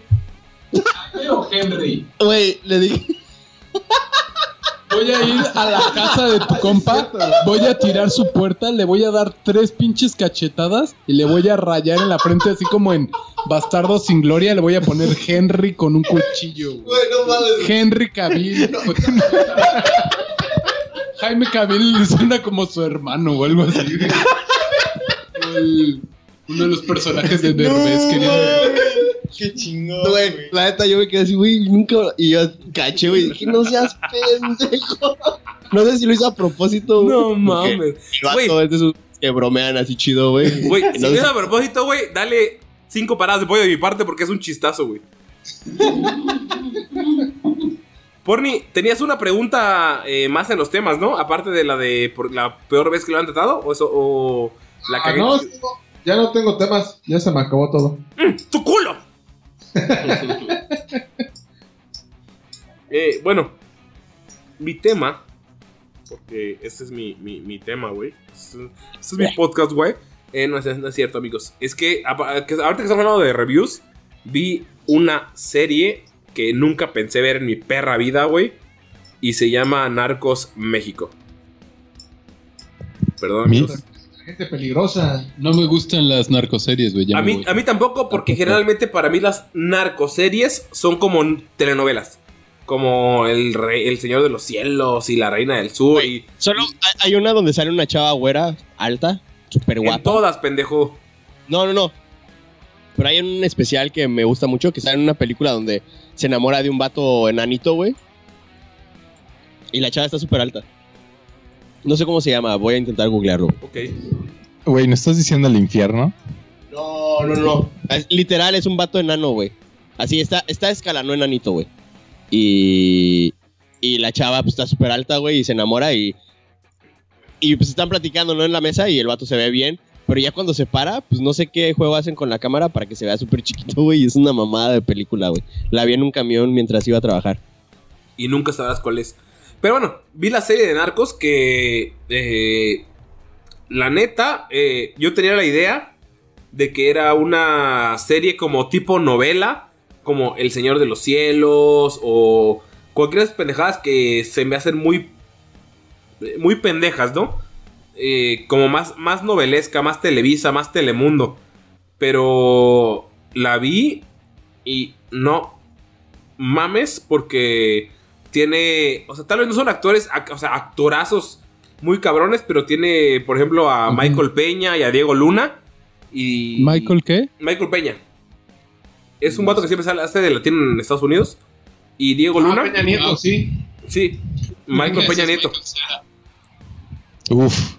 Pero Henry, Güey, le dije. voy a ir a la casa de tu compa, voy a tirar su puerta, le voy a dar tres pinches cachetadas y le voy a rayar en la frente así como en Bastardo sin Gloria, le voy a poner Henry con un cuchillo. güey. Güey, no mames. Henry Cavill. [laughs] Jaime Cavill le suena como su hermano o algo así. O el- uno de los personajes de [laughs] Derbez querido. Qué chingón. Güey, la neta yo me quedé así, güey, nunca. Y yo caché, güey, dije, no seas [laughs] pendejo. No sé si lo hizo a propósito, güey. No mames. Güey. que bromean así chido, güey. Güey, si No lo hizo a propósito, güey, dale cinco paradas de pollo de mi parte porque es un chistazo, güey. [laughs] Porni, tenías una pregunta eh, más en los temas, ¿no? Aparte de la de por la peor vez que lo han tratado, o eso, o la Ah, cagué. no, ya no tengo temas, ya se me acabó todo. ¡Tu culo! [laughs] Eh, bueno, mi tema, porque este es mi, mi, mi tema, güey. Este, este es mi podcast, güey. Eh, no, es, no es cierto, amigos. Es que ahorita que estamos hablando de reviews, vi una serie que nunca pensé ver en mi perra vida, güey. Y se llama Narcos México. Perdón, amigos. Gente peligrosa. No me gustan las narcoseries, güey. A mí, a mí tampoco, porque generalmente para mí las narcoseries son como telenovelas. Como el, rey, el Señor de los Cielos y la Reina del Sur. y, Solo hay- hay una donde sale una chava güera, alta, súper en guapa. todas, pendejo. No, no, no. Pero hay un especial que me gusta mucho, que sale en una película donde se enamora de un vato enanito, güey. Y la chava está súper alta. No sé cómo se llama, voy a intentar googlearlo. Ok. Güey, ¿no estás diciendo el infierno? No, no, no. Es- literal, es un vato enano, güey. Así está, está a escala, no enanito, güey. Y, y la chava pues, está súper alta, güey, y se enamora y... Y pues están platicando, ¿no? En la mesa y el vato se ve bien. Pero ya cuando se para, pues no sé qué juego hacen con la cámara para que se vea súper chiquito, güey. y Es una mamada de película, güey. La vi en un camión mientras iba a trabajar. Y nunca sabrás cuál es. Pero bueno, vi la serie de Narcos que... eh, la neta, eh, yo tenía la idea de que era una serie como tipo novela, como El Señor de los Cielos o cualquiera de esas pendejadas que se me hacen muy, muy pendejas, ¿no? Eh, como más, más novelesca, más Televisa, más Telemundo. Pero la vi y no mames porque tiene, o sea, tal vez no son actores, ac- o sea, actorazos muy cabrones, pero tiene, por ejemplo, a Michael Peña y a Diego Luna. Y ¿Michael qué? Michael Peña. Es un vato que siempre sale, hace de latino en Estados Unidos. Y Diego Luna. Peña Nieto, sí. Sí. Michael Peña Nieto. Uf.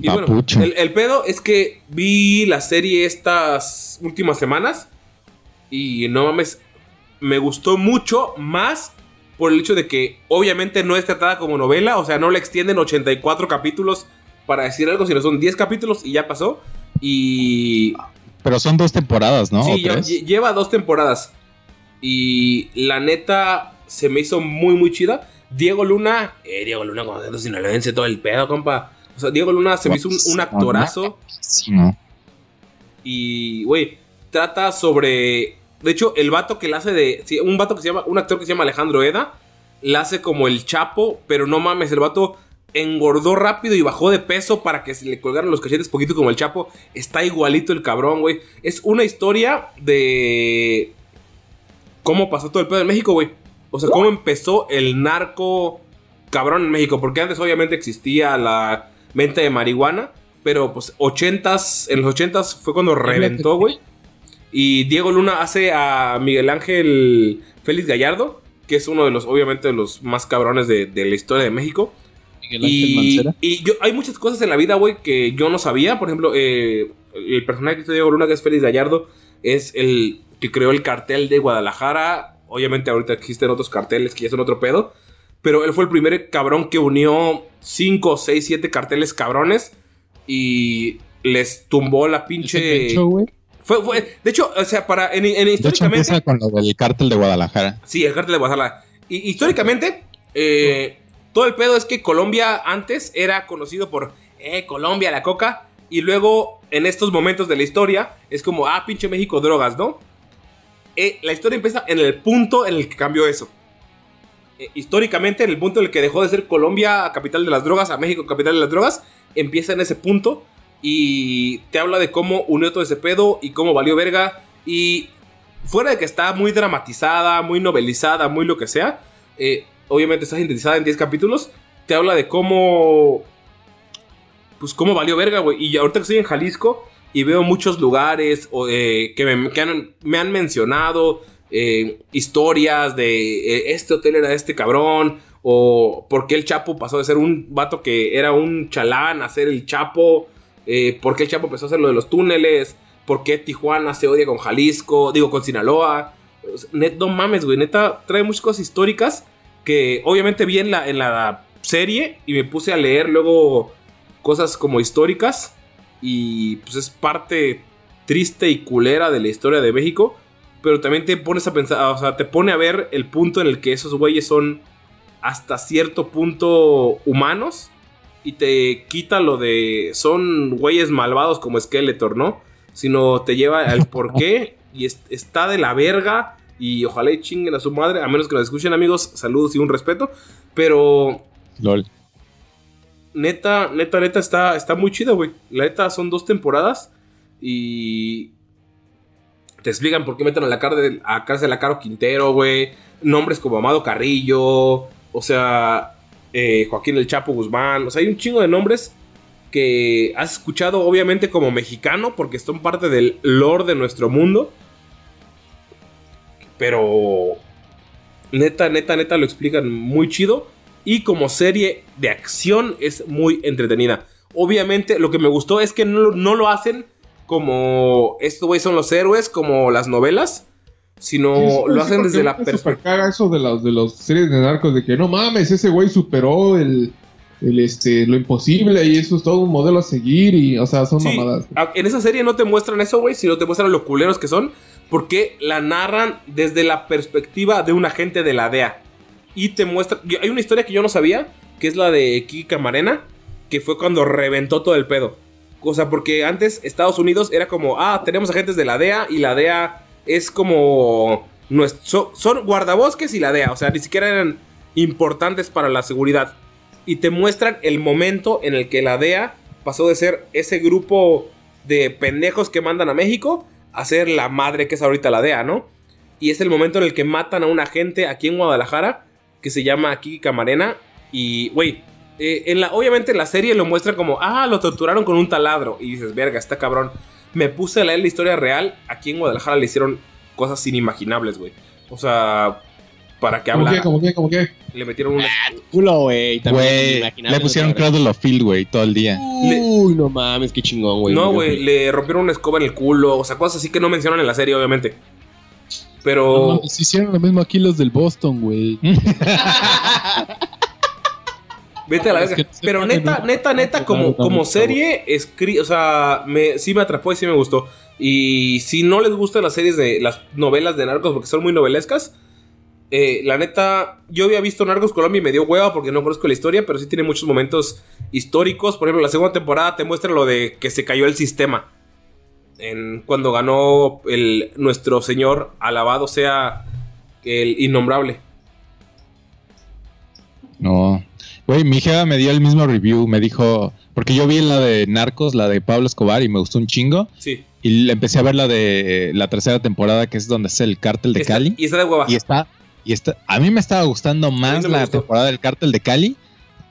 Y bueno, el, el pedo es que vi la serie estas últimas semanas. Y no mames, me gustó mucho más por el hecho de que obviamente no es tratada como novela. O sea, no le extienden 84 capítulos para decir algo, sino son 10 capítulos y ya pasó. Y Pero son dos temporadas, ¿no? Sí, lleva dos temporadas. Y la neta se me hizo muy, muy chida. Diego Luna, eh, Diego Luna como siendo sinaloense, todo el pedo, compa. O sea, Diego Luna se me hizo un, un actorazo. Sí, ¿no? Y, güey, trata sobre. De hecho, el vato que la hace de. un vato que se llama. Un actor que se llama Alejandro Eda. La hace como el Chapo, pero no mames, el vato engordó rápido y bajó de peso para que se le colgaran los cachetes poquito como el Chapo. Está igualito el cabrón, güey. Es una historia de. cómo pasó todo el pedo en México, güey. O sea, cómo empezó el narco cabrón en México. Porque antes, obviamente, existía la venta de marihuana. Pero pues 80s, en los 80s fue cuando reventó, güey. Y Diego Luna hace a Miguel Ángel Félix Gallardo, que es uno de los, obviamente, de los más cabrones de, de la historia de México. Miguel Ángel Y, Mancera. y yo, hay muchas cosas en la vida, güey, que yo no sabía. Por ejemplo, eh, el personaje que hizo Diego Luna, que es Félix Gallardo, es el que creó el cartel de Guadalajara. Obviamente ahorita existen otros carteles que ya son otro pedo. Pero él fue el primer cabrón que unió 5, 6, 7 carteles cabrones. Y les tumbó la pinche... pecho? Fue, fue- de hecho, o sea, para, en, en De hecho, históricamente... empieza con lo del cártel de Guadalajara. Sí, el cártel de Guadalajara. Y históricamente, eh, todo el pedo es que Colombia antes era conocido por eh, Colombia, la coca. Y luego, en estos momentos de la historia, es como, ah, pinche México, drogas, ¿no? Eh, la historia empieza en el punto en el que cambió eso. Eh, históricamente, en el punto en el que dejó de ser Colombia capital de las drogas a México capital de las drogas, empieza en ese punto y te habla de cómo unió todo ese pedo y cómo valió verga. Y fuera de que está muy dramatizada, muy novelizada, muy lo que sea, eh, obviamente está sintetizada en 10 capítulos, te habla de cómo. Pues cómo valió verga, güey. Y ahorita que estoy en Jalisco y veo muchos lugares eh, que, me, que han, me han mencionado eh, historias de este hotel era este cabrón. O por qué el Chapo pasó de ser un vato que era un chalán a ser el Chapo. Eh, por qué el Chapo empezó a hacer lo de los túneles. Por qué Tijuana se odia con Jalisco. Digo, con Sinaloa. Net, no mames, güey. Neta, trae muchas cosas históricas. Que obviamente vi en la, en la serie. Y me puse a leer luego cosas como históricas. Y pues es parte triste y culera de la historia de México. Pero también te pones a pensar, o sea, te pone a ver el punto en el que esos güeyes son hasta cierto punto humanos. Y te quita lo de son güeyes malvados como Skeletor, ¿no? Sino te lleva al [laughs] por qué. Y es- está de la verga. Y ojalá y chinguen a su madre. A menos que nos escuchen, amigos. Saludos y un respeto. Pero LOL. neta, neta, neta, está, está muy chido, güey. La neta son dos temporadas y te explican por qué meten a la cárcel a, cárcel a Caro Quintero, güey. Nombres como Amado Carrillo, o sea, eh, Joaquín El Chapo Guzmán. O sea, hay un chingo de nombres que has escuchado, obviamente, como mexicano, porque son parte del lore de nuestro mundo. Pero neta, neta, neta lo explican muy chido. Y como serie de acción es muy entretenida. Obviamente lo que me gustó es que no, no lo hacen como estos güeyes son los héroes, como las novelas. Sino Sí, lo hacen desde la perspectiva. eso de los de los series de narcos de que no mames, ese güey superó el, el este lo imposible y eso es todo un modelo a seguir y o sea, son Sí, mamadas. en esa serie no te muestran eso, güey, sino te muestran lo culeros que son, porque la narran desde la perspectiva de un agente de la DEA. Y te muestra. yo- Hay una historia que yo no sabía, que es la de Kiki Camarena, que fue cuando reventó todo el pedo. O sea, porque antes Estados Unidos era como, ah, tenemos agentes de la DEA y la DEA es como. nues- so- son guardabosques y la DEA, o sea, ni siquiera eran importantes para la seguridad. Y te muestran el momento en el que la DEA pasó de ser ese grupo de pendejos que mandan a México a ser la madre que es ahorita la DEA, ¿no? Y es el momento en el que matan a un agente aquí en Guadalajara que se llama Kiki Camarena. Y, güey, eh, en la, obviamente en la serie lo muestran como, ah, lo torturaron con un taladro. Y dices, verga, está cabrón. Me puse a leer la historia real. Aquí en Guadalajara le hicieron cosas inimaginables, güey. O sea, para que ¿Cómo hablara. qué? ¿Cómo qué? ¿Cómo qué? Le metieron una. Culo, güey. le pusieron. Cradle of Field, güey, todo el día. Uy, no mames, qué chingón, güey. No, güey, le rompieron una escoba en el culo. O sea, cosas así que no mencionan en la serie, obviamente. Pero. No mames, hicieron lo mismo aquí los del Boston, güey. [laughs] Vete a la verga. Pero neta, neta, neta, como, como serie, escri o sea, me, sí me atrapó y sí me gustó. Y si no les gustan las series de las novelas de narcos porque son muy novelescas, eh, la neta, yo había visto Narcos Colombia y me dio hueva porque no conozco la historia, pero sí tiene muchos momentos históricos. Por ejemplo, la segunda temporada te muestra lo de que se cayó el sistema. En, cuando ganó el, nuestro señor, alabado sea el innombrable. No. Güey, mi jefa me dio el mismo review. Me dijo. Porque yo vi la de Narcos, la de Pablo Escobar, y me gustó un chingo. Sí. Y le empecé a ver la de la tercera temporada, que es donde es el cártel de Está- Cali. y está de hueva. Y está. Y está. A mí me estaba gustando más no la gustó. temporada del cártel de Cali.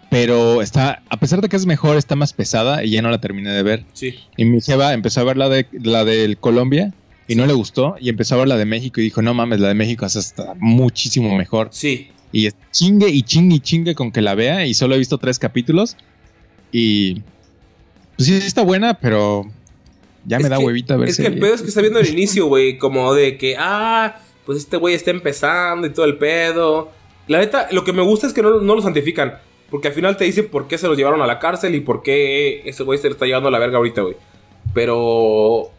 Pero está. A pesar de que es mejor, está más pesada y ya no la terminé de ver. Sí. Y mi jefa empezó a ver la de la del Colombia y no le gustó. Y empezó a ver la de México y dijo, no mames, la de México es hasta muchísimo mejor. Sí. Y chingue y chingue y chingue con que la vea. Y solo he visto tres capítulos. Y pues sí está buena, pero ya me da que- huevita ver Es que el pedo es que está viendo el inicio, güey. Como de que, ah, pues este güey está empezando y todo el pedo. La neta, lo que me gusta es que no, no lo santifican. Porque al final te dicen por qué se los llevaron a la cárcel y por qué ese güey se le está llevando a la verga ahorita, güey. Pero.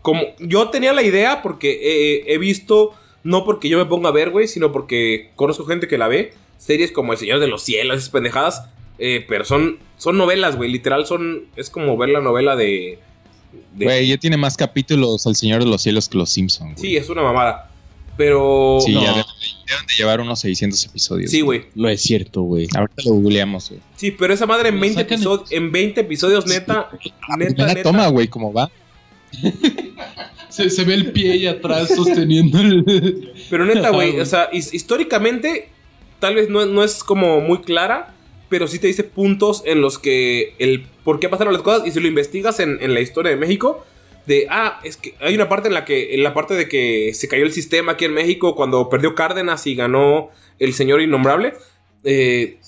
Como yo tenía la idea porque he visto, no porque yo me ponga a ver, güey, sino porque conozco gente que la ve. Series como El Señor de los Cielos, esas pendejadas. Eh, pero son, son novelas, güey. Literal son. Es como ver la novela de. de- Güey, ya tiene más capítulos al Señor de los Cielos que los Simpsons. sí, es una mamada. Pero. Sí, no. ya deben, deben de llevar unos 600 episodios. Sí, güey. No es cierto, güey. Ahorita lo googleamos, güey. Sí, pero esa madre en 20, sacan en- episodios, en 20 episodios, neta. Neta, Primera neta. toma, güey, ¿cómo va? [laughs] Se, se ve el pie ahí atrás sosteniendo el... Pero neta, güey, o sea, his- históricamente, tal vez no, no es como muy clara, pero sí te dice puntos en los que el por qué pasaron las cosas, y si lo investigas en, en la historia de México, de, ah, es que hay una parte en la que, en la parte de que se cayó el sistema aquí en México cuando perdió Cárdenas y ganó el señor innombrable, eh,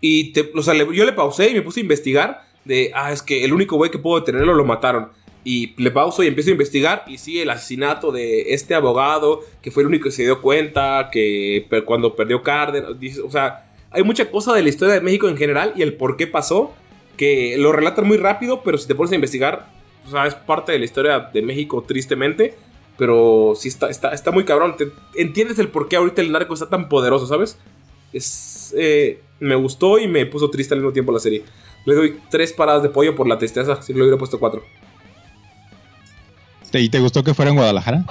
y te- o sea, le- yo le pausé y me puse a investigar de, ah, es que el único güey que pudo detenerlo lo mataron. Y le pauso y empiezo a investigar y sí, el asesinato de este abogado, que fue el único que se dio cuenta, que cuando perdió Cárdenas, o sea, hay mucha cosa de la historia de México en general y el por qué pasó, que lo relatan muy rápido, pero si te pones a investigar, o sea, es parte de la historia de México tristemente, pero sí está, está, está muy cabrón. Te- entiendes el por qué ahorita el narco está tan poderoso, ¿sabes? Es, eh, me gustó y me puso triste al mismo tiempo la serie. Le doy tres paradas de pollo por la tristeza, si le hubiera puesto cuatro. ¿Te- ¿Y te gustó que fuera en Guadalajara?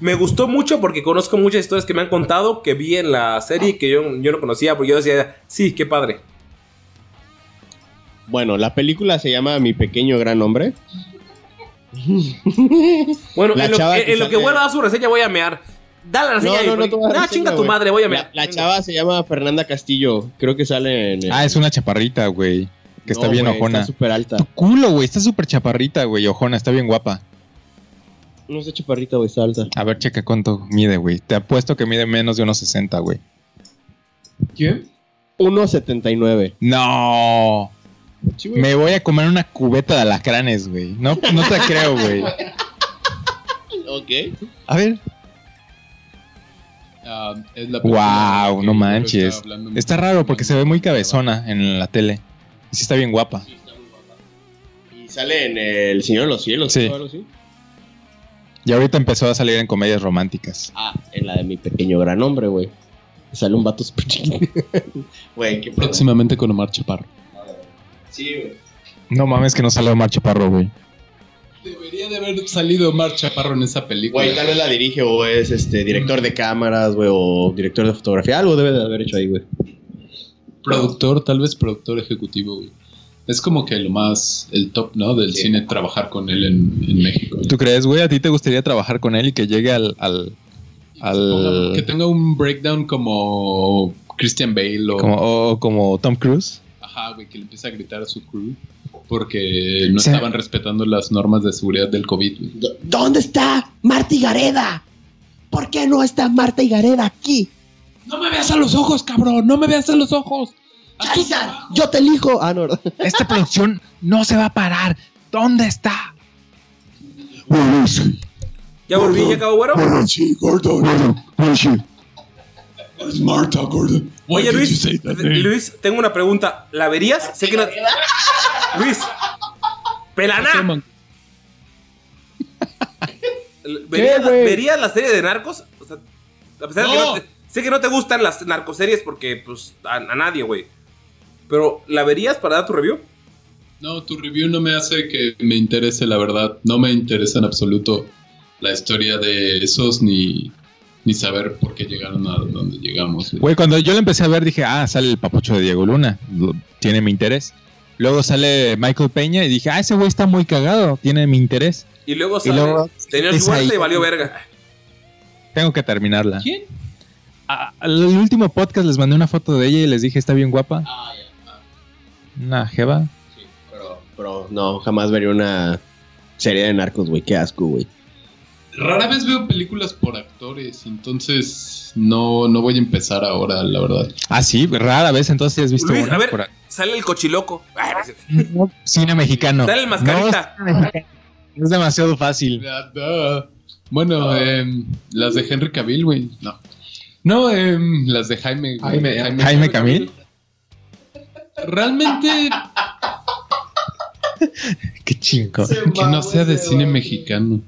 Me gustó mucho porque conozco muchas historias que me han contado, que vi en la serie que yo, yo no conocía, porque yo decía, sí, qué padre. Bueno, la película se llama Mi Pequeño Gran Hombre. [laughs] Bueno, La en lo, chava en que lo que vuelva a su reseña voy a mear. Dale la reseña. No, no, no No, reseña, chinga tu madre, voy a La, mear. la chava se llama Fernanda Castillo. Creo que sale en. el- Ah, es una chaparrita, güey. Que está bien ojona. Está súper alta. Tu culo, güey. Está súper chaparrita, güey. Ojona, está bien guapa. No es de chaparrita, güey, está alta. A ver, checa cuánto mide, güey. Te apuesto que mide menos de unos 60, güey. ¿Quién? 1.79. No. Sí. Me voy a comer una cubeta de alacranes, güey. No, no te creo, güey. Ok. A ver. Ah, es la Wow, no manches. Está raro porque se ve muy cabezona en la tele. Y sí está bien guapa. Y sale en El Señor de los Cielos. Sí. ¿no? Y ahorita empezó a salir en comedias románticas. Ah, en la de Mi Pequeño Gran Hombre, güey. Sale un vato súper chiquito. [laughs] Güey, qué. Próximamente con Omar Chaparro. Sí, güey. No mames que no sale Omar Chaparro, güey. Debería de haber salido Omar Chaparro en esa película. Güey, tal vez la dirige o es este director de cámaras, güey, o director de fotografía. Algo debe de haber hecho ahí, güey. Productor, tal vez productor ejecutivo, güey. Es como que lo más, el top, ¿no? Del Sí. cine, trabajar con él en, en México. ¿Tú crees, güey? ¿A ti te gustaría trabajar con él y que llegue al... al, al- Que tenga un breakdown como Christian Bale o... como, o como Tom Cruise? Ajá, güey, que le empieza a gritar a su crew porque no Sí. estaban respetando las normas de seguridad del COVID, güey. ¿Dónde está Marta Gareda? ¿Por qué no está Marta Gareda aquí? No me veas a los ojos, cabrón, no me veas a los ojos. Charizard, yo te elijo. Ah, no. [laughs] Esta producción no se va a parar. ¿Dónde está? ¿Ya volví? ¿Ya acabó, güero? Sí, Gordon. Es Marta, Gordon. Oye, Luis, name? Luis, tengo una pregunta. ¿La verías? Sé que no... [laughs] Luis, pelana. [laughs] ¿Verías, la serie de Narcos? O sea, a pesar de que No. no te- sé que no te gustan las narcoseries porque, pues, a, a nadie, güey. Pero, ¿la verías para dar tu review? No, tu review no me hace que me interese, la verdad. No me interesa en absoluto la historia de esos ni, ni saber por qué llegaron a donde llegamos. güey. Cuando yo la empecé a ver dije, ah, sale el papucho de Diego Luna. Tiene mi interés. Luego sale Michael Peña y dije, ah, ese güey está muy cagado. Tiene mi interés. Y luego Y sale, luego tenía suerte ahí. y valió verga. Tengo que terminarla. ¿Quién? A- Al último podcast les mandé una foto de ella y les dije, está bien guapa. Una jeva. Pero, pero no, jamás vería una serie de narcos, güey. Qué asco, güey. Rara vez veo películas por actores, entonces no, no voy a empezar ahora, la verdad. Ah, sí, rara vez entonces has visto Luis, una a ver, por sale el cochiloco. No cierto. Cine mexicano. Sale el mascarita. No, es demasiado fácil. Bueno, em, las de Henry Cavill, güey. No. No, em, las de Jaime. güey. Jaime, Jaime Camil. Realmente Qué chingo. que no sea de cine mexicano.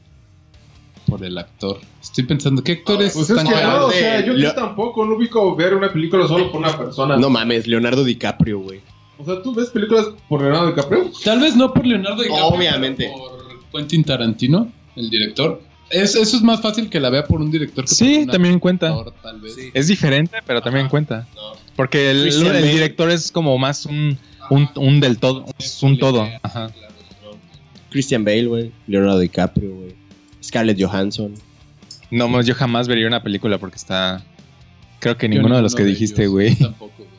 por el actor. Estoy pensando, ¿qué actores Pues es están que no, o sea, yo Leo- tampoco no ubico ver una película solo por una persona. No mames, Leonardo DiCaprio, güey. O sea, ¿tú ves películas por Leonardo DiCaprio? Tal vez no por Leonardo DiCaprio. Obviamente. pero Por Quentin Tarantino, el director. Es, eso es más fácil que la vea por un director que por Sí, también cuenta. actor, tal vez. Sí. Es diferente, pero también cuenta. Porque el, director es como más un, un, un del todo. Es un todo. Ajá. Christian Bale, güey. Leonardo DiCaprio, güey. Scarlett Johansson. No, más yo jamás vería una película porque está. Creo que Yo ninguno de los que dijiste, güey. Tampoco, güey.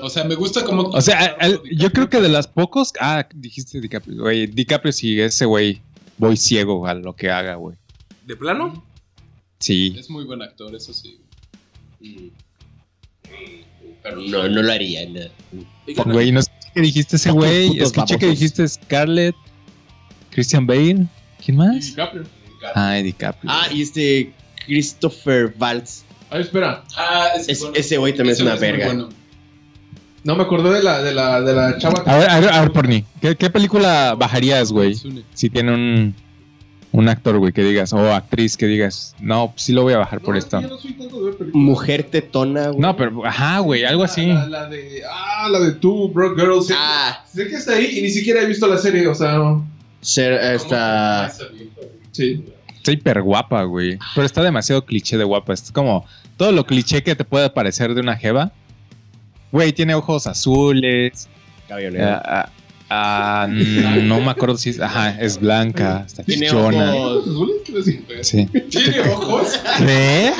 O sea, me gusta como. O sea, al- yo creo que de las pocos. Ah, dijiste DiCaprio. Güey, DiCaprio sí, ese güey. Voy ciego a lo que haga, güey. ¿De plano? Sí. Es muy buen actor, eso sí. No, no lo haría. no. Oigan, Güey, no sé qué dijiste ese güey. Escuché que dijiste Scarlett. Christian Bale. ¿Quién más? DiCaprio. Ay, DiCaprio. Ah, y este Christopher Waltz. Ay, espera. Ah, Es- ese güey también es una verga. bueno. No me acordé de la, de la, de la chava que... A ver, a ver, a ver, Porni. ¿Qué, qué película bajarías, güey? Si tiene un, un actor, güey, que digas, o actriz que digas, no, pues sí lo voy a bajar No, por es que esto. yo no soy tanto de ver. Mujer tetona, güey. No, pero, ajá, güey, algo así. La, la de... Ah, la de Two Broke Girls. Sé, Ah, sé que está ahí y ni siquiera he visto la serie, o sea... no. ser esta. Sí. Está hiper guapa, güey. Pero está demasiado cliché de guapa. Es como todo lo cliché que te puede parecer de una jeva. Güey, tiene ojos azules. Cabello negro. Ah, ah, ah, no me acuerdo si es. Ajá, es blanca. Está Tiene chichona. ojos. Sí. ¿Tiene ojos? ¿Qué?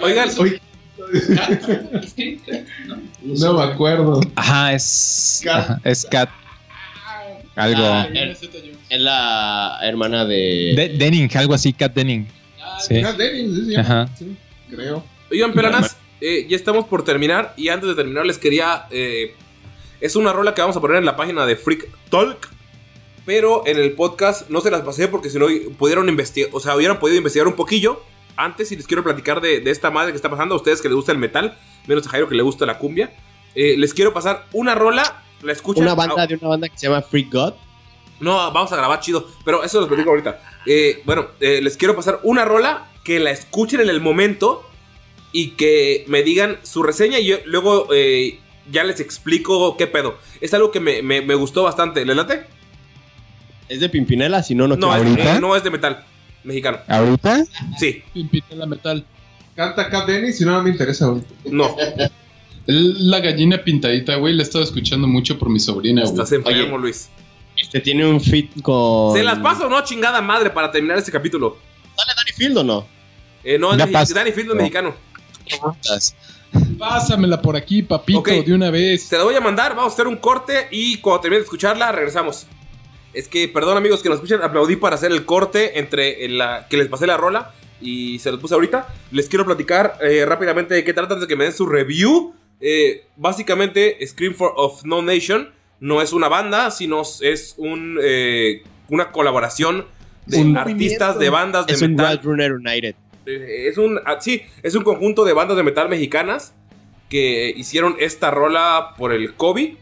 Oigan, Oye, no me acuerdo. Ajá, es. ajá, es Cat. Algo. Ah, es, es la hermana de. De- Denning, algo así, Cat Denning. Sí. Kat Dennings, sí, llama. Ajá. Sí, creo. Oigan, pelanas, eh, ya estamos por terminar. Y antes de terminar, les quería. eh, es una rola que vamos a poner en la página de Freak Talk. Pero en el podcast no se las pasé porque si no pudieron investigar. O sea, hubieran podido investigar un poquillo. Antes, y les quiero platicar de, de esta madre que está pasando. A ustedes que les gusta el metal, menos a Jairo que le gusta la cumbia. eh, les quiero pasar una rola. La escuchan. Una banda de una banda que se llama Freak God. no, vamos a grabar chido. Pero eso los platico ahorita. Eh, bueno, eh, les quiero pasar una rola que la escuchen en el momento y que me digan su reseña y yo luego eh, ya les explico qué pedo. Es algo que me, me- me gustó bastante. ¿Le late? Es de Pimpinela, si no, no No, es, ¿Ahorita? eh, no es de metal mexicano. ¿Ahorita? Sí, Pimpinela metal. Canta Kat Dennis y no, no me interesa, güey. no. La gallina pintadita, güey, la he estado escuchando mucho por mi sobrina, güey. Estás enfermo, Oye. Luis. Este tiene un fit con. ¿Se las paso o no, chingada madre, para terminar este capítulo? ¿Sale Danny Field o no? Eh, no, es Ya. Danny Field no es mexicano. Pásamela por aquí, papito, de una vez. Se la voy a mandar, vamos a hacer un corte y cuando termine de escucharla, regresamos. Es que, perdón amigos que nos escuchan, aplaudí para hacer el corte entre la que les pasé la rola y se los puse ahorita. Les quiero platicar eh, rápidamente de qué trata antes de que me den su review. Eh, básicamente, Scream for of No Nation no es una banda, sino es un, eh, una colaboración de Un artistas movimiento. de bandas de Es un metal. Wild Runner United. Es un ah, sí, es un conjunto de bandas de metal mexicanas que hicieron esta rola por el COVID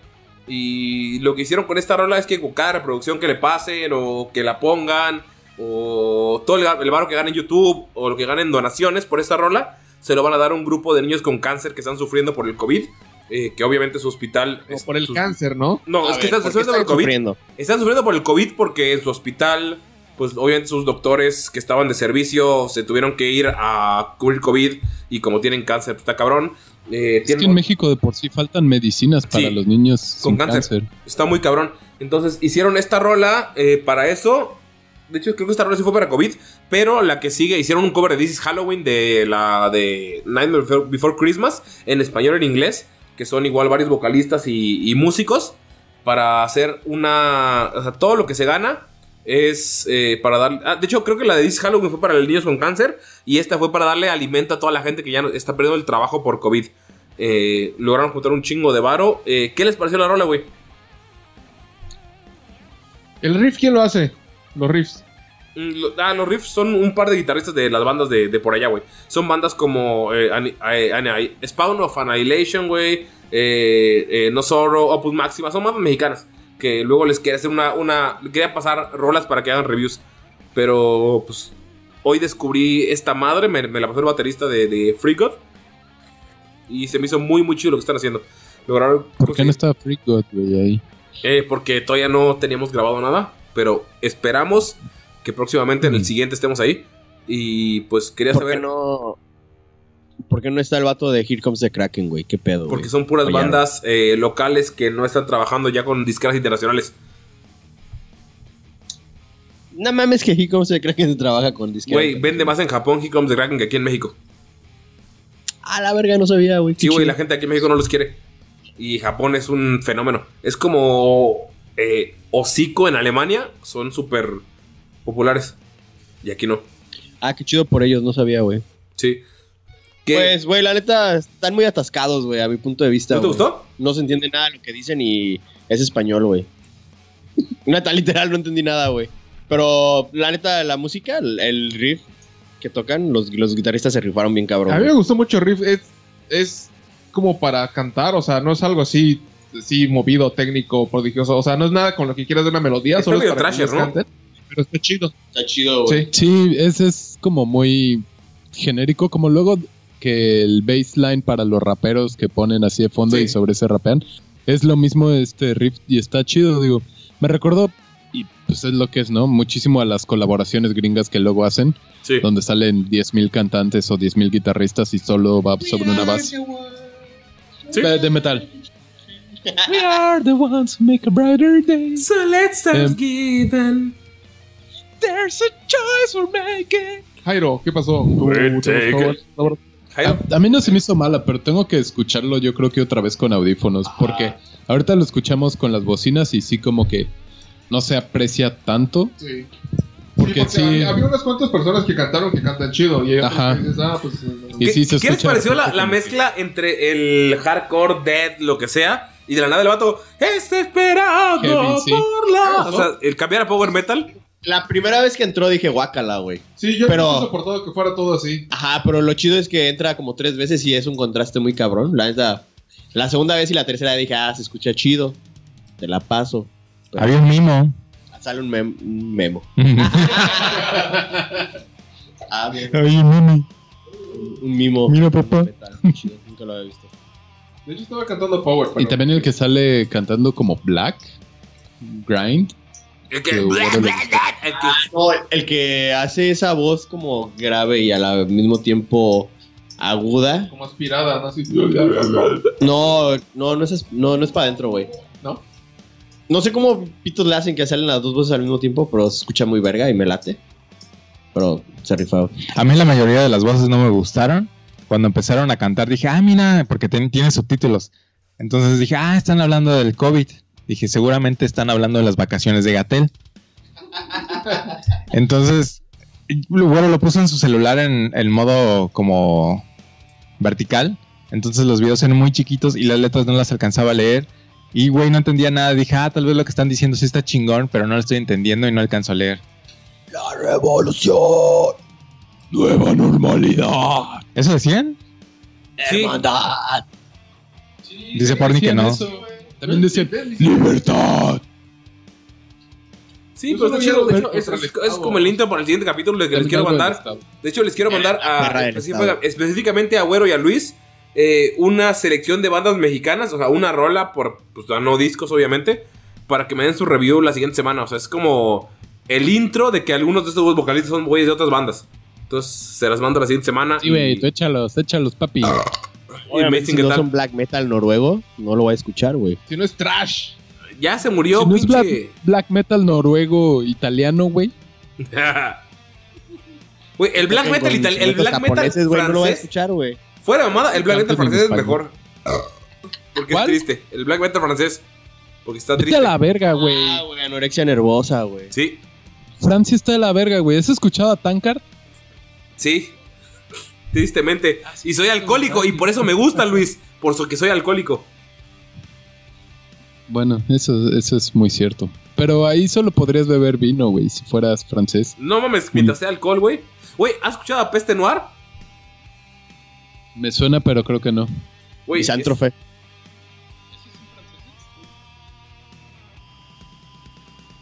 y lo que hicieron con esta rola es que con cada reproducción que le pasen o que la pongan o todo el, varo que ganen en YouTube o lo que ganen donaciones por esta rola se lo van a dar a un grupo de niños con cáncer que están sufriendo por el COVID eh, que obviamente su hospital O es- por el cáncer, ¿no? no A es que están ¿por qué sufriendo por el COVID sufriendo? están sufriendo por el COVID porque en su hospital, pues obviamente sus doctores que estaban de servicio se tuvieron que ir a cubrir COVID y como tienen cáncer, pues, está cabrón. Eh, Es que en México de por sí faltan medicinas para Sí, los niños con sin cáncer. cáncer. Está muy cabrón. Entonces hicieron esta rola eh, para eso. De hecho, creo que esta rola sí fue para COVID. Pero la que sigue, hicieron un cover de This is Halloween de la de Nightmare Before- Before Christmas. En español y en inglés. Que son igual varios vocalistas y, y músicos. Para hacer una... O sea, todo lo que se gana es eh, para dar... ah, de hecho, creo que la de This is Halloween fue para los niños con cáncer. Y esta fue para darle alimento a toda la gente que ya está perdiendo el trabajo por COVID. Eh, lograron juntar un chingo de varo. Eh, ¿Qué les pareció la rola, güey? ¿El riff quién lo hace? Los riffs. Mm, lo- Ah, los riffs son un par de guitarristas de las bandas de, de por allá, güey. Son bandas como Spawn of Annihilation, güey. no Sorrow, Opus Máxima. Son bandas mexicanas. Que luego les quería hacer una. una quería pasar rolas para que hagan reviews. Pero pues hoy descubrí esta madre, me, me la pasó el baterista de, de Free God. Y se me hizo muy, muy chido lo que están haciendo. Lograron ¿Por qué no estaba Freak God, güey, ahí? Eh, porque todavía no teníamos grabado nada, pero esperamos que próximamente en el siguiente estemos ahí. Y pues quería ¿Por qué saber, no, ¿Por qué no está el vato de Here Comes the Kraken, güey? ¿Qué pedo, porque güey? son puras bandas eh, locales que no están trabajando ya con disqueras internacionales. No mames que Here Comes the Kraken [laughs] trabaja con disqueras. Güey, vende más en Japón Here Comes the Kraken que aquí en México. A la verga, no sabía, güey. Sí, güey, la gente aquí en México no los quiere. Y Japón es un fenómeno. Es como eh, Hocico en Alemania, son súper populares. Y aquí no. Ah, qué chido por ellos, no sabía, güey. Sí. Pues, güey, la neta, están muy atascados, güey, a mi punto de vista. ¿No te gustó? No se entiende nada de lo que dicen y es español, güey. [laughs] Neta, literal, no entendí nada, güey. Pero, la neta, la música, el, el riff que tocan, los, los guitarristas se rifaron bien cabrón. A mí me gustó mucho el riff. Es, es como para cantar, o sea, no es algo así, así movido, técnico, prodigioso. O sea, no es nada con lo que quieras de una melodía. Está solo es para ¿no? canten, Pero está chido. Está chido, güey. Sí. Sí, ese es como muy genérico, como luego que el baseline para los raperos que ponen así de fondo Sí. y sobre ese rapean, es lo mismo este riff y está chido, digo, me recordó, y pues es lo que es, ¿no? Muchísimo a las colaboraciones gringas que luego hacen, Sí. donde salen 10.000 cantantes o 10.000 guitarristas y solo va sobre una base Sí. de, de metal. We are the ones who make a brighter day. So let's Em, given. There's a choice we're making. Jairo, ¿qué pasó? We'll ¿Te A, a mí no se me hizo mala, pero tengo que escucharlo yo creo que otra vez con audífonos, porque ahorita lo escuchamos con las bocinas y sí como que no se aprecia tanto. Sí. Porque sí, sí- había, había unas cuantas personas que cantaron que cantan chido. Y Ajá. dices, ah, pues. eh, Y ¿Qué, sí se qué les pareció la, mezcla entre el hardcore, dead, lo que sea, y de la nada el vato, es esperado sí. por la... O sea, el cambiar a power metal. La primera vez que entró dije guácala, güey. Sí, yo Pero- no soportado que fuera todo así. Ajá, pero lo chido es que entra como tres veces y es un contraste muy cabrón. La la segunda vez y la tercera dije, ah, se escucha chido. Te la paso. Pero Había un mimo. sale un, mem- un memo. [laughs] Ah, bien. Había un mimo. Un mimo. Mira, papá. Metal, chido, nunca lo había visto. De hecho, estaba cantando Power. Y pero- también el que sale cantando como Black, Grind. El que, No, el hace esa voz como grave y al mismo tiempo aguda. Como aspirada, ¿no? Así. No, no, no es, no, no es para adentro, güey. ¿No? No sé cómo pitos le hacen que salen las dos voces al mismo tiempo, pero se escucha muy verga y me late. Pero se rifado. A mí la mayoría de las voces no me gustaron. Cuando empezaron a cantar dije, ah, mira, porque ten- tiene subtítulos. Entonces dije, ah, están hablando del COVID. Dije, seguramente están hablando de las vacaciones de Gatel. [laughs] Entonces, bueno, lo puso en su celular en el modo como vertical. Entonces los videos eran muy chiquitos y las letras no las alcanzaba a leer. Y, güey, no entendía nada. Dije, ah, tal vez lo que están diciendo sí está chingón, pero no lo estoy entendiendo y no alcanzo a leer. La revolución. Nueva normalidad. ¿Eso decían? Sí. Hermandad. Dice Porni que no. eso. También decían Libertad. Sí, pero está chido. De hecho, es, es- es como el intro para el siguiente capítulo que les quiero mandar. De hecho, les quiero mandar a, específicamente a Güero y a Luis eh, una selección de bandas mexicanas, o sea, una rola por, pues no discos, obviamente, para que me den su review la siguiente semana. O sea, es como el intro de que algunos de estos vocalistas son güeyes de otras bandas. Entonces, se las mando la siguiente semana. Sí, y- güey, tú échalos, échalos, papi. [laughs] Obviamente, si no tal. son black metal noruego, no lo voy a escuchar, güey. Si no es trash. Ya se murió, Si no es black, metal noruego italiano, güey. [laughs] Güey, el black metal italiano, el black metal güey, no lo voy a francés. escuchar, güey. Fuera mamada, el black metal francés es mejor. Porque ¿Cuál? es triste. El black metal francés. Porque está Vete triste. a la verga, güey. Ah, güey, anorexia nervosa, güey. Sí, Francia está de la verga, güey. ¿Has escuchado a Tankard? sí. Tristemente. Y soy alcohólico y por eso me gusta, Luis. Por eso que soy alcohólico. Bueno, eso, eso es muy cierto. Pero ahí solo podrías beber vino, güey, si fueras francés. No mames, mientras sea alcohol, güey. Güey, ¿has escuchado a Peste Noir? Me suena, pero creo que no. Güey, Misántrofe.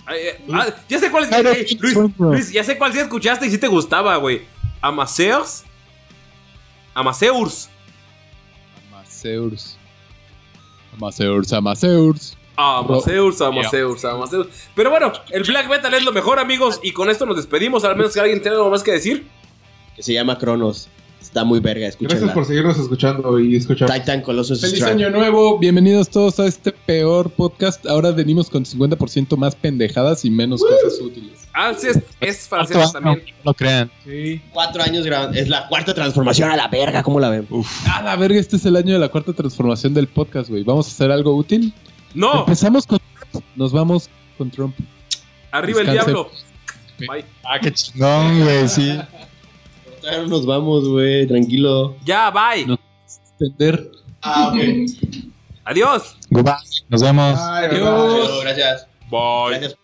Ay, eh, ah, ya sé cuál es. Luis, Luis, ya sé cuál sí escuchaste y sí te gustaba, güey. Amaseurs. Amaseurs. Amaseurs. Amaseurs, amaseurs. Amaseurs, amaseurs, amaseurs. Pero bueno, el black metal es lo mejor, amigos. Y con esto nos despedimos. Al menos que alguien tenga algo más que decir. Que se llama Cronos. Está muy verga, Gracias escúchenla. por seguirnos escuchando y escuchar. Titan Colossus Feliz Strike. año nuevo, bienvenidos todos a este peor podcast. Ahora venimos con 50% más pendejadas y menos cosas útiles. Ah, sí, es, es francés también. No lo crean. Sí. Cuatro años grabando. Es la cuarta transformación a la verga. ¿Cómo la ven? Ah, la verga, este es el año de la cuarta transformación del podcast, güey. ¿Vamos a hacer algo útil? No, Empezamos con Trump, nos vamos con Trump. arriba el diablo. Bye. Ah, qué chingón, güey, sí. Todavía no nos vamos, güey. Tranquilo. Ya, bye. No. Extender. Ah, ok. Adiós. Goodbye. Nos vemos. Ay, Adiós. Gracias. Bye. Gracias.